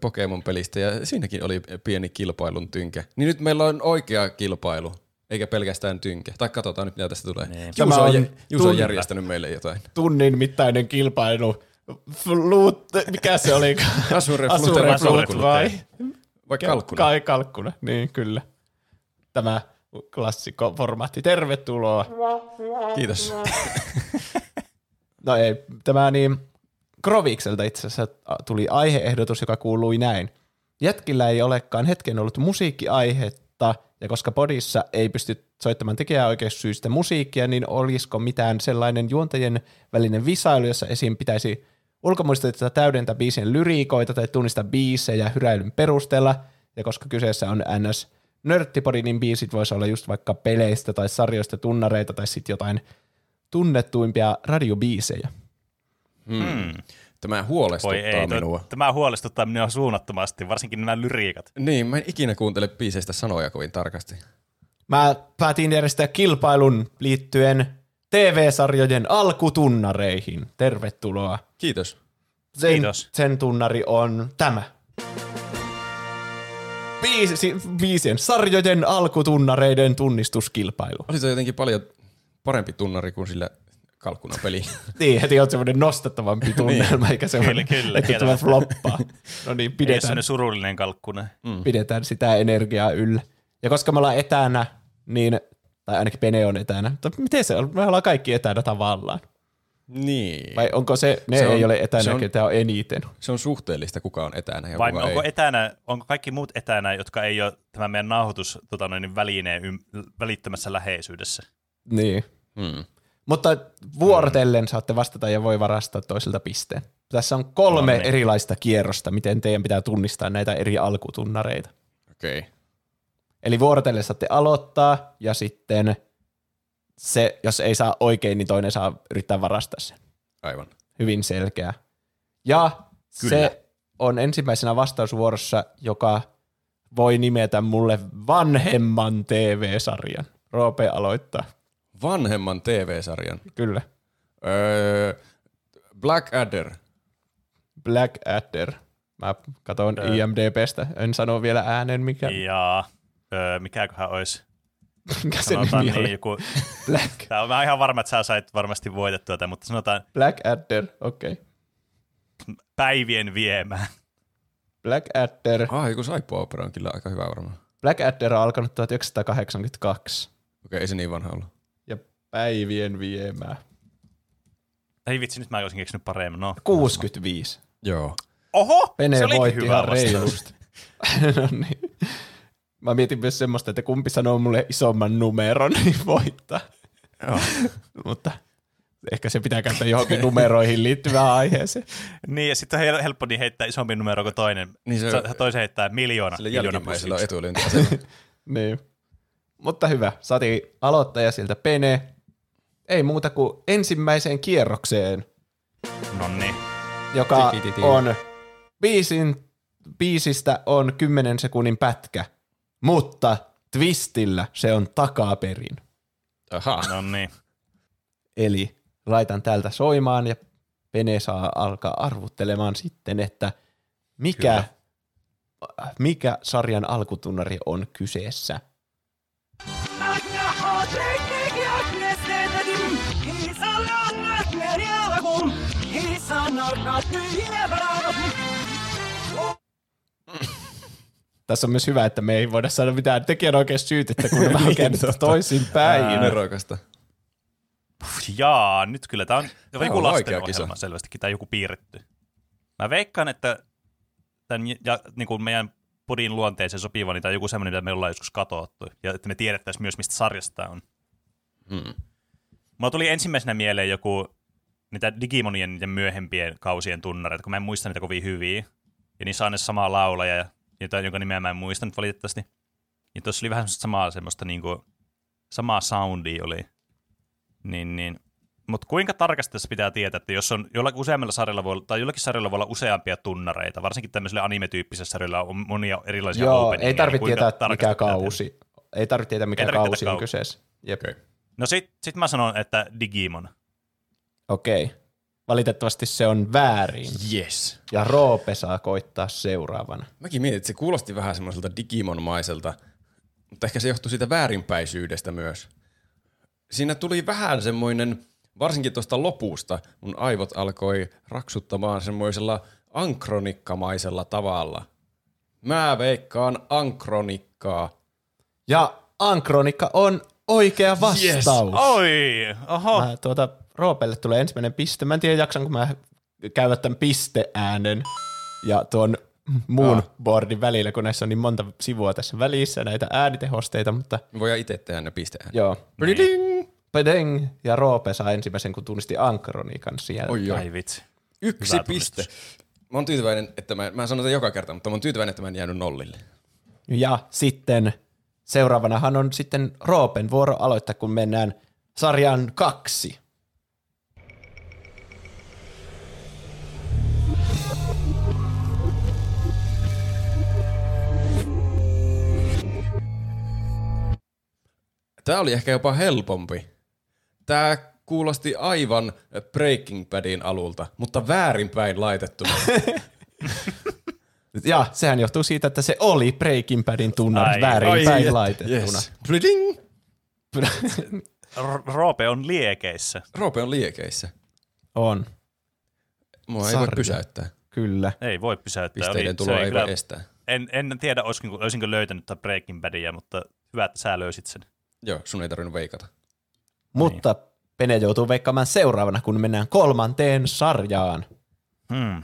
Pokemon-pelistä, ja siinäkin oli pieni kilpailun tynkä, niin nyt meillä on oikea kilpailu, eikä pelkästään tynkä. Tai katsotaan nyt, mitä tästä tulee. Tämä Juuso on, on Juuso on järjestänyt meille jotain. Tunnin mittainen kilpailu. Flut, mikä se oli? Asure Asure Flute Flut vai? Vai kalkkuna? Kai kalkkuna, niin kyllä. Tämä klassikko formaatti. Tervetuloa. Kiitos. No ei, tämä niin Krovikselta itse asiassa tuli aiheehdotus, joka kuului näin. Jätkillä ei olekaan hetken ollut musiikkiaihetta, ja koska podissa ei pysty soittamaan tekijäoikeussyistä musiikkia, niin olisiko mitään sellainen juontajien välinen visailu, jossa esim. pitäisi ulkomuistetta täydentää biisien lyriikoita tai tunnistaa biisejä hyräilyn perusteella, ja koska kyseessä on NS nörttipodi, niin biisit voisi olla just vaikka peleistä tai sarjoista tunnareita tai sitten jotain tunnettuimpia radiobiisejä. Hmm. Tämä Voi huolestuttaa ei, minua. toi, tämä huolestuttaa minua suunnattomasti, varsinkin nämä lyriikat. Niin, mä en ikinä kuuntele biiseistä sanoja kovin tarkasti. Mä päätin järjestää kilpailun liittyen TV-sarjojen alkutunnareihin. Tervetuloa. Kiitos. Sen, Kiitos. sen tunnari on tämä. Biisi, biisien sarjojen alkutunnareiden tunnistuskilpailu. Oli se jotenkin paljon parempi tunnari kuin sillä kalkkunapeli. Niin, heti on semmoinen nostettavampi tunnelma, eikä semmoinen, Kyllä, kyllä, että tämä floppaa. No niin, Ei pidetään, sellainen surullinen kalkkuna. Mm. pidetään sitä energiaa yllä. Ja koska me ollaan etänä, niin, tai ainakin Pene on etänä, mutta miten se on? Me ollaan kaikki etänä tavallaan. niin. Vai onko se, ne Se on- ei ole etänä, se on, on- ketä on eniten? Se on suhteellista, kuka on etänä ja Vai kuka onko ei. etänä, onko kaikki muut etänä, jotka ei ole tämän meidän nauhoitus tota noin, välineen ym, välittömässä läheisyydessä? Niin. Hmm. Mutta vuorotellen saatte vastata ja voi varastaa toiselta pisteen. Tässä on kolme No niin. erilaista kierrosta, miten teidän pitää tunnistaa näitä eri alkutunnareita. Okei. Okay. Eli vuorotellen saatte aloittaa ja sitten se, jos ei saa oikein, niin toinen saa yrittää varastaa sen. Aivan. Hyvin selkeä. Ja Kyllä. se on ensimmäisenä vastausvuorossa, joka voi nimetä mulle vanhemman TV-sarjan. Roope aloittaa. Vanhemman TV-sarjan. Kyllä. Öö, Blackadder. Black Adder. Mä katson IMDBstä, en sano vielä äänen mikä. Ja öö, mikäköhän olisi, Mikä se sanotaan nimi niin, oli? joku, Black, tää on mä oon ihan varma, että sä sait varmasti voitettua tämän, mutta sanotaan Black Adder, okei. Okay. päivien viemään. Black Adder. Ah, joku Saipo-opera on kyllä aika hyvä varmaan. Black Adder on alkanut 1982 Okei, ei se niin vanha ollut. Päivien viemää. Ei vitsi, nyt mä olisin keksinyt paremmin. No. 65. Joo. Oho! Pene se voitti hyvä ihan reilusti. no niin. Mä mietin myös semmoista, että kumpi sanoo mulle isomman numeron, niin voittaa. Joo. Mutta ehkä se pitää käyttää johonkin numeroihin liittyvään aiheeseen. Niin, ja sitten on hel- helppo niin heittää isompi numero kuin toinen. Niin se- se, toisen heittää miljoona. Sillä plus jälkimmäisellä on etulyöntiasema. Niin. Mutta hyvä. Saatiin aloittaja siltä Pene. Ei muuta kuin ensimmäiseen kierrokseen, No niin. joka Tikititi. on biisin, biisistä on 10 sekunnin pätkä, mutta twistillä se on takaperin. Aha. No niin. Eli laitan täältä soimaan ja Pene saa alkaa arvuttelemaan sitten, että mikä, mikä sarjan alkutunnari on kyseessä. Tässä on myös hyvä, että me ei voida saada mitään tekijän oikein syytettä, kun nämä on käynyt toisin päin. Nerokasta. Jaa, nyt kyllä tämä on Tää joku on lasten vaikea kisa. selvästikin, tai joku piirretty. Mä veikkaan, että tämän, ja, niin kuin meidän podin luonteeseen sopiva, niin tämä on joku semmoinen, mitä me ollaan joskus katsottu, ja että me tiedettäisiin myös, mistä sarjasta on. Hmm. Mulla tuli ensimmäisenä mieleen joku niitä Digimonien ja myöhempien kausien tunnareita, kun mä en muista niitä kovin hyviä. Ja niissä on ne samaa laulaja, ja jotain, jonka nimeä mä en muista nyt valitettavasti. Ja tuossa oli vähän semmoista samaa, semmoista niinku, samaa soundia oli. Niin, niin. Mutta kuinka tarkasti tässä pitää tietää, että jos on jollakin useammalla sarjalla voi, tai jollakin sarjalla voi olla useampia tunnareita, varsinkin tämmöisellä anime-tyyppisellä sarjalla on monia erilaisia Joo, ei tarvitse niin tietää, mikä pitää tietää? kausi. Ei tarvitse tietää, mikä Ei tarvitse kausi tietää on kyseessä. Jep. Okei. No sit, sit mä sanon, että Digimon. Okei. Valitettavasti se on väärin. Yes. Ja Roope saa koittaa seuraavana. Mäkin mietin, että se kuulosti vähän semmoiselta Digimon-maiselta, mutta ehkä se johtuu siitä väärinpäisyydestä myös. Siinä tuli vähän semmoinen, varsinkin tuosta lopusta, mun aivot alkoi raksuttamaan semmoisella ankronikkamaisella tavalla. Mä veikkaan ankronikkaa. Ja Ankronikka on oikea vastaus. Oi, oho. Mä, tuota, Roopelle tulee ensimmäinen piste. Mä en tiedä, jaksanko mä käydä tämän pisteäänen ja tuon muun Ah. boardin välillä, kun näissä on niin monta sivua tässä välissä, näitä äänitehosteita, mutta voidaan itse tehdä ne pisteään. joo. Niin. Ding! Pedeng! Ja Roope saa ensimmäisen, kun tunnisti Ankronikan sieltä. Oi joo. Ai vitsi. Yksi Hyvä piste. tunnistus. Mä oon tyytyväinen, että mä, mä sanon joka kerta, mutta mä oon tyytyväinen, että mä en jäänyt nollille. Ja sitten seuraavanahan on sitten Roopen vuoro aloittaa, kun mennään sarjan kaksi. Tää oli ehkä jopa helpompi. Tää kuulosti aivan Breaking Badin alulta, mutta väärinpäin laitettuna. Ja sehän johtuu siitä, että se oli Breaking Badin tunnar Ai, väärinpäin laitettuna. Yes. Roope on liekeissä. Roope on liekeissä. On, Mua ei Sarja. voi pysäyttää. kyllä. Ei voi pysäyttää. Pisteiden Oli- tuloa ei kyllä- voi estää. En, en tiedä, olisinko, olisinko löytänyt tämän Breaking Badia, mutta hyvä, että sä löysit sen. Joo, sun ei tarvinnut veikata. Mutta Pene joutuu veikkaamaan seuraavana, kun mennään kolmanteen sarjaan. Hmm.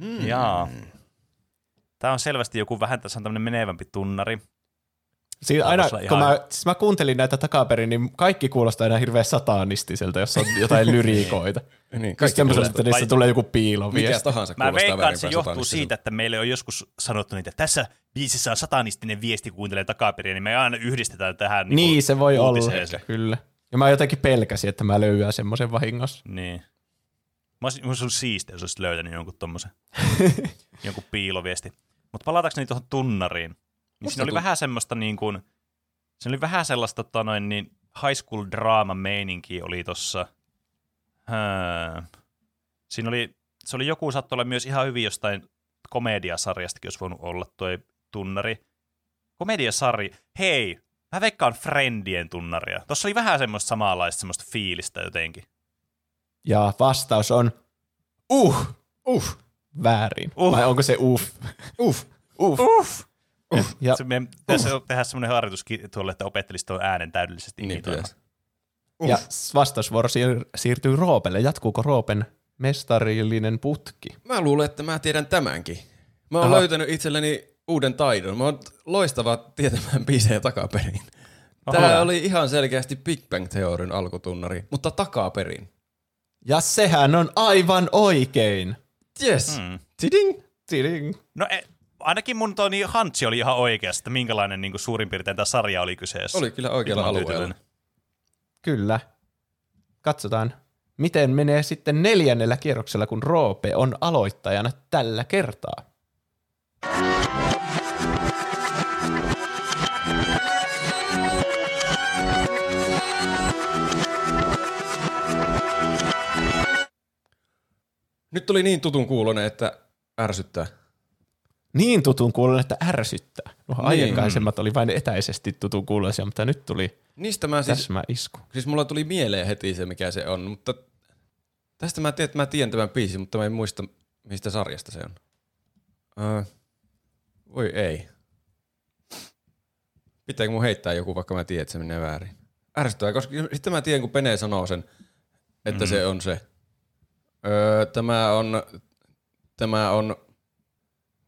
Hmm. Jaa. Tämä on selvästi joku vähän, tässä on tämmöinen menevämpi tunnari. Siinä aina, kun ihan- mä, siis mä kuuntelin näitä takaperin, niin kaikki kuulostaa aina hirveän satanistiselta, jos on jotain lyriikoita. Niin, Kaikki kaikki semmoiselta, kuulostaa. että niistä Vai- tulee joku Mikä piiloviesti. tahansa Mä kuulostaa veikkaan, että se johtuu siitä, että meille on joskus sanottu niitä, että tässä biisissä on satanistinen viesti, kuuntelee takaperin, niin me aina yhdistetään tähän niin Niin, se voi olla, kyllä. Ja mä jotenkin pelkäsin, että mä löydän semmoisen vahingossa. Niin. Mä olisin, olisi ollut siistiä, jos olisit löytänyt jonkun tommosen, jonkun piiloviesti. Mutta palataanko tuohon tunnariin? Niin Musta siinä oli vähän semmoista niin kuin, siinä oli vähän sellaista tota noin, niin high school drama meininki oli tossa. Hää. Siinä oli, se oli joku saattoi olla myös ihan hyvin jostain komediasarjastakin, jos voinut olla tuo tunnari. Komediasarja, hei, mä veikkaan Friendien tunnaria. Tuossa oli vähän semmoista samanlaista semmoista fiilistä jotenkin. Ja vastaus on uh, uh, väärin. Uh. Vai onko se uff? Uff. Uff. Uff. Ja Se, me pitäisi tehdä semmoinen harjoitus tuolle, että opettelisi tuon äänen täydellisesti Niin pitäisi. Ja vastausvuoro siir- siirtyy Roopelle. Jatkuuko Roopen mestarillinen putki? Mä luulen, että mä tiedän tämänkin. Mä oon Aha. löytänyt itselleni uuden taidon. Mä oon loistava tietämään biisejä takaperin. Tää Oho. oli ihan selkeästi Big Bang Theoryn alkutunnari, mutta takaperin. Ja sehän on aivan oikein. Yes. Mm. Tiding. Tiding. No e, ainakin mun toi niin Hantsi oli ihan oikeassa, että minkälainen niin kuin suurin piirtein tämä sarja oli kyseessä. Oli kyllä oikealla oon alueella. tyytyväinen. Kyllä. Katsotaan, miten menee sitten neljännellä kierroksella, kun Roope on aloittajana tällä kertaa. Nyt tuli niin tutun kuulonen, että ärsyttää. Niin tutun kuulonen, että ärsyttää. No, Niin. aikaisemmat oli vain etäisesti tutun kuuloisia, mutta nyt tuli Niistä mä siis, täsmä isku. siis mulla tuli mieleen heti se, mikä se on, mutta tästä mä tiedän, että mä tiedän tämän biisin, mutta mä en muista, mistä sarjasta se on. Uh, voi ei. Pitääkö mun heittää joku, vaikka mä tiedän, että se menee väärin? Ärsyttävää, koska sitten mä tiedän, kun Pene sanoo sen, että mm. se on se. Öö, tämä on, tämä on,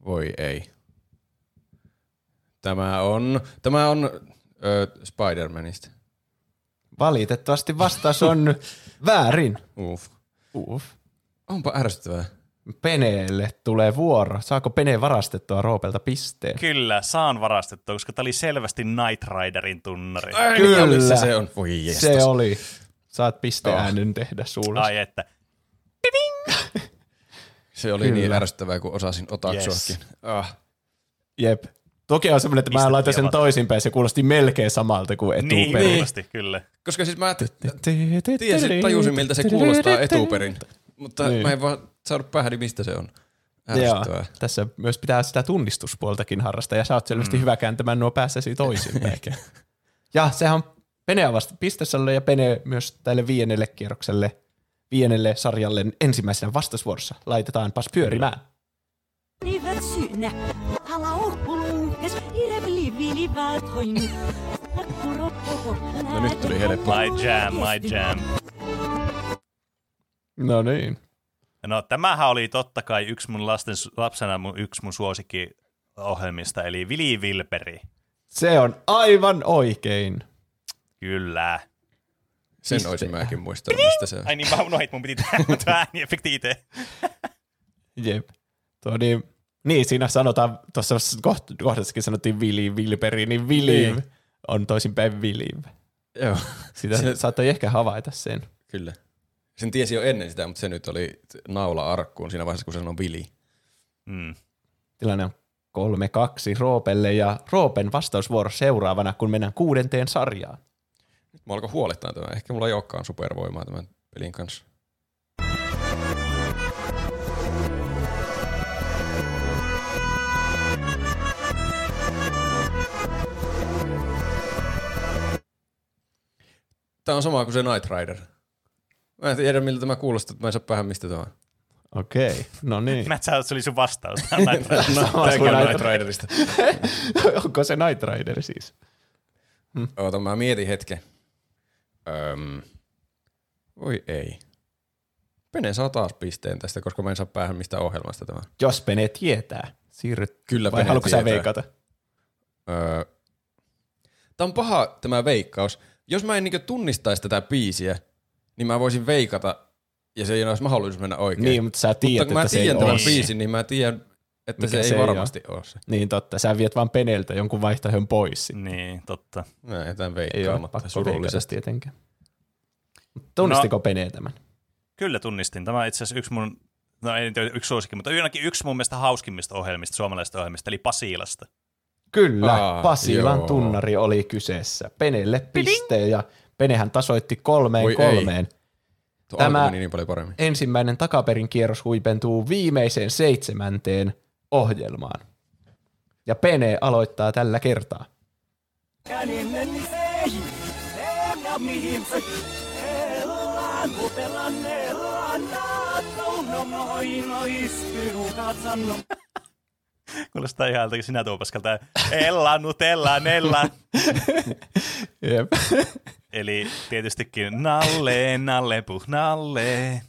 voi ei. Tämä on, tämä on öö, Spider-Manista. Valitettavasti vastaus on väärin. Uff. Uff. Onpa ärsyttävää. Peneelle tulee vuoro. Saako Pene varastettua Roopelta pisteen? Kyllä, saan varastettua, koska tämä oli selvästi Night Riderin tunnari. Ai, Kyllä. Se, se on. Voi jestas. Se oli. Saat pisteäänen tehdä suulle. Ai että. Se oli Kyllä. niin ärsyttävää, kun osasin otaksuakin. Yes. Ah. Jep. Toki on semmoinen, että mä Pistettiin laitan sen toisinpäin. Se kuulosti melkein samalta kuin Niin, etuperin. varmasti, kyllä. Koska siis mä tiesin, tajusin miltä se kuulostaa etuperin. Mutta Niin. niin. mä en vaan saanut päähäni, mistä se on. Joo, tässä myös pitää sitä tunnistuspuoltakin harrastaa, ja sä oot selvästi mm. hyvä kääntämään nuo päässäsi toisinpäin. ja sehän on Pene vasta pistesalle ja Pene myös tälle viiennelle kierrokselle, viiennelle sarjalle ensimmäisenä vastasvuorossa. Laitetaanpas pyörimään. Eivät syynä. No nyt tuli helppo. My jam, my jam. No niin. No tämähän oli totta kai yksi mun lasten, lapsena mun, yksi mun suosikkiohjelmista, eli Vili Vilperi. Se on aivan oikein. Kyllä. Sen olisin mäkin muistanut, mistä se on. Ai niin, mä unohdin, että mun piti tehdä ääniefekti itse. Jep. Tuo niin, niin, siinä sanotaan, tuossa koht- kohdassakin sanottiin Vili Vilperi, niin Viliv Niin. on toisinpäin Viliv. Joo, Sitä Se- se... saattoi ehkä havaita sen. kyllä. Sen tiesi jo ennen sitä, mutta se nyt oli naula arkkuun siinä vaiheessa, kun se sanoi Vili. Mm. Tilanne on 3-2 Roopelle ja Roopen vastausvuoro seuraavana, kun mennään kuudenteen sarjaan. Nyt mä alkoi huolettaa tämä. Ehkä mulla ei olekaan supervoimaa tämän pelin kanssa. Tämä on sama kuin se Night Rider. Mä en tiedä, miltä tämä kuulostaa, että mä en saa päähän mistä tämä on. Okei, no niin. Mä et sä, se oli sun vastaus. Night Rider. Sama Tämäkin kuin on Night Riderista. Onko se Night Rider siis? Oota, mä mietin hetken. Öm, voi ei. Pene saa taas pisteen tästä, koska mä en saa päähän mistä ohjelmasta tämä. Jos Pene tietää, siirryt. Kyllä Vai Pene haluatko sä veikata? Öö, tämä on paha tämä veikkaus. Jos mä en niinku tunnistaisi tätä biisiä, niin mä voisin veikata ja se ei olisi mahdollisuus mennä oikein. Niin, mutta sä tiedät, mutta kun mä tiedän tämän biisin, niin mä tiedän, että Mikä se ei se ei varmasti ole se. Niin totta, sä viet vaan Peneltä jonkun vaihtoehdon pois. sit. niin, totta. Mä jätän Ei ole veikkaamatta veikata surullisesti. tietenkään. Mut Tunnistiko No. Pene tämän? Kyllä tunnistin. Tämä on itse asiassa yksi mun, no ei nyt ole yksi suosikki, mutta ainakin yksi mun mielestä hauskimmista ohjelmista, suomalaisista ohjelmista, eli Pasilasta. Kyllä, Aa, Pasilan joo. tunnari oli kyseessä. Penelle piste ja Penehän tasoitti kolmeen Voi ei. kolmeen. Tuo Tämä- niin paljon paremmin. Ensimmäinen takaperin kierros huipentuu viimeiseen seitsemänteen ohjelmaan. Ja Pene aloittaa tällä kertaa. Kuulostaa ihan jotenkin sinä tuupaskalta. Ella, nutella, nella. Jep. Eli tietystikin nalle, nalle, puh, nalle.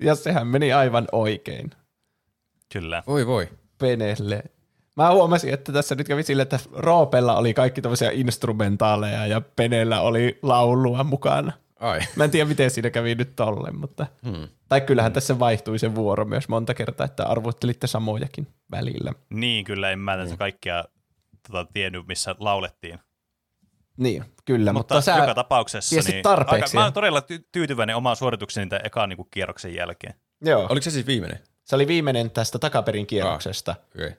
Ja sehän meni aivan oikein Kyllä. Voi voi. Penelle. Mä huomasin, että tässä nyt kävi sille, että Roopella oli kaikki tämmöisiä instrumentaaleja ja Penellä oli laulua mukana. Ai. Mä en tiedä, miten siinä kävi nyt tolleen, mutta... Hmm. Tai kyllähän tässä vaihtui se vuoro myös monta kertaa, että arvottelitte samojakin välillä. Niin, kyllä en mä tässä kaikkia tota, tiennyt, missä laulettiin. Niin, kyllä, mutta, Mutta, sä joka tapauksessa niin, tarpeeksi. Aika, mä oon todella ty- tyytyväinen omaan suoritukseni tämän ekan niin kierroksen jälkeen. Joo, Oliko se siis viimeinen? Se oli viimeinen tästä takaperin kierroksesta. Okei. Okay.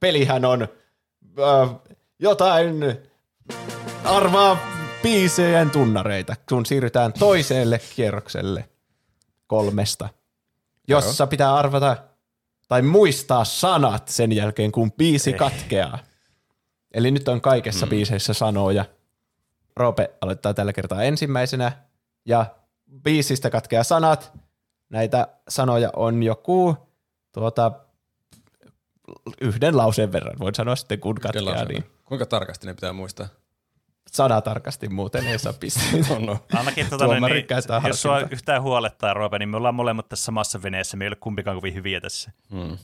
Pelihän on äh, jotain arvaa biisejä tunnareita, kun siirrytään toiselle kierrokselle kolmesta, jossa pitää arvata tai muistaa sanat sen jälkeen, kun biisi Eh. katkeaa. Eli nyt on kaikessa mm. biiseissä sanoja. Roope aloittaa tällä kertaa ensimmäisenä, ja biisistä katkeaa sanat. Näitä sanoja on joku tuota, yhden lauseen verran, voin sanoa sitten kun katkeaa, niin Kuinka tarkasti ne pitää muistaa? sana tarkasti muuten ei saa pisteitä. No, no. Ainakin Tuomari niin, käyttää jos sua yhtään huolettaa, Roope, niin me ollaan molemmat tässä samassa veneessä. Me ei ole kumpikaan kovin hyviä tässä. Hmm.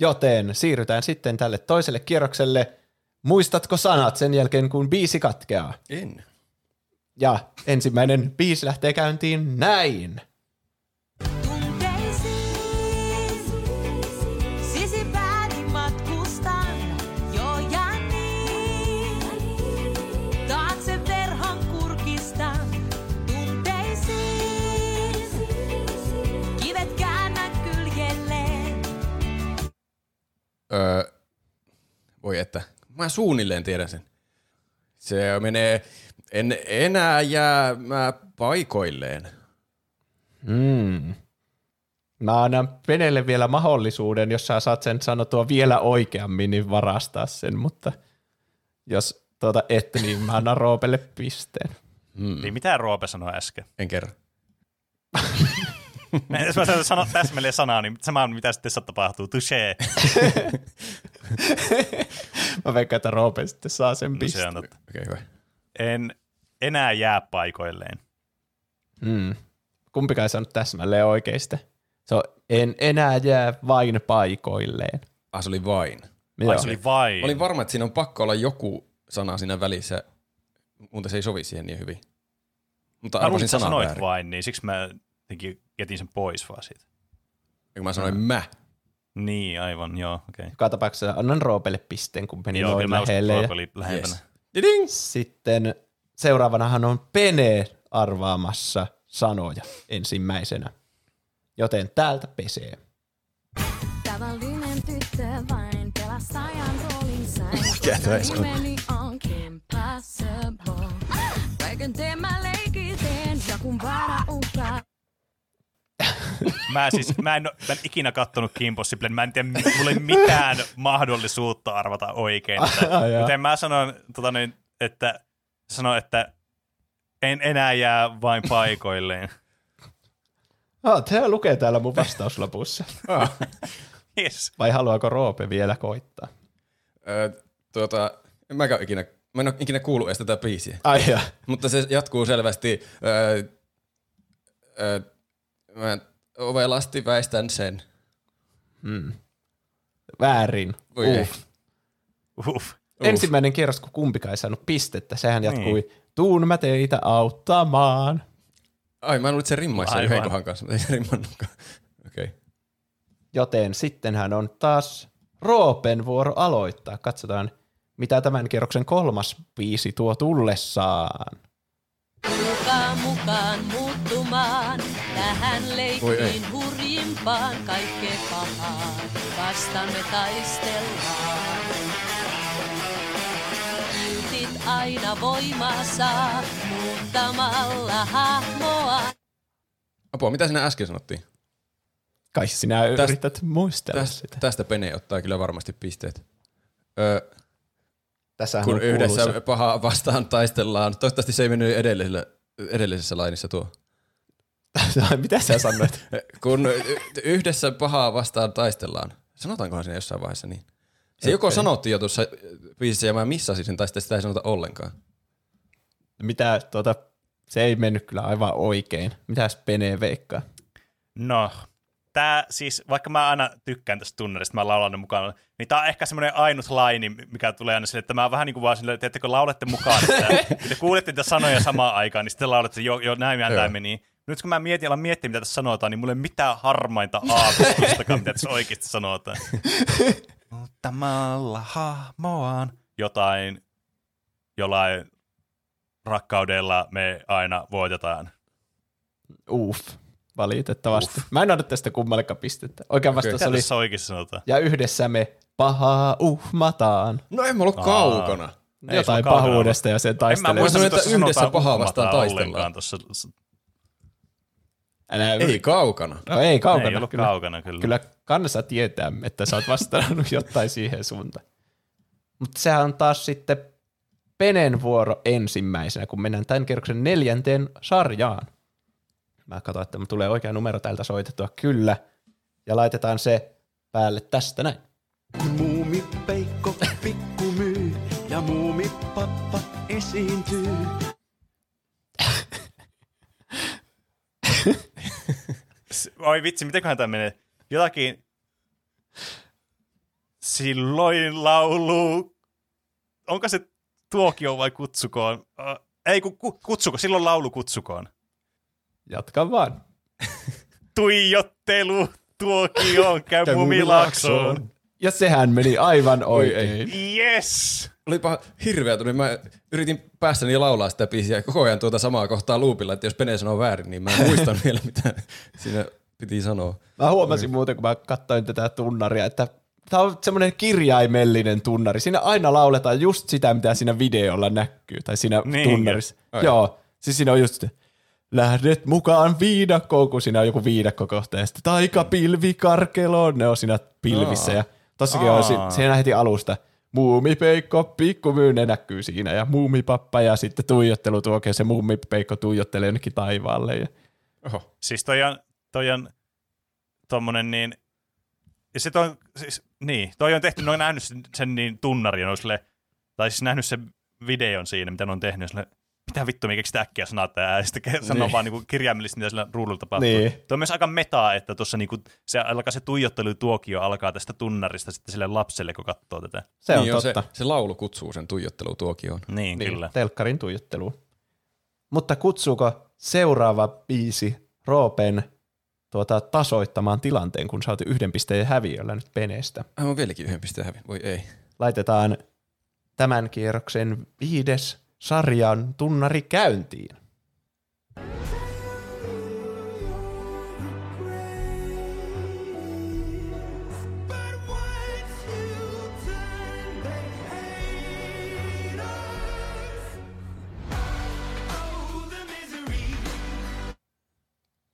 Joten siirrytään sitten tälle toiselle kierrokselle. Muistatko sanat sen jälkeen, kun biisi katkeaa? En. Ja ensimmäinen biisi lähtee käyntiin näin. Öö, voi että. Mä suunnilleen tiedän sen. Se menee, en enää jää mä paikoilleen. Mm. Mä annan Penelle vielä mahdollisuuden, jos sä saat sen sanottua vielä oikeammin, niin varastaa sen, mutta jos tuota et, niin mä annan Roopelle pisteen. Hmm. Niin mitä Roope sanoi äsken? En kerro. Mä- Jos mä sanon sano täsmälleen sanaa, niin sama on mitä sitten tapahtuu. Touché. Mä veikkaan, että Roope sitten saa sen No, se pisteen. on totta. Okei, okay, hyvä. En enää jää paikoilleen. Mm. Kumpikaan ei saanut täsmälleen oikeista. Se on, en enää jää vain paikoilleen. Ah, se oli vain. Ai se oli vain. Mä olin varma, että siinä on pakko olla joku sana siinä välissä, mutta se ei sovi siihen niin hyvin. Mutta Mä luulin, arvasin sanan sanoit väärin. vain, niin siksi mä jotenkin jätin sen pois vaan siitä. Ja kun mä sanoin mä. Niin, aivan, joo, okei. Okay. Joka tapauksessa annan Roopelle pisteen, kun meni Joo, kyllä noin mä lähelle. Ja oli lähempänä. Yes. Diding! sitten seuraavanahan on Pene arvaamassa sanoja ensimmäisenä. Joten täältä pesee. Tavallinen tyttö vain pelastajan roolin sain. Mikä edes on? Nimeni on Kim Possible. Kaiken teen mä leikiteen ja kun vaara uhkaa. Mä siis, mä en, mä en ikinä kattonut Kim Possiblen, mä en tiedä, mulla ei mitään mahdollisuutta arvata oikein. Joten mä sanon, tota niin, että, sanon, että en enää jää vain paikoilleen. Ah, tämä lukee täällä mun vastauslopussa. Ah. Yes. Vai haluaako Roope vielä koittaa? Ö, tuota, en mäkään ikinä, mä en ole ikinä kuullut edes tätä biisiä. Ai ja. Mutta se jatkuu selvästi. Ö, ö, mä ovelasti väistän sen. Mm. Väärin. Voi ei. Uff. Uff. Ensimmäinen kierros, kun kumpikaan ei saanut pistettä, sehän Niin. jatkui, tuun mä teitä auttamaan. Ai, mä luulen, että se rimmaisi yhden kohan kanssa, mutta ei se rimmannutkaan. Okei. Okay. Joten sittenhän on taas Roopen vuoro aloittaa. Katsotaan, mitä tämän kierroksen kolmas biisi tuo tullessaan. Mukaan mukaan muuttumaan, tähän Voi ei. leikkiin hurjimpaan, kaikkea pahaa vastaan me taistellaan. Kiltit aina voimassa muuttamalla hahmoa. Apua, mitä sinä äsken sanottiin? Kai sinä Tästä- yrität muistella Tästä, sitä. tästä Pene ottaa kyllä varmasti pisteet. Öö, Tässähän kun yhdessä kuuluisa- pahaa vastaan taistellaan. Toivottavasti se ei mennyt edellisellä, edellisessä lainissa tuo. Mitä sä sanoit? Kun yhdessä pahaa vastaan taistellaan. Sanotaankohan siinä jossain vaiheessa niin? Se joko Okei. sanottiin jo tuossa biisissä ja mä missasin sen, tai sitten sitä ei sanota ollenkaan. Mitä, tuota, se ei mennyt kyllä aivan oikein. Mitäs Pene veikkaa? No, tää siis, vaikka mä aina tykkään tästä tunnerista, mä laulan ne mukana, niin tää on ehkä semmoinen ainut laini, mikä tulee aina sille, että mä vähän niin kuin vaan sille, että kun laulette mukaan, että te kuulette niitä sanoja samaan aikaan, niin sitten laulatte, että jo, jo näin Joo. tämä meni. Nyt kun mä mietin, alan miettiä, mitä tässä sanotaan, niin mulla ei ole mitään harmainta aavistustakaan, mitä tässä oikeasti sanotaan. Muuttamalla hahmoaan jotain, jollain rakkaudella me aina voitetaan. Uff, valitettavasti. Uff. Mä en anna tästä kummallekaan pistettä. Oikein vastaus Mitä oli, tässä oikeasti sanotaan? ja yhdessä me pahaa uhmataan. No en mä ollut Aa. kaukana. Ei Jotain se ole kaukana pahuudesta ja sen En mä muista, että yhdessä pahaa vastaan taistellaan. Tuossa, Älä, Ei kaukana. no, ei kaukana. ei ollut kyllä. kaukana kyllä. Kyllä kansa tietää, että sä oot vastannut jotain siihen suuntaan. Mutta sehän on taas sitten Penen vuoro ensimmäisenä, kun mennään tämän kerroksen neljänteen sarjaan. Mä katson, että tulee oikea numero täältä soitettua. Kyllä. Ja laitetaan se päälle tästä näin. Muumi Peikko pikku myy ja muumi pappa esiintyy. S- Oi vitsi, mitenköhän tämä menee? Jotakin... Silloin laulu... Onko se tuokio vai kutsukoon? Uh, ei, ku, ku, kutsuko. Silloin laulu kutsukoon. Jatka vaan. Tuijottelu tuokioon, käy Käy mumilaksoon. Ja sehän meni aivan oikein. Yes! Olipa hirveä tuli. Mä yritin päästäni laulaa sitä biisiä koko ajan tuota samaa kohtaa loopilla, että jos Pene sanoo väärin, niin mä en muistan vielä, mitä siinä piti sanoa. Mä huomasin muuten, kun mä katsoin tätä tunnaria, että tämä on semmoinen kirjaimellinen tunnari. Siinä aina lauletaan just sitä, mitä siinä videolla näkyy, tai siinä Niinkö? tunnarissa. Ai. Joo, siis siinä on just lähdet mukaan viidakkoon, kun siinä on joku viidakkokohta, ja sitten taikapilvi karkeloon, ne on siinä pilvissä, Aa. ja tossakin on si- Aa. siinä heti alusta. Muumipeikko, pikkumyy, ne näkyy siinä, ja muumipappa, ja sitten tuijottelu tuokio, se muumipeikko tuijottelee jonnekin taivaalle. Ja... Oho. Siis toi on, toi on tommonen niin, ja se on, siis, niin, toi on tehty, ne on nähnyt sen, sen niin tunnarin, on sille, tai siis nähnyt sen videon siinä, mitä ne on tehnyt, sille, mitä vittu, mikä sitä äkkiä sanata, ja sitten sanoo Niin. vaan niin kirjaimellisesti, mitä sillä ruudulla tapahtuu. Niin. Tuo on myös aika metaa, että tuossa niinku, se alkaa se tuijottelutuokio alkaa tästä tunnarista sitten sille lapselle, kun katsoo tätä. Se on niin totta. Se, se laulu kutsuu sen tuijottelutuokioon. Niin, Niin, kyllä. telkkarin tuijottelu. Mutta kutsuuko seuraava biisi Roopen tuota, tasoittamaan tilanteen, kun sä oot yhden pisteen häviöllä nyt peneestä? Aivan vieläkin yhden pisteen hävi. Voi ei. Laitetaan tämän kierroksen viides sarjan tunnari käyntiin.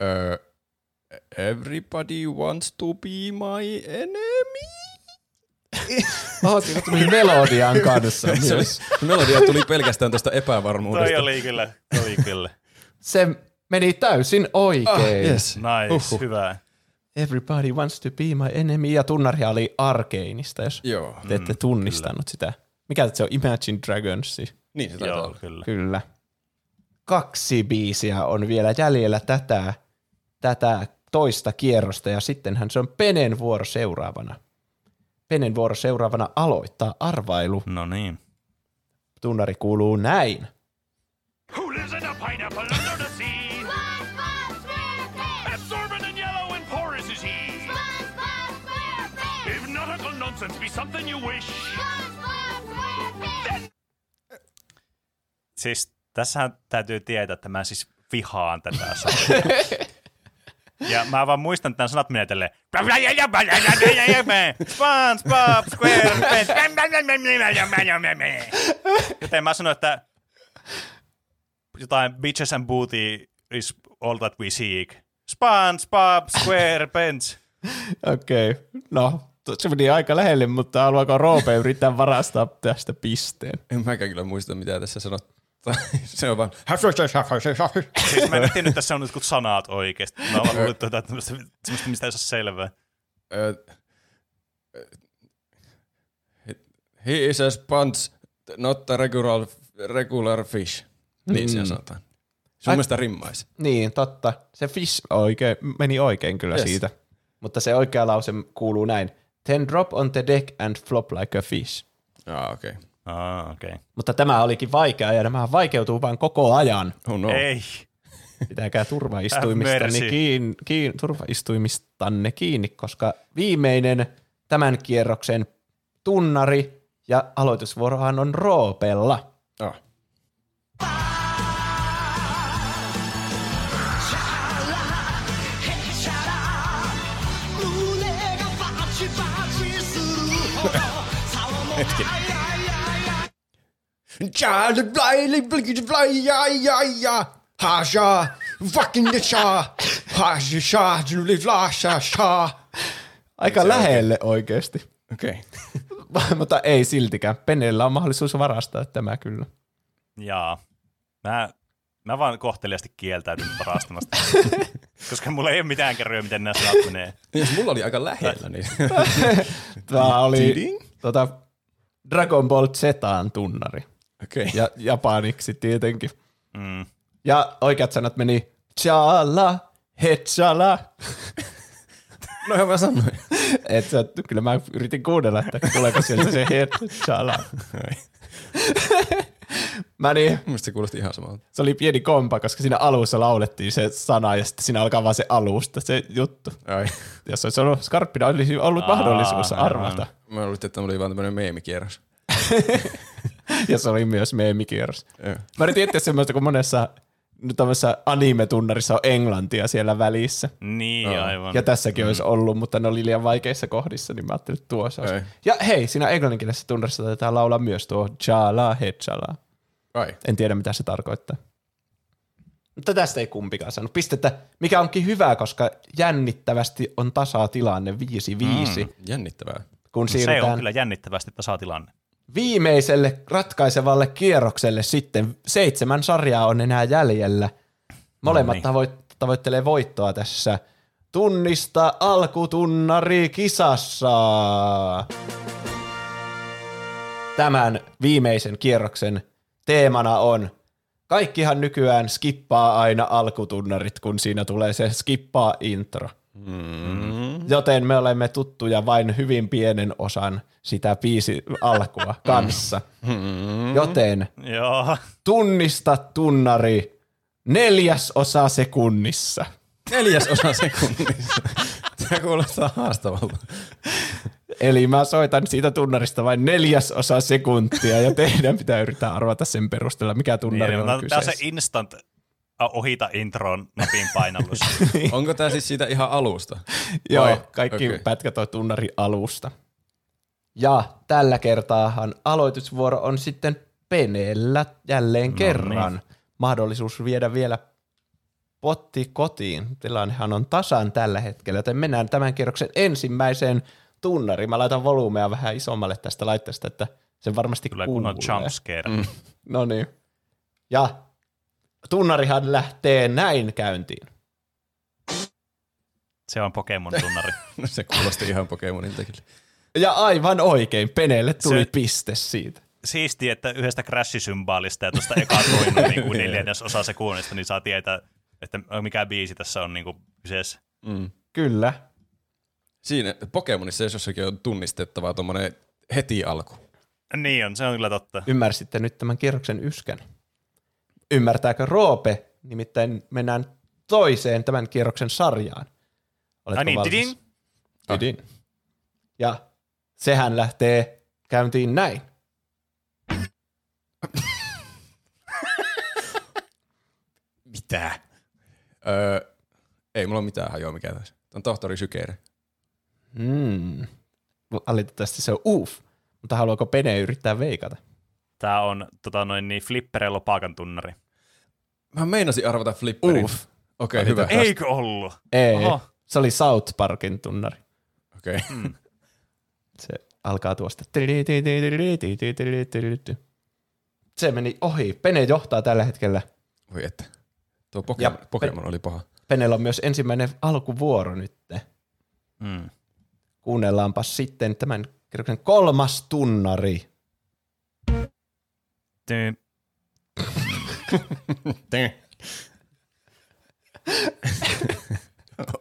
Öö, everybody wants to be my enemy. Oh, siinä tuli melodian kanssa myös. melodia tuli pelkästään tuosta epävarmuudesta. Toi oli kyllä, oli kyllä. Se meni täysin oikein. Ah, yes. Nice, Uhuh. hyvä. Everybody wants to be my enemy. Ja tunnaria oli Arkeinista, jos Joo. te ette tunnistanut sitä. Mikä se on? Imagine Dragons. Niin se taitaa Joo, olla. kyllä. Kyllä. Kaksi biisiä on vielä jäljellä tätä, tätä toista kierrosta ja sittenhän se on Penen vuoro seuraavana. Penen vuoro seuraavana aloittaa arvailu. No niin. Tunnari kuuluu näin. Who lives in a pineapple under the sea? Absorbent and yellow and porous is he. If nautical nonsense be something you wish, Siis tässähän täytyy tietää, että mä siis vihaan tätä sarjaa. Ja mä vaan muistan, että nämä sanat menee tälleen. SpongeBob SquarePants. Joten mä sanoin, että jotain bitches and booty is all that we seek. SpongeBob SquarePants. Okei, okay. no se meni aika lähelle, mutta haluaako Roope yrittää varastaa tästä pisteen? En mäkään kyllä muista, mitä tässä sanottiin. Se on vaan... Siis mä en että tässä on jotkut sanat oikeasti. Mä vaan luullut, että tämmöistä, semmoista, mistä ei saa selvää. He is a sponge, not a regular, regular fish. Niin siinä sanotaan. Sun mielestä rimmaisi. Niin, totta. Se fish oikein, meni oikein kyllä Yes. yes. siitä. Mutta se oikea lause kuuluu näin. Then drop on the deck and flop like a fish. Ah, okei. Okay. Ah, okei. Okay. Mutta tämä olikin vaikea ja nämä vaikeutuu vaan koko ajan. Oh no. Ei. Pitäkää turvaistuimistanne, mercy. kiinni, kiinni, turvaistuimistanne kiinni, koska viimeinen tämän kierroksen tunnari ja aloitusvuorohan on Roopella. Ah. Hetki. Charlie Bliley, Blicky Bly, ja, ja, ja. Hasha, fucking the sha. Hasha, sha, Julie Flasha, sha. Aika lähelle oikeasti. Okei. Mutta ei siltikään. Penellä on mahdollisuus varastaa tämä kyllä. Jaa. Mä, mä vaan kohteliasti kieltäydyn varastamasta. Koska mulla ei ole mitään kerroja, miten nämä sanat menee. Jos mulla oli aika lähellä, niin... Tämä oli tota, Dragon Ball Zetaan tunnari. Okei. Ja japaniksi tietenkin. Mm. Ja oikeat sanat meni Chala, Hechala. No mä sanoin. Et sä, kyllä mä yritin kuunnella, että tuleeko sieltä se Hechala. mä niin, Mielestäni se kuulosti ihan samalta. se oli pieni kompa, koska siinä alussa laulettiin se sana ja sitten siinä alkaa vaan se alusta, se juttu. Ai. Jos olisi ollut skarppina, olisi ollut Aa, mahdollisuus arvata. Mä luulin, että mulla oli vaan tämmönen meemikierros. Ja se oli myös meemikierros. Mä yritin etsiä semmoista, kun monessa nyt tämmöisessä anime-tunnarissa on englantia siellä välissä. Niin, Aa. aivan. Ja tässäkin mm. olisi ollut, mutta ne oli liian vaikeissa kohdissa, niin mä ajattelin, että tuossa olisi. Ei. Ja hei, siinä englanninkielisessä tunnarissa taitaa laulaa myös tuo Jala Hechala. Ai. En tiedä, mitä se tarkoittaa. Mutta tästä ei kumpikaan saanut pistettä, mikä onkin hyvä, koska jännittävästi on tasatilanne 5-5, mm. Jännittävää. kun se on siirrytään kyllä jännittävästi tasatilanne. Viimeiselle ratkaisevalle kierrokselle sitten. Seitsemän sarjaa on enää jäljellä. Molemmat Noniin. tavoit- tavoittelee voittoa tässä. Tunnista alkutunnari kisassa. Tämän viimeisen kierroksen teemana on Kaikkihan nykyään skippaa aina alkutunnarit, kun siinä tulee se skippaa intro. Mm. Joten me olemme tuttuja vain hyvin pienen osan sitä biisi alkua kanssa. Joten Joo. tunnista tunnari neljäs osa sekunnissa. Neljäs osa sekunnissa. Tämä kuulostaa haastavalta. Eli mä soitan siitä tunnarista vain neljäs osa sekuntia ja teidän pitää yrittää arvata sen perusteella, mikä tunnari Niin, on no, Tämä on kyseessä. se instant ohita intron napin painallus. Onko tämä siis siitä ihan alusta? Joo, Vai? kaikki Okei. pätkät on tunnari alusta. Ja tällä kertaahan aloitusvuoro on sitten Peneellä jälleen No kerran. Mahdollisuus viedä vielä potti kotiin. Tilannehan on tasan tällä hetkellä, joten mennään tämän kierroksen ensimmäiseen tunnariin. Mä laitan volyymea vähän isommalle tästä laitteesta, että se varmasti Tulee kuulee. kunnon jumpscare. Mm. No niin. Ja tunnarihan lähtee näin käyntiin. Se on Pokemon-tunnari. No se kuulosti ihan Pokemonilta kyllä. Ja aivan oikein, Peneelle tuli Se- piste siitä. Siistiä, että yhdestä crash-symbaalista ja tuosta eka toinen niin kuin neljännes osa sekunnista, niin saa tietää, että mikä biisi tässä on niin kuin kyseessä. Mm. Kyllä. Siinä Pokemonissa jos jossakin on tunnistettavaa tuommoinen heti alku. Niin on, se on kyllä totta. Ymmärsitte nyt tämän kierroksen yskän. Ymmärtääkö Roope? Nimittäin mennään toiseen tämän kierroksen sarjaan. Oletko niin, valmis? tidin. Tidin. Ja sehän lähtee käyntiin näin. Mitä? Öö, Ei mulla ole mitään hajoa mikä tässä. On tohtori Sykeire. Mm. Valitettavasti se on uuf. Mutta haluaako Pene yrittää veikata? Tää on tota noin niin flipperello paakan tunnari. Mä meinasin arvata flipperin. Uff. Okei, okay, hyvä. Eikö ollut? Ei, Oho. se oli South Parkin tunnari. Okei. Okay. Se alkaa tuosta. Se meni ohi. Pene johtaa tällä hetkellä. Voi että. Tuo Pokemon, Ja- Pokemon oli paha. Penellä on myös ensimmäinen alkuvuoro nyt. Mm. Kuunnellaanpa sitten tämän kerroksen kolmas tunnari.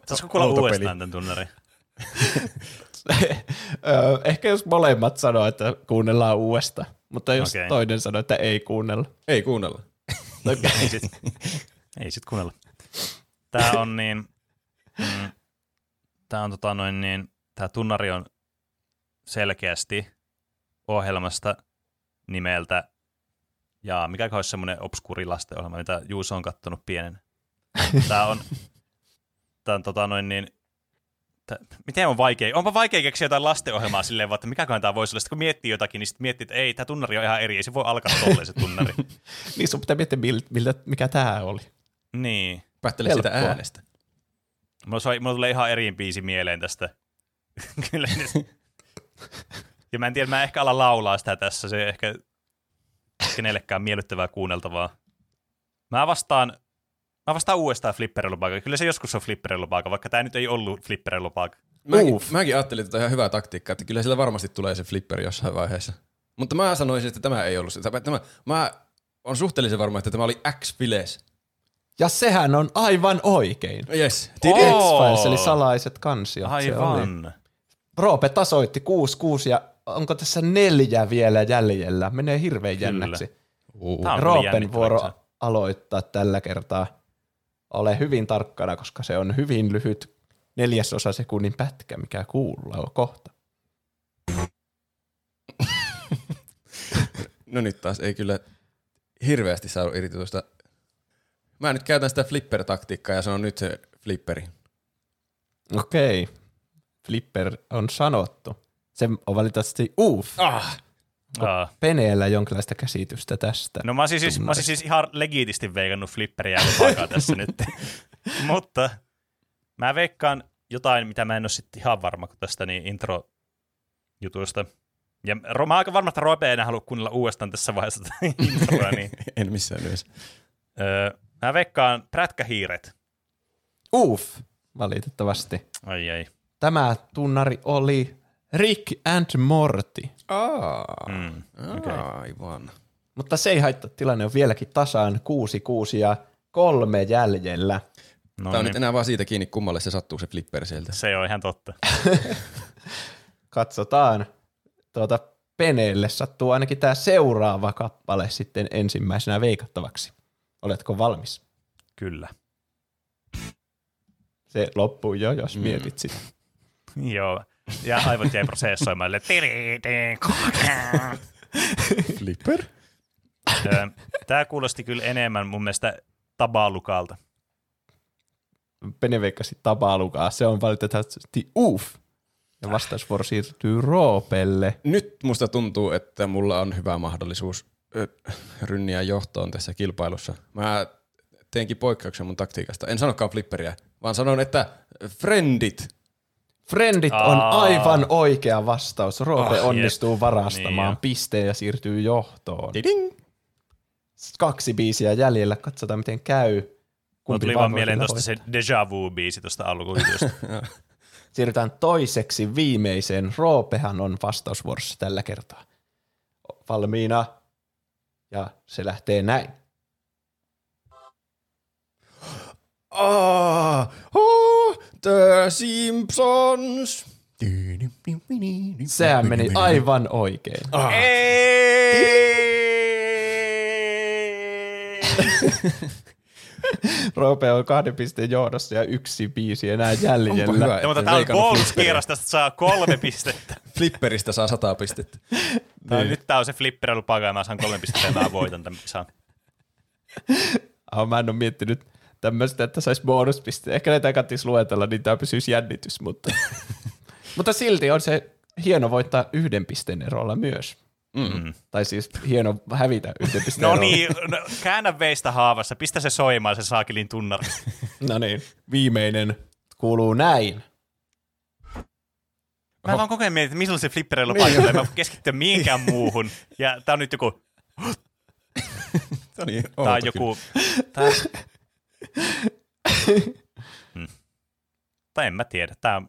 Saisiko kuulla uudestaan tämän tunnarin? Öö, Ehkä jos molemmat sanoo, että kuunnellaan uudestaan. Mutta jos Okei. toinen sanoo, että ei kuunnella. Ei kuunnella. Ei sit, ei sit kuunnella. Tää on niin, mm, tää on tota noin niin, tää tunnari on selkeästi ohjelmasta nimeltä, ja mikä olisi semmoinen obskuri lastenohjelma, mitä Juuso on kattonut pienen. Tää on, tää on tota noin niin, tää, miten on vaikea, onpa vaikea keksiä jotain lastenohjelmaa silleen, että mikäköhän tää voisi olla. Sitten kun miettii jotakin, niin sitten miettii, että ei, tää tunnari on ihan eri, ei se voi alkaa tolleen se tunnari. Niin sun pitää miettiä, mil- miltä, mikä tämä oli. niin. Päättele sitä äänestä. Mulla, soi, mulla tulee ihan eri biisi mieleen tästä. Kyllä. ja mä en tiedä, mä ehkä ala laulaa sitä tässä, se ehkä kenellekään miellyttävää kuunneltavaa. Mä vastaan, mä vastaan uudestaan flipperillupaaka. Kyllä se joskus on flipperillupaaka, vaikka tämä nyt ei ollut flipperillupaaka. Mäkin, mäkin ajattelin, että tämä on ihan hyvä taktiikka, että kyllä sillä varmasti tulee se flipperi jossain vaiheessa. Mutta mä sanoisin, että tämä ei ollut se. Tämä, tämä, mä on suhteellisen varma, että tämä oli X-Files. Ja sehän on aivan oikein. Yes. X-Files eli salaiset kansiot. Se oli. Aivan. Roope tasoitti 6-6 ja onko tässä neljä vielä jäljellä? Menee hirveän Kyllä. jännäksi. Kyllä Roopen vuoro aloittaa tällä kertaa. Ole hyvin tarkkana, koska se on hyvin lyhyt neljäsosa sekunnin pätkä, mikä kuuluu kohta. No nyt taas ei kyllä hirveästi saanut irti tuosta. Mä nyt käytän sitä flipper-taktiikkaa ja sanon nyt se flipperi. Okei. Flipper on sanottu. Se on valitettavasti uuf. Ah! Aa. Peneellä jonkinlaista käsitystä tästä. No mä olisin siis, mä olisin siis ihan legiitisti veikannut flipperiä ja paikaa tässä nyt. Mutta mä veikkaan jotain, mitä mä en ole sitten ihan varma kuin tästä niin intro-jutuista. Ja ro- mä oon aika varma, että Robe ei enää halua kuunnella uudestaan tässä vaiheessa tätä introa, niin En missään nimessä. öö, mä veikkaan prätkähiiret. Uuf, valitettavasti. Ai ei. Tämä tunnari oli Rick and Morty. Aa, Mm. okay. aivan. Mutta se ei haittaa, tilanne on vieläkin tasaan 6-6 ja kolme jäljellä. No Tämä on niin. nyt enää vaan siitä kiinni, kummalle se sattuu se flipper sieltä. Se on ihan totta. Katsotaan. Tuota, Peneelle sattuu ainakin tämä seuraava kappale sitten ensimmäisenä veikattavaksi. Oletko valmis? Kyllä. Se loppuu jo, jos mm. mietit sitä. Joo. Ja aivot jäi prosessoimaan. Flipper? Tämä kuulosti kyllä enemmän mun mielestä tabalukalta. Pene veikkasi tabalukaa. Se on valitettavasti uuf. Ja vastausvuoro siirtyy Roopelle. Nyt musta tuntuu, että mulla on hyvä mahdollisuus rynniä johtoon tässä kilpailussa. Mä teenkin poikkeuksen mun taktiikasta. En sanokaan flipperiä, vaan sanon, että friendit. Friendit on Aa. aivan oikea vastaus. Roope Ah, onnistuu jep. varastamaan Niin pisteen ja siirtyy johtoon. Ding. Kaksi biisiä jäljellä. Katsotaan, miten käy. Kumpi tuli vaan mieleen tuosta se. Deja Vu-biisi tuosta alkujutusta. Siirrytään toiseksi viimeiseen. Roopehan on vastausvuorossa tällä kertaa. Valmiina. Ja se lähtee näin. Ah, oh, The Simpsons. Sehän meni aivan oikein. Ah. Roope on kahden pisteen johdossa ja yksi biisi enää Onpa jäljellä. hyvä, Ja, mutta tää on veikannut bonus flipperiä. kierros, tästä saa kolme pistettä. Flipperistä saa sata pistettä. Tää on, nyt tää on se flipperilupaka ja mä saan kolme pistettä ja mä voitan tämän kisan. Ah, mä en ole miettinyt tämmöistä, että saisi bonuspiste. Ehkä näitä kannattis luetella, niin tämä pysyisi jännitys, mutta, mutta silti on se hieno voittaa yhden pisteen erolla myös. Mm. Tai siis hieno hävitä yhden pisteen No niin, no, käännä veistä haavassa, pistä se soimaan se saakilin tunnari. No niin, viimeinen kuuluu näin. Mä vaan koko ajan mietin, että missä on se flippereilla paikalla, mä keskittyä mihinkään muuhun. Ja tää on nyt joku, Tämä on niin tää on joku, tää... Hmm. Tai en mä tiedä, tää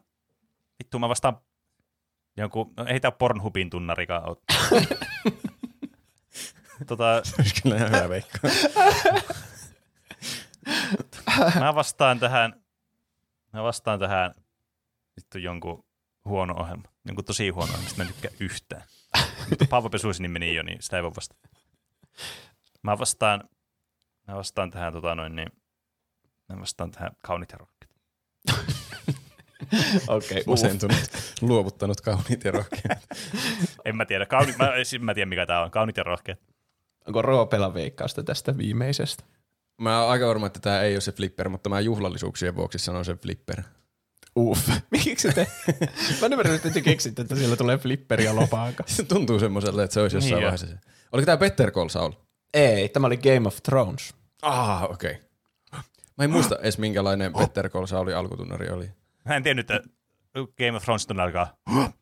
vittu mä vastaan jonkun, no ei tää Pornhubin tunnarikaan ole. tota. Olisi kyllä ihan hyvä veikka. mä vastaan tähän, mä vastaan tähän vittu jonkun huono ohjelma. Jonkun tosi huono ohjelma, mistä mä en tykkää yhtään. Mutta Paavo Pesuisin meni jo, niin sitä ei voi vastata. Mä vastaan, mä vastaan tähän tota noin niin, mä vastaan tähän kaunit ja rohkeat. Okei, okay, Masentunut, luovuttanut kauniit ja rohkeat. En mä tiedä, kaunit, mä, siis mä tiedän mikä tää on, kaunit ja rohkeat. Onko Roopella veikkausta tästä viimeisestä? Mä oon aika varma, että tämä ei ole se flipper, mutta mä juhlallisuuksien vuoksi sanon sen flipper. Uff. Miksi te? Mä en ymmärrä, että te keksitte, että siellä tulee flipperi ja lopaaka. Se tuntuu semmoiselle, että se olisi jossain Niin vaiheessa se. Oliko tämä Better Call Saul? Ei, tämä oli Game of Thrones. Ah, okei. Okay. Mä en muista edes minkälainen Better Call Saulin alkutunnari oli. Mä en tiennyt, että Game of Thrones tunne alkaa.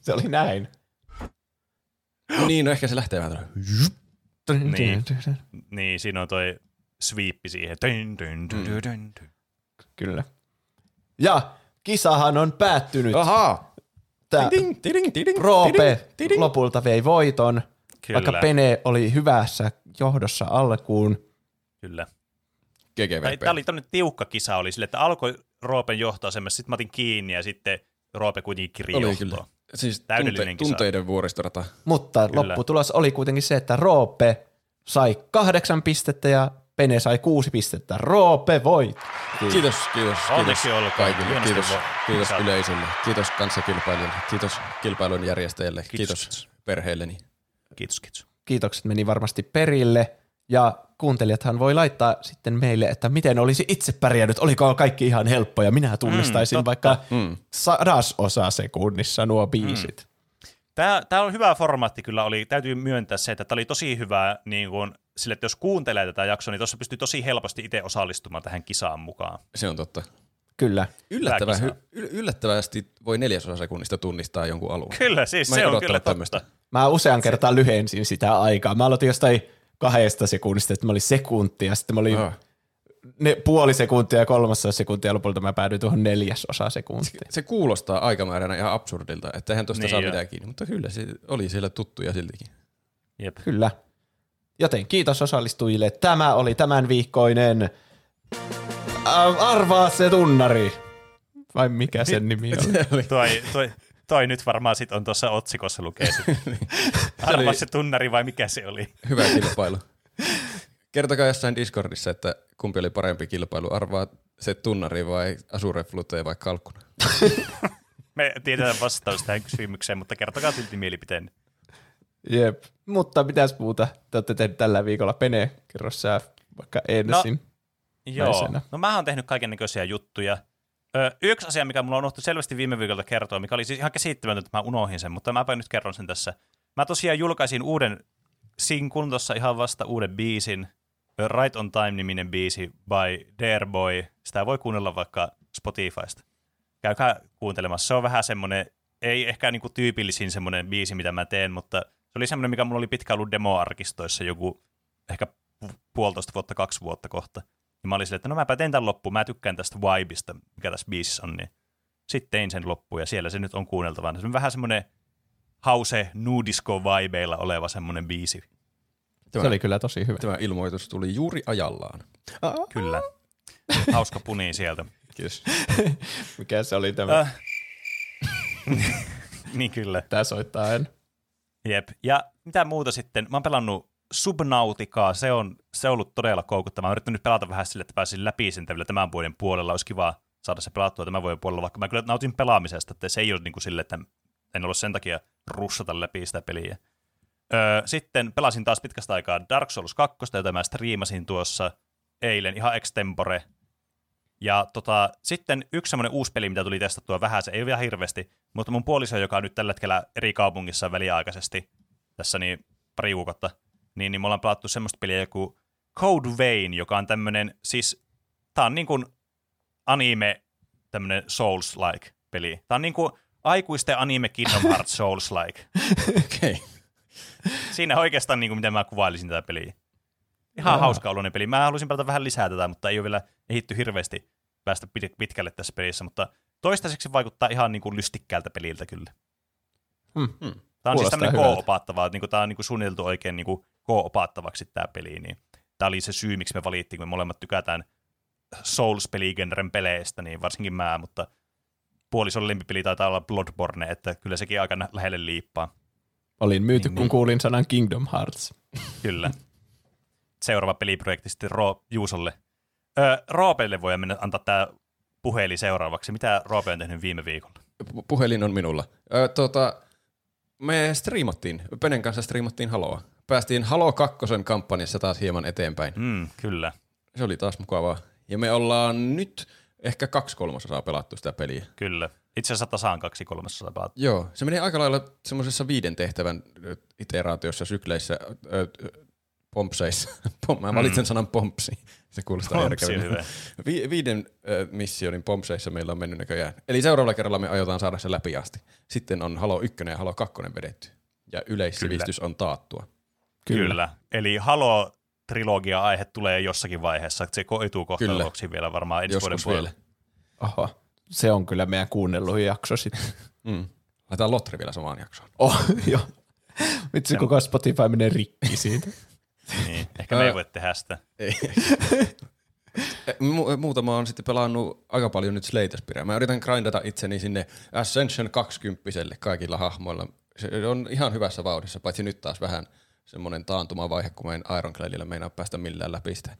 Se oli näin. No niin, no ehkä se lähtee vähän. Niin. Niin, siinä on toi sweepi siihen. Dun. Kyllä. Ja kisahan on päättynyt. Ahaa! Tää Tiding, tiding, tiding, Roope tiding, tiding. lopulta vei voiton, Kyllä, vaikka Pene oli hyvässä johdossa alkuun. kyllä. Tai, GGVP. tää oli tämmönen tiukka kisa, oli sille, että alkoi Roopen johtoasemassa, sitten mä otin kiinni ja sitten Roope kuitenkin kyllä. Siis Täydellinen tunte, kisa. tunteiden vuoristorata. Mutta Kyllä. lopputulos oli kuitenkin se, että Roope sai kahdeksan pistettä ja Pene sai kuusi pistettä. Roope voitti. Kiitos, kiitos, kiitos Onneksi olkoon. kaikille. Hienosti Kiitos, kiitos Kiitos. yleisölle. Kiitos kanssakilpailijoille. Kiitos kilpailun järjestäjille. Kiitos. Kiitos perheelleni. Kiitos, kiitos. Kiitokset meni varmasti perille. Ja kuuntelijathan voi laittaa sitten meille, että miten olisi itse pärjännyt, oliko kaikki ihan helppoja. Minä tunnistaisin Mm, totta. vaikka Mm. sadasosa sekunnissa nuo biisit. Tämä, tämä on hyvä formaatti kyllä oli. Täytyy myöntää se, että tämä oli tosi hyvä niin kuin, sille, että jos kuuntelee tätä jaksoa, niin tuossa pystyy tosi helposti itse osallistumaan tähän kisaan mukaan. Se on totta. Kyllä. Yllättävän, kisa. hy- yl- yllättävästi voi neljäsosa sekunnista tunnistaa jonkun alun. Kyllä, siis Mä se on kyllä totta. tämmöistä. Mä usean kertaan lyhensin sitä aikaa. Mä aloitin jostain kahdesta sekunnista, että mä olin sekuntia, sitten mä olin Ah. ne, puoli sekuntia ja kolmasosa sekuntia, ja lopulta mä päädyin tuohon neljäsosa sekuntia. Se kuulostaa aikamääränä ihan absurdilta, että eihän tosta Niin saa joo. mitään kiinni, mutta kyllä se oli siellä tuttuja siltikin. Jep. Kyllä. Joten kiitos osallistujille. Tämä oli tämän viikkoinen äh, Arvaa se tunnari. Vai mikä sen nimi oli? Toi, toi, toi nyt varmaan sit on tuossa otsikossa lukee sit. Arvaa oli- se tunnari vai mikä se oli? Hyvä kilpailu. Kertokaa jossain Discordissa, että kumpi oli parempi kilpailu. Arvaa se tunnari vai asureflute vai kalkkuna. Me tiedetään vastaus tähän kysymykseen, mutta kertokaa silti mielipiteen. Jep. Mutta mitäs muuta te olette tehneet tällä viikolla? Pene, kerro sä vaikka ensin. Joo. Väisenä. No mä oon tehnyt kaiken näköisiä juttuja. Yksi asia, mikä mulla on unohtu selvästi viime viikolta kertoa, mikä oli siis ihan käsittämätöntä, että mä unohdin sen, mutta mäpä nyt kerron sen tässä. Mä tosiaan julkaisin uuden sinkun tuossa ihan vasta uuden biisin, Right on Time-niminen biisi by Dareboy. Sitä voi kuunnella vaikka Spotifysta. Käykää kuuntelemassa. Se on vähän semmoinen, ei ehkä niinku tyypillisin semmoinen biisi, mitä mä teen, mutta se oli semmoinen, mikä mulla oli pitkä ollut demoarkistoissa joku ehkä pu- puolitoista vuotta, kaksi vuotta kohta. Ja mä olin silleen, että no mäpä teen tämän loppuun, mä tykkään tästä vibesta, mikä tässä biisissä on, niin sitten tein sen loppuun ja siellä se nyt on kuunneltavana. Se on vähän semmoinen hause nudisko vibeilla oleva semmoinen biisi. Se oli kyllä tosi hyvä. Tämä ilmoitus tuli juuri ajallaan. Kyllä. Hauska puni sieltä. Kiitos. Mikä se oli tämä? Äh. niin kyllä. Tää soittaa en. Jep. Ja mitä muuta sitten? Mä oon pelannut Subnauticaa. Se on, se on ollut todella koukuttavaa. Mä yrittänyt pelata vähän sille, että pääsin läpi sen tämän vuoden puolella. Olisi kiva saada se pelattua tämän vuoden puolella, vaikka mä kyllä nautin pelaamisesta, että se ei ole niin kuin sille, että en ollut sen takia russata läpi sitä peliä. Öö, sitten pelasin taas pitkästä aikaa Dark Souls 2, jota mä striimasin tuossa. eilen, ihan extempore. Ja tota, sitten yksi semmoinen uusi peli, mitä tuli testattua vähän, se ei ole vielä hirveästi, mutta mun puoliso, joka on nyt tällä hetkellä eri kaupungissa väliaikaisesti, tässä niin pari kuukautta, niin, niin me ollaan pelattu semmoista peliä joku Code Vein, joka on tämmöinen, siis tää on niin kuin anime, tämmöinen Souls-like peli. Tää on niin kuin aikuisten anime Kingdom Hearts Souls-like. Okei. Okay. Siinä oikeastaan niin kuin miten mä kuvailisin tätä peliä. Ihan Joo. hauska oloinen peli. Mä halusin pelata vähän lisää tätä, mutta ei ole vielä ehitty hirveästi päästä pit- pitkälle tässä pelissä, mutta toistaiseksi vaikuttaa ihan niin kuin lystikkäältä peliltä kyllä. Hmm. Tämä on siis Kuulostaa tämmöinen hyvältä. koopattava, että niin tämä on niin kuin suunniteltu oikein niin kuin koopattavaksi tämä peli, niin tämä oli se syy, miksi me valittiin, kun me molemmat tykätään Souls-peligenren peleistä, niin varsinkin mä, mutta puolison lempipeli taitaa olla Bloodborne, että kyllä sekin aika lähelle liippaa. Olin myyty, Niin, kun niin. kuulin sanan Kingdom Hearts. Kyllä. Seuraava peliprojekti sitten Ro- Juusolle. Öö, Roopelle voi mennä antaa tämä puhelin seuraavaksi. Mitä Roope on tehnyt viime viikolla? Pu- Puhelin on minulla. Ö, tota, me striimattiin, Penen kanssa striimattiin Haloa. Päästiin Halo 2 kampanjassa taas hieman eteenpäin. Mm, kyllä. Se oli taas mukavaa. Ja me ollaan nyt ehkä kaksi kolmasosaa pelattu sitä peliä. Kyllä. Itse asiassa tasaan kaksi kolmasosaa pelattu. Joo, se meni aika lailla semmoisessa viiden tehtävän iteraatiossa, sykleissä, ö, ö, pompseissa. Pom, mä valitsen sanan pompsi. Se kuulostaa järkevältä. Vi, viiden ö, missionin pompseissa meillä on mennyt näköjään. Eli seuraavalla kerralla me aiotaan saada se läpi asti. Sitten on Halo 1 ja Halo 2 vedetty. Ja yleissivistys on taattua. Kyllä. Kyllä. Eli Halo-trilogia-aihe tulee jossakin vaiheessa. Se koituu kohtaloksi vielä varmaan ensi vuoden puolella. vielä. Oho, se on kyllä meidän kuunnellut jakso sitten. Mm. Laitetaan Lotri vielä samaan jaksoon. Oh, joo. Vitsi, koko Spotify menee rikki siitä. Niin. Ehkä me ei voi tehdä sitä. Ei. Mu- muutama on sitten pelannut aika paljon nyt Slayterspirea. Mä yritän grindata itseni sinne Ascension 20 kaikilla hahmoilla. Se on ihan hyvässä vauhdissa, paitsi nyt taas vähän semmoinen taantumavaihe, kun mä en Ironcladilla meinaa päästä millään läpi sitä.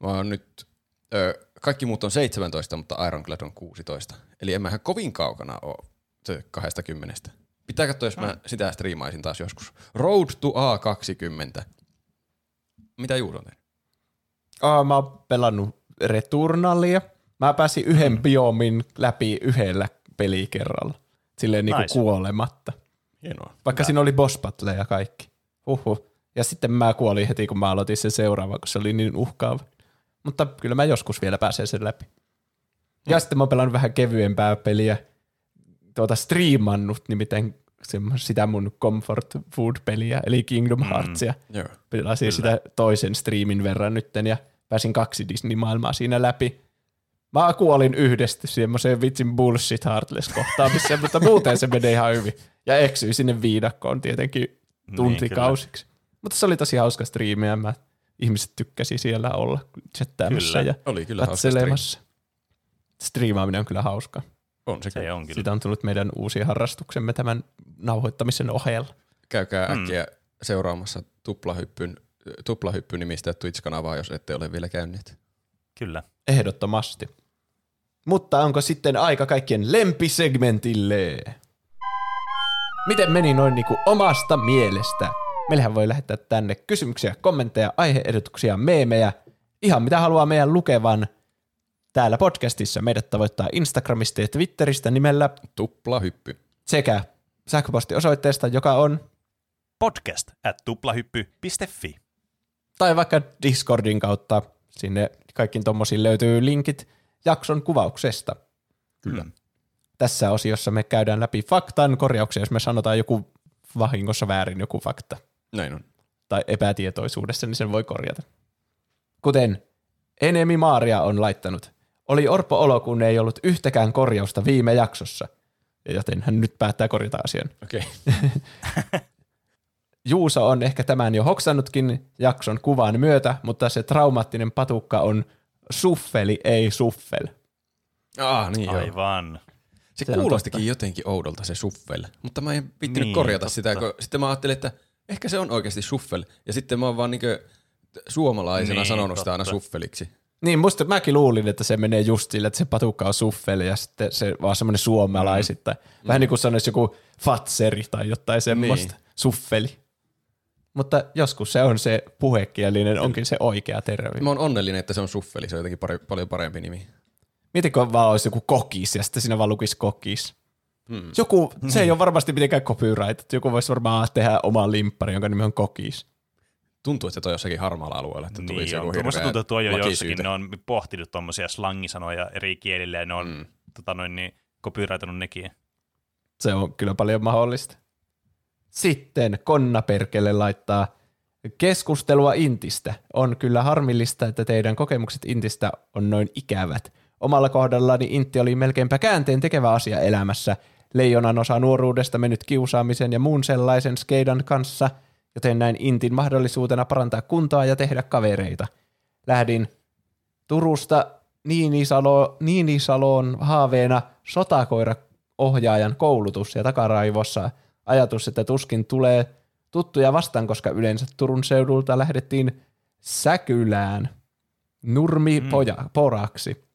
Mä oon nyt, ö, kaikki muut on 17, mutta Ironclad on 16. Eli en mähän kovin kaukana ole se 20. Pitää katsoa, jos mä sitä striimaisin taas joskus. Road to A20. Mitä Juuso on tehnyt? Oh, mä oon pelannut Returnalia. Mä pääsin yhden biomin läpi yhdellä pelikerralla. Silleen niinku kuolematta. Hienoa. Vaikka siinä oli boss battle ja kaikki. Huhhuh. Ja sitten mä kuolin heti, kun mä aloitin sen seuraava, kun se oli niin uhkaava. Mutta kyllä mä joskus vielä pääsen sen läpi. Ja sitten mä oon pelannut vähän kevyempää peliä. Tuota striimannut nimittäin sitä mun comfort food-peliä, eli Kingdom Heartsia. Joo. Pelasin sitä toisen striimin verran nytten ja pääsin kaksi Disney-maailmaa siinä läpi. Mä kuolin yhdestä semmoiseen vitsin bullshit heartless kohtaamiseen, mutta muuten se menee ihan hyvin. Ja eksyin sinne viidakkoon tietenkin tuntikausiksi. mutta se oli tosi hauska striimi ja mä, ihmiset tykkäsi siellä olla chattaamassa Kyllä. ja Oli kyllä hauska katselemassa. Striimaaminen on kyllä hauska. On se, Se on kyllä. Siitä on tullut meidän uusi harrastuksemme tämän nauhoittamisen ohella. Käykää Hmm. äkkiä seuraamassa tuplahyppyn, tuplahyppy nimistä Twitch-kanavaa, jos ette ole vielä käyneet. Kyllä. Ehdottomasti. Mutta onko sitten aika kaikkien lempisegmentille? Miten meni noin niinku omasta mielestä? Meillähän voi lähettää tänne kysymyksiä, kommentteja, aiheehdotuksia, meemejä, ihan mitä haluaa meidän lukevan. Täällä podcastissa meidät tavoittaa Instagramista ja Twitteristä nimellä Tuplahyppy. sekä sähköpostiosoitteesta, joka on, Podcast at tuplahyppy.fi. tai vaikka Discordin kautta. Sinne kaikkiin tommosiin löytyy linkit jakson kuvauksesta. Kyllä. Tässä osiossa me käydään läpi faktan korjauksia, jos me sanotaan joku vahingossa väärin joku fakta Näin on. tai epätietoisuudessa, niin sen voi korjata. Kuten Enemi Maaria on laittanut, oli orpo olo, kun ei ollut yhtäkään korjausta viime jaksossa, ja joten hän nyt päättää korjata asian. Okei. Okay. Juuso on ehkä tämän jo hoksannutkin jakson kuvan myötä, mutta se traumaattinen patukka on suffeli, ei suffel. Ah, niin joo. Se, Se kuulostikin totta. jotenkin oudolta se suffel, mutta mä en vittinyt Niin, korjata totta. sitä, kun sitten mä ajattelin, että ehkä se on oikeasti suffel. Ja sitten mä oon vaan niinkö suomalaisena Niin, sanonut sitä aina totta. suffeliksi. Niin, musta mäkin luulin, että se menee just sille, että se patukka on suffeli ja sitten se vaan semmoinen suomalaisittain. Vähän niin kuin sanoisi joku fatseri tai jotain semmoista. Niin. Suffeli. Mutta joskus se on se puhekielinen, onkin se oikea termi. Mä oon onnellinen, että se on suffeli, se on jotenkin pari, paljon parempi nimi. Mietitkö vaan olisi joku kokis ja sitten siinä vaan lukisi kokis. Hmm. Joku, se ei ole varmasti mitenkään copyright. Joku voisi varmaan tehdä oman limppari, jonka nimi on kokis. Tuntuu, että se toi jossakin harmaalla alueella, että tulisi Niin joku on. Musta hirveä tuntuu, että tuo jo jossakin. Ne on pohtinut tuommoisia slangisanoja eri kielillä ja ne on Mm. tota noin, niin, copyrightannut nekin. Se on kyllä paljon mahdollista. Sitten Konna Perkele laittaa keskustelua Intistä. On kyllä harmillista, että teidän kokemukset Intistä on noin ikävät. Omalla kohdallani Intti oli melkeinpä käänteen tekevä asia elämässä. Leijonan osa nuoruudesta mennyt kiusaamisen ja muun sellaisen skeidan kanssa, joten näin Intin mahdollisuutena parantaa kuntoa ja tehdä kavereita. Lähdin Turusta Niinisalo, Niinisaloon haaveena sotakoira-ohjaajan koulutus ja takaraivossa ajatus, että tuskin tulee tuttuja vastaan, koska yleensä Turun seudulta lähdettiin Säkylään nurmi Mm. poja, poraksi.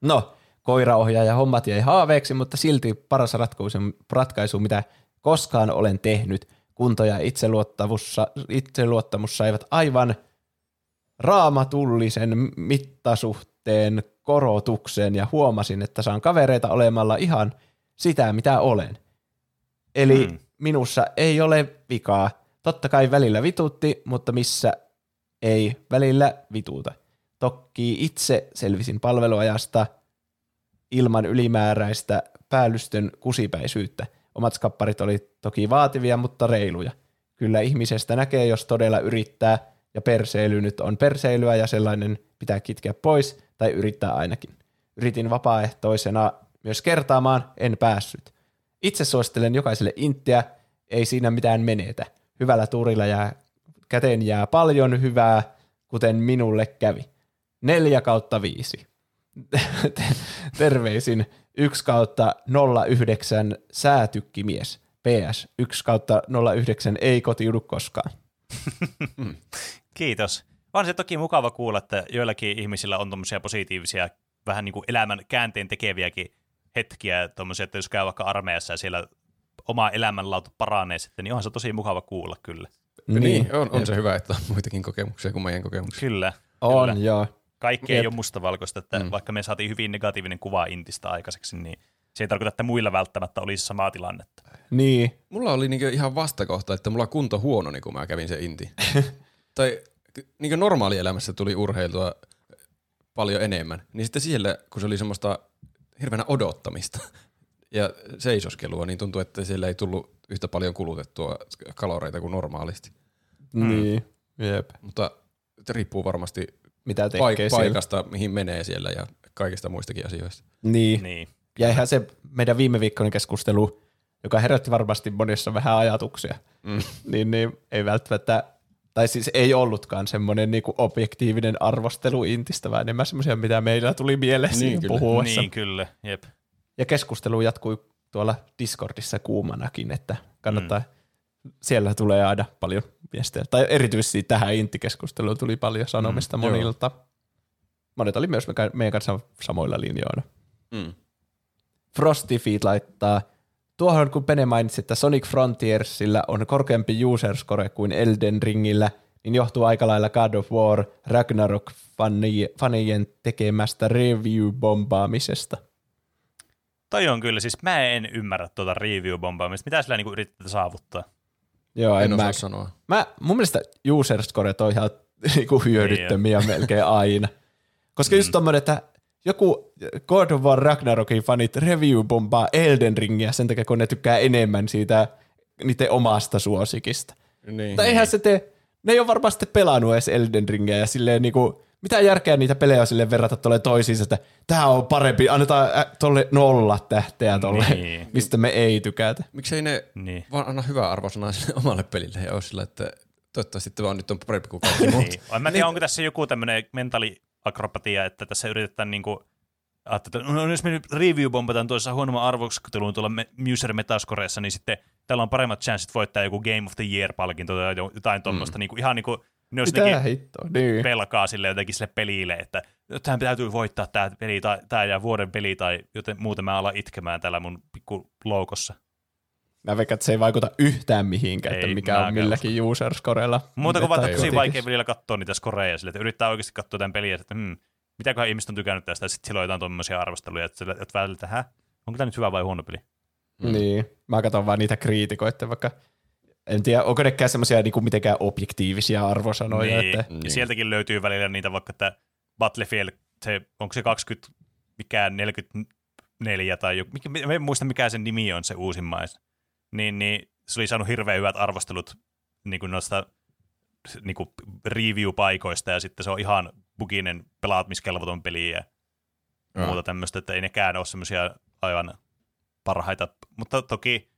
No, koiraohjaaja hommat jäi haaveeksi, mutta silti paras ratkaisu, ratkaisu mitä koskaan olen tehnyt. Kunto ja itseluottamussa, itseluottamus saivat aivan raamatullisen mittasuhteen korotuksen ja huomasin, että saan kavereita olemalla ihan sitä, mitä olen. Eli Mm. mm. minussa ei ole vikaa. Totta kai välillä vitutti, mutta missä ei välillä vituuta. Toki itse selvisin palveluajasta ilman ylimääräistä päällystön kusipäisyyttä. Omat skapparit oli toki vaativia, mutta reiluja. Kyllä ihmisestä näkee, jos todella yrittää, ja perseily nyt on perseilyä ja sellainen pitää kitkeä pois, tai yrittää ainakin. Yritin vapaaehtoisena myös kertaamaan, en päässyt. Itse suosittelen jokaiselle inttiä, ei siinä mitään menetä. Hyvällä tuurilla jää, käteen jää paljon hyvää, kuten minulle kävi. 4 kautta 5. Terveisin 1 kautta 09 säätykkimies. PS 1 kautta 09 ei kotiudu koskaan. Kiitos. On se toki mukava kuulla, että joillakin ihmisillä on tuommoisia positiivisia, vähän niin kuin elämän käänteen tekeviäkin hetkiä, tommosia, että jos käy vaikka armeijassa ja siellä oma elämänlaatu paranee sitten, niin onhan se tosi mukava kuulla kyllä. Niin, niin on, on se hyvä, että on muitakin kokemuksia kuin meidän kokemuksia. Kyllä. On, kyllä. joo. Kaikki ei Jep. ole mustavalkoista, että Mm. vaikka me saatiin hyvin negatiivinen kuva Intistä aikaiseksi, niin se ei tarkoita, että muilla välttämättä olisi samaa tilannetta. Niin, Mulla oli niinku ihan vastakohta, että mulla kunto huononi, kun mä kävin se inti. tai niinku normaalielämässä tuli urheiltua paljon enemmän. Niin sitten siellä, kun se oli semmoista hirveänä odottamista ja seisoskelua, niin tuntui, että siellä ei tullut yhtä paljon kulutettua kaloreita kuin normaalisti. mm. niin, jep. Mutta se riippuu varmasti Mitä tekee paik- siellä. paikasta, mihin menee siellä ja kaikista muistakin asioista. Niin. Niin. Ja eihän se meidän viime viikkoinen keskustelu, joka herätti varmasti monissa vähän ajatuksia, Mm. niin, niin ei välttämättä, tai siis ei ollutkaan semmoinen niinku objektiivinen arvostelu Intistä, vaan enemmän semmoisia, mitä meillä tuli mieleen Niin, kyllä. puhuessa. Niin, kyllä. Jep. Ja keskustelu jatkui tuolla Discordissa kuumanakin, että kannattaa, mm. Siellä tulee aina paljon viestejä. Tai erityisesti tähän Intti-keskusteluun tuli paljon sanomista Mm, mm, joo. monilta. Monet oli myös meidän kanssa samoilla linjoilla. Mm. Frosty Feet laittaa, tuohon kun Pene mainitsi, että Sonic Frontiersillä on korkeampi user score kuin Elden Ringillä, niin johtuu aika lailla God of War Ragnarok fani- fanien tekemästä review-bombaamisesta. Toi on kyllä, siis mä en ymmärrä tuota review-bombaamista. Mitä sillä niinku yritetään saavuttaa? Joo, En en osaa mä, sanoa. mä, mun mielestä user scoret on ihan niinku hyödyttömiä melkein aina. Koska mm. just tommonen, että joku God of War Ragnarokin fanit review-bombaa Elden Ringiä sen takia, kun ne tykkää enemmän siitä niiden omasta suosikista. Niin. Tai eihän se tee, ne ei ole varmaan sitten pelannut edes Elden Ringiä ja silleen niinku, mitä järkeä niitä pelejä on silleen verrata tuolle toisiinsa, että tää on parempi, annetaan ä, tolle nolla tähteä tolle, Niin. mistä me ei tykätä. Miksei ne Niin. vaan anna hyvää arvosanaa sille omalle pelille ja ole sillä, että toivottavasti tämä on nyt on parempi kuin kaikki muut. Niin. En mä tiedä, onko tässä joku tämmöinen mentaaliakrobatia, että tässä yritetään niinku ajattelin, että no, jos me nyt review-bombataan tuossa huonomman arvoskeluun tuolla me- User Metascoreessa, niin sitten täällä on paremmat chanssit voittaa joku Game of the Year-palkinto tai jo- jotain tuommoista. Mm. Niin kuin, ihan niin kuin ne olisi Mitä hittoa, niin. pelkaa sille jotenkin sille pelille, että tähän täytyy voittaa tämä peli tai tämä ja vuoden peli tai joten muuten mä alan itkemään täällä mun pikku loukossa. Mä veikkaan, että se ei vaikuta yhtään mihinkään, että Ei, mikä mäkään on milläkin user scorella. Muuta kuin vaan, että tosi vaikea välillä katsoa niitä skoreja sille, että yrittää oikeasti katsoa tämän peliä, että hmm, mitäköhän ihmiset on tykännyt tästä, ja sitten silloin jotain tuommoisia arvosteluja, että, että välillä, että onko tämä nyt hyvä vai huono peli? Niin, mä katson vaan niitä kriitikoita, vaikka en tiedä, onko nekään semmoisia niinku mitenkään objektiivisia arvosanoja, niin. että Ja sieltäkin löytyy välillä niitä vaikka, että Battlefield, se, onko se 20, mikään 44 tai joku, mikä, mä en muista mikä sen nimi on se uusimmais. Niin, niin se oli saanut hirveän hyvät arvostelut niin kuin noista niin kuin review-paikoista ja sitten se on ihan buginen pelaamiskelvoton peli ja muuta tämmöistä, että ei nekään ole semmoisia aivan parhaita, mutta toki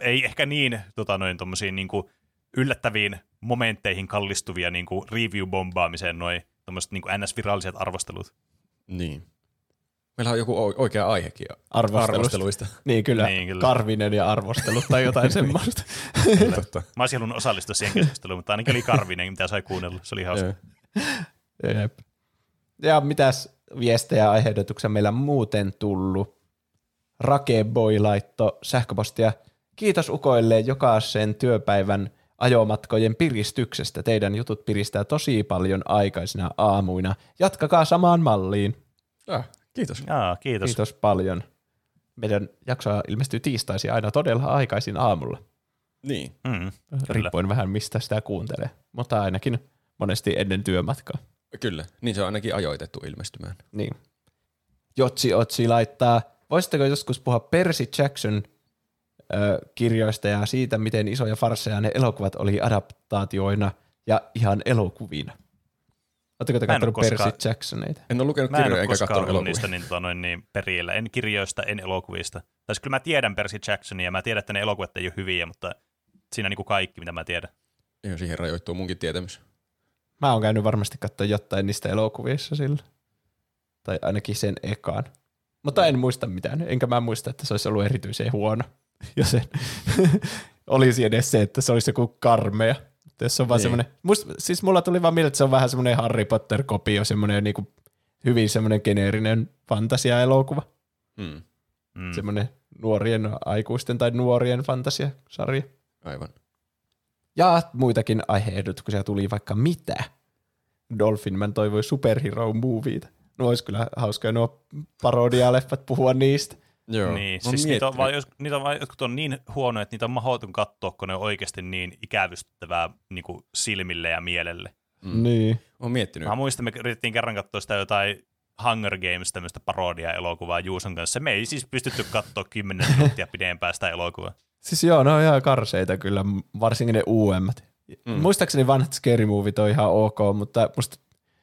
ei ehkä niin tota, noin tommosiin niin kuin yllättäviin momentteihin kallistuvia niin kuin review-bombaamiseen noin tommoset niin kuin NS-viralliset arvostelut. Niin. Meillä on joku oikea aihekin Arvostelusta. arvosteluista. niin kyllä, Niin, niin, kyllä. Karvinen ja arvostelut tai jotain semmoista. Totta. Mä olisin halunnut osallistua siihen keskusteluun, mutta ainakin oli Karvinen, mitä sai kuunnella. Se oli hauska. Jep. Ja mitäs viestejä ja meillä on muuten tullut? Rakeboy laitto sähköpostia. Kiitos ukoille jokaisen työpäivän ajomatkojen piristyksestä. Teidän jutut piristää tosi paljon aikaisina aamuina. Jatkakaa samaan malliin. Ah, kiitos. Jaa, kiitos. Kiitos paljon. Meidän jaksoa ilmestyy tiistaisin aina todella aikaisin aamulla. Niin. Mm, Riippuen vähän mistä sitä kuuntelee. Mutta ainakin monesti ennen työmatkaa. Kyllä. Niin se on ainakin ajoitettu ilmestymään. Niin. Jotsi Otsi laittaa, voisitteko joskus puhua Percy Jackson ö, kirjoista ja siitä, miten isoja farsseja ne elokuvat oli adaptaatioina ja ihan elokuvina? Oletteko te katsonut koskaan- Percy Jacksoneita? En ole lukenut kirjoja eikä katsonut ollut elokuvia. niistä niin, tota, noin, niin perillä. En kirjoista, en elokuvista. Tai siis kyllä mä tiedän Percy Jacksonia ja mä tiedän, että ne elokuvat ei ole hyviä, mutta siinä niin kuin kaikki, mitä mä tiedän. Joo, siihen rajoittuu munkin tietämys. Mä oon käynyt varmasti katsoa jotain niistä elokuvissa sillä. Tai ainakin sen ekaan. Mutta en muista mitään. Enkä mä muista, että se olisi ollut erityisen huono. Jos se olisi edes se, että se olisi joku karmea. Jos se on vaan Niin. semmoinen, must, siis mulla tuli vaan mieleen, että se on vähän semmoinen Harry Potter-kopio, semmoinen niinku hyvin semmoinen geneerinen fantasia-elokuva. Hmm. Mm. Semmoinen nuorien aikuisten tai nuorien fantasiasarja. Aivan. Ja muitakin aiheehdotuksia tuli vaikka mitä. Dolphinman toivoi superhero-moviita. No olisi kyllä hauskoja nuo parodialeffat puhua niistä. Joo. Niin, oon siis niitä on, vaan, jos, niitä on vaan, jotkut on niin huonoja, että niitä on mahdoton katsoa, kun ne on oikeasti niin ikävystävää niin kuin silmille ja mielelle. Mm. Niin. Oon miettinyt. Mä muistan, me yritettiin kerran katsoa sitä jotain Hunger Games, tämmöistä parodia-elokuvaa Juuson kanssa. Me ei siis pystytty katsoa 10 minuuttia pidempään sitä elokuvaa. Siis joo, ne on ihan karseita kyllä, varsinkin ne uudemmat. Mm. Muistaakseni vanhat Scary Movit on ihan ok, mutta musta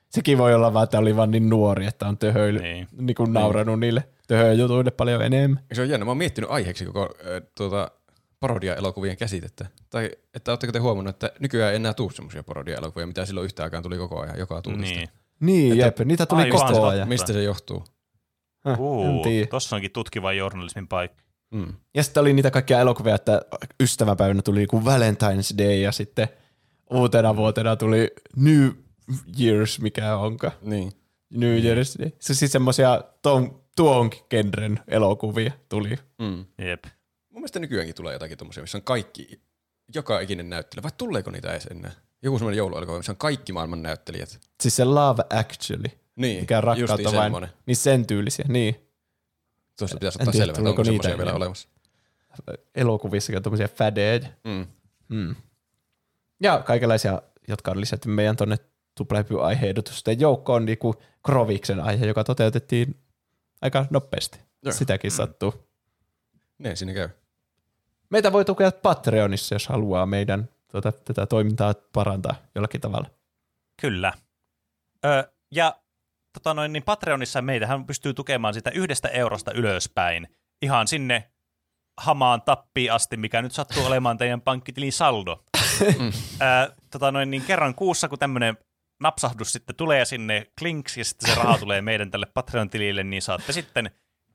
sekin voi olla vaan, että oli vaan niin nuori, että on töhöily, Niin. niin. niin kuin nauranut niille töhöjutuille paljon enemmän. Se on jännä. Mä oon miettinyt aiheeksi koko äh, tuota, parodia-elokuvien käsitettä. Tai että ootteko te huomannut, että nykyään ei enää tuu semmoisia parodia-elokuvia, mitä silloin yhtä aikaan tuli koko ajan, joka tuutista. Niin. Niin, Että- jep, niitä tuli Aivan, koko ajan. Mistä se johtuu? En Uh, tossa onkin tutkivan journalismin paikka. Mm. Ja sitten oli niitä kaikkia elokuvia, että ystäväpäivänä tuli niinku Valentine's Day ja sitten uutena vuotena tuli New Year's, mikä onka. Niin. New Year's Day. Se siis semmosia ton, tuon genren elokuvia tuli. Mm. Jep. Mun mielestä nykyäänkin tulee jotakin tommosia, missä on kaikki, joka ikinen näyttelijä. Vai tuleeko niitä edes enää? Joku semmoinen jouluelokuva, missä on kaikki maailman näyttelijät. Siis se Love Actually, Niin, mikä on rakkautta vain. semmonen. Niin sen tyylisiä, niin. Tuossa pitäisi ottaa selvää, että onko niitä semmoisia vielä enää. olemassa. Elokuvissakin on tommosia fadeed. Mm. Mm. Ja kaikenlaisia, jotka on lisätty meidän tonne tuplepy-aiheehdotusten joukkoon, niin kuin Kroviksen aihe, joka toteutettiin aika nopeasti. Joo. Sitäkin sattuu. Ne siinä käy. Meitä voi tukea Patreonissa, jos haluaa meidän tuota, tätä toimintaa parantaa jollakin tavalla. Kyllä. Ö, ja tota noin, niin Patreonissa meitähän pystyy tukemaan sitä yhdestä eurosta ylöspäin. Ihan sinne hamaan tappiin asti, mikä nyt sattuu olemaan teidän pankkitilin saldo. Ö, tota noin, niin kerran kuussa, kun tämmöinen napsahdus sitten tulee sinne klinks ja sitten se raha tulee meidän tälle Patreon-tilille, niin saatte sitten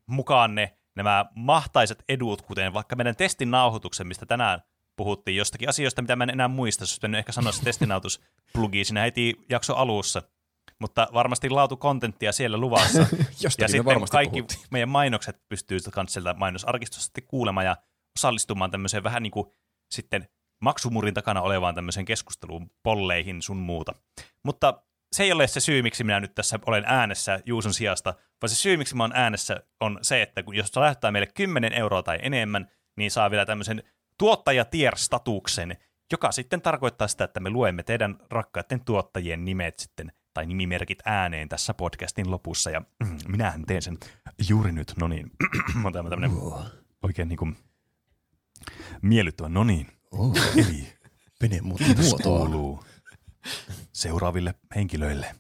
mukaan ne nämä mahtaiset edut, kuten vaikka meidän testin nauhoituksen, mistä tänään puhuttiin jostakin asioista, mitä mä en enää muista. Olisi pitänyt ehkä sanoa se testinautus plugi siinä heti jakso alussa. Mutta varmasti laatukontenttia siellä luvassa. ja sitten varmasti kaikki puhuttiin. meidän mainokset pystyy myös sieltä mainosarkistosta kuulemaan ja osallistumaan tämmöiseen vähän niin kuin sitten maksumurin takana olevaan tämmöiseen keskusteluun, polleihin sun muuta. Mutta se ei ole se syy, miksi minä nyt tässä olen äänessä Juuson sijasta, vaan se syy, miksi mä oon äänessä, on se, että kun jos lähettää meille 10 euroa tai enemmän, niin saa vielä tämmöisen tuottajatier-statuksen, joka sitten tarkoittaa sitä, että me luemme teidän rakkaiden tuottajien nimet sitten tai nimimerkit ääneen tässä podcastin lopussa, ja mm, minähän teen sen juuri nyt, no niin, on tämä tämmöinen oikein niin kuin miellyttävä, no niin, eli Pene Kiitos kuuluu seuraaville henkilöille.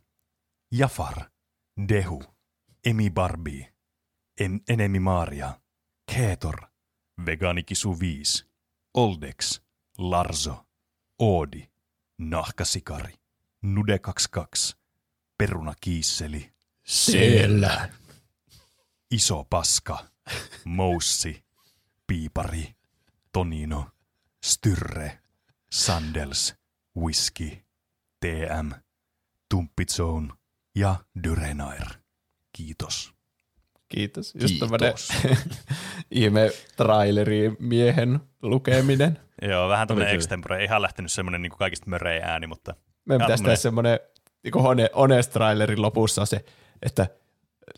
Jafar, Dehu, Emi Barbie, en, Enemi Maria, Keetor, Vegaanikisu 5, Oldex, Larzo, Oodi, Nahkasikari, Nude 22, Peruna Kiisseli, Siellä. Iso Paska, Moussi, Piipari, Tonino, Styrre, Sandels, Whisky, TM, Tumppizone ja Dyrenair. Kiitos. Kiitos. Just Kiitos. ihme traileri miehen lukeminen. Joo, vähän tämmöinen extempore. Ei ihan lähtenyt semmoinen niin kaikista möreä ääni, mutta Meidän pitäisi tehdä semmoinen niin honest trailerin lopussa se, että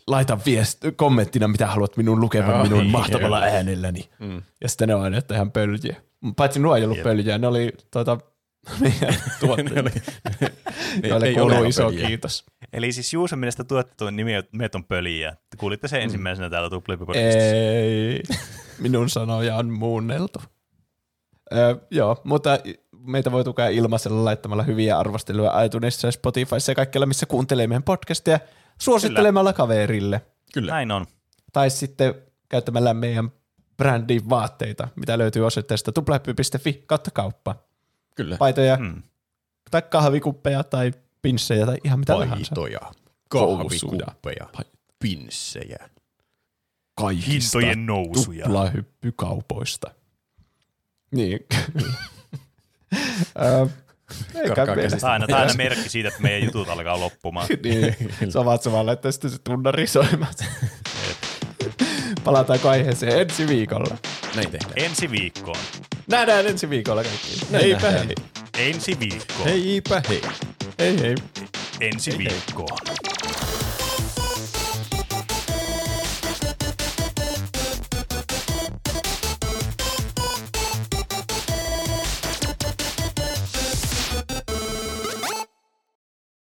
laita viest, kommenttina, mitä haluat minun lukevan Joo, minun mahtavalla kyllä. äänelläni. Mm. Ja sitten ne on aina että ihan pöljiä. Paitsi nuo ei ollut Jep. pöljiä, ne oli tuota. Joille ei kuuluu ole iso pöljiä. kiitos. Eli siis Juuson mielestä tuotettu nimet on pöliä. Kuulitte sen ensimmäisenä täällä Tuplipi-podcastissa. Ei, minun sanoja on muunneltu. Öö, joo, mutta meitä voi tukea ilmaisella laittamalla hyviä arvosteluja iTunesissa ja Spotifyssa ja kaikkialla, missä kuuntelee meidän podcastia, suosittelemalla kaverille. Kyllä. Näin on. Tai sitten käyttämällä meidän brändin vaatteita, mitä löytyy osoitteesta tuplahyppy.fi kautta kauppa. Kyllä. Paitoja, Hmm. tai kahvikuppeja, tai pinssejä, tai ihan mitä tahansa. Paitoja, kahvikuppeja, pinssejä. Kaikista Hintojen nousuja. tuplahyppykaupoista. Niin, kyllä. Eikä aina, tää on aina merkki siitä, että meidän jutut alkaa loppumaan. niin, samat samalla, että sitten se tunnari soimat. Palataanko aiheeseen ensi viikolla? Näin tehdään. Ensi viikkoon. Nähdään ensi viikolla kaikki. Näin Heipä nähdään. hei. Ensi viikkoon. Heipä hei. Hei hei. Ensi viikkoon.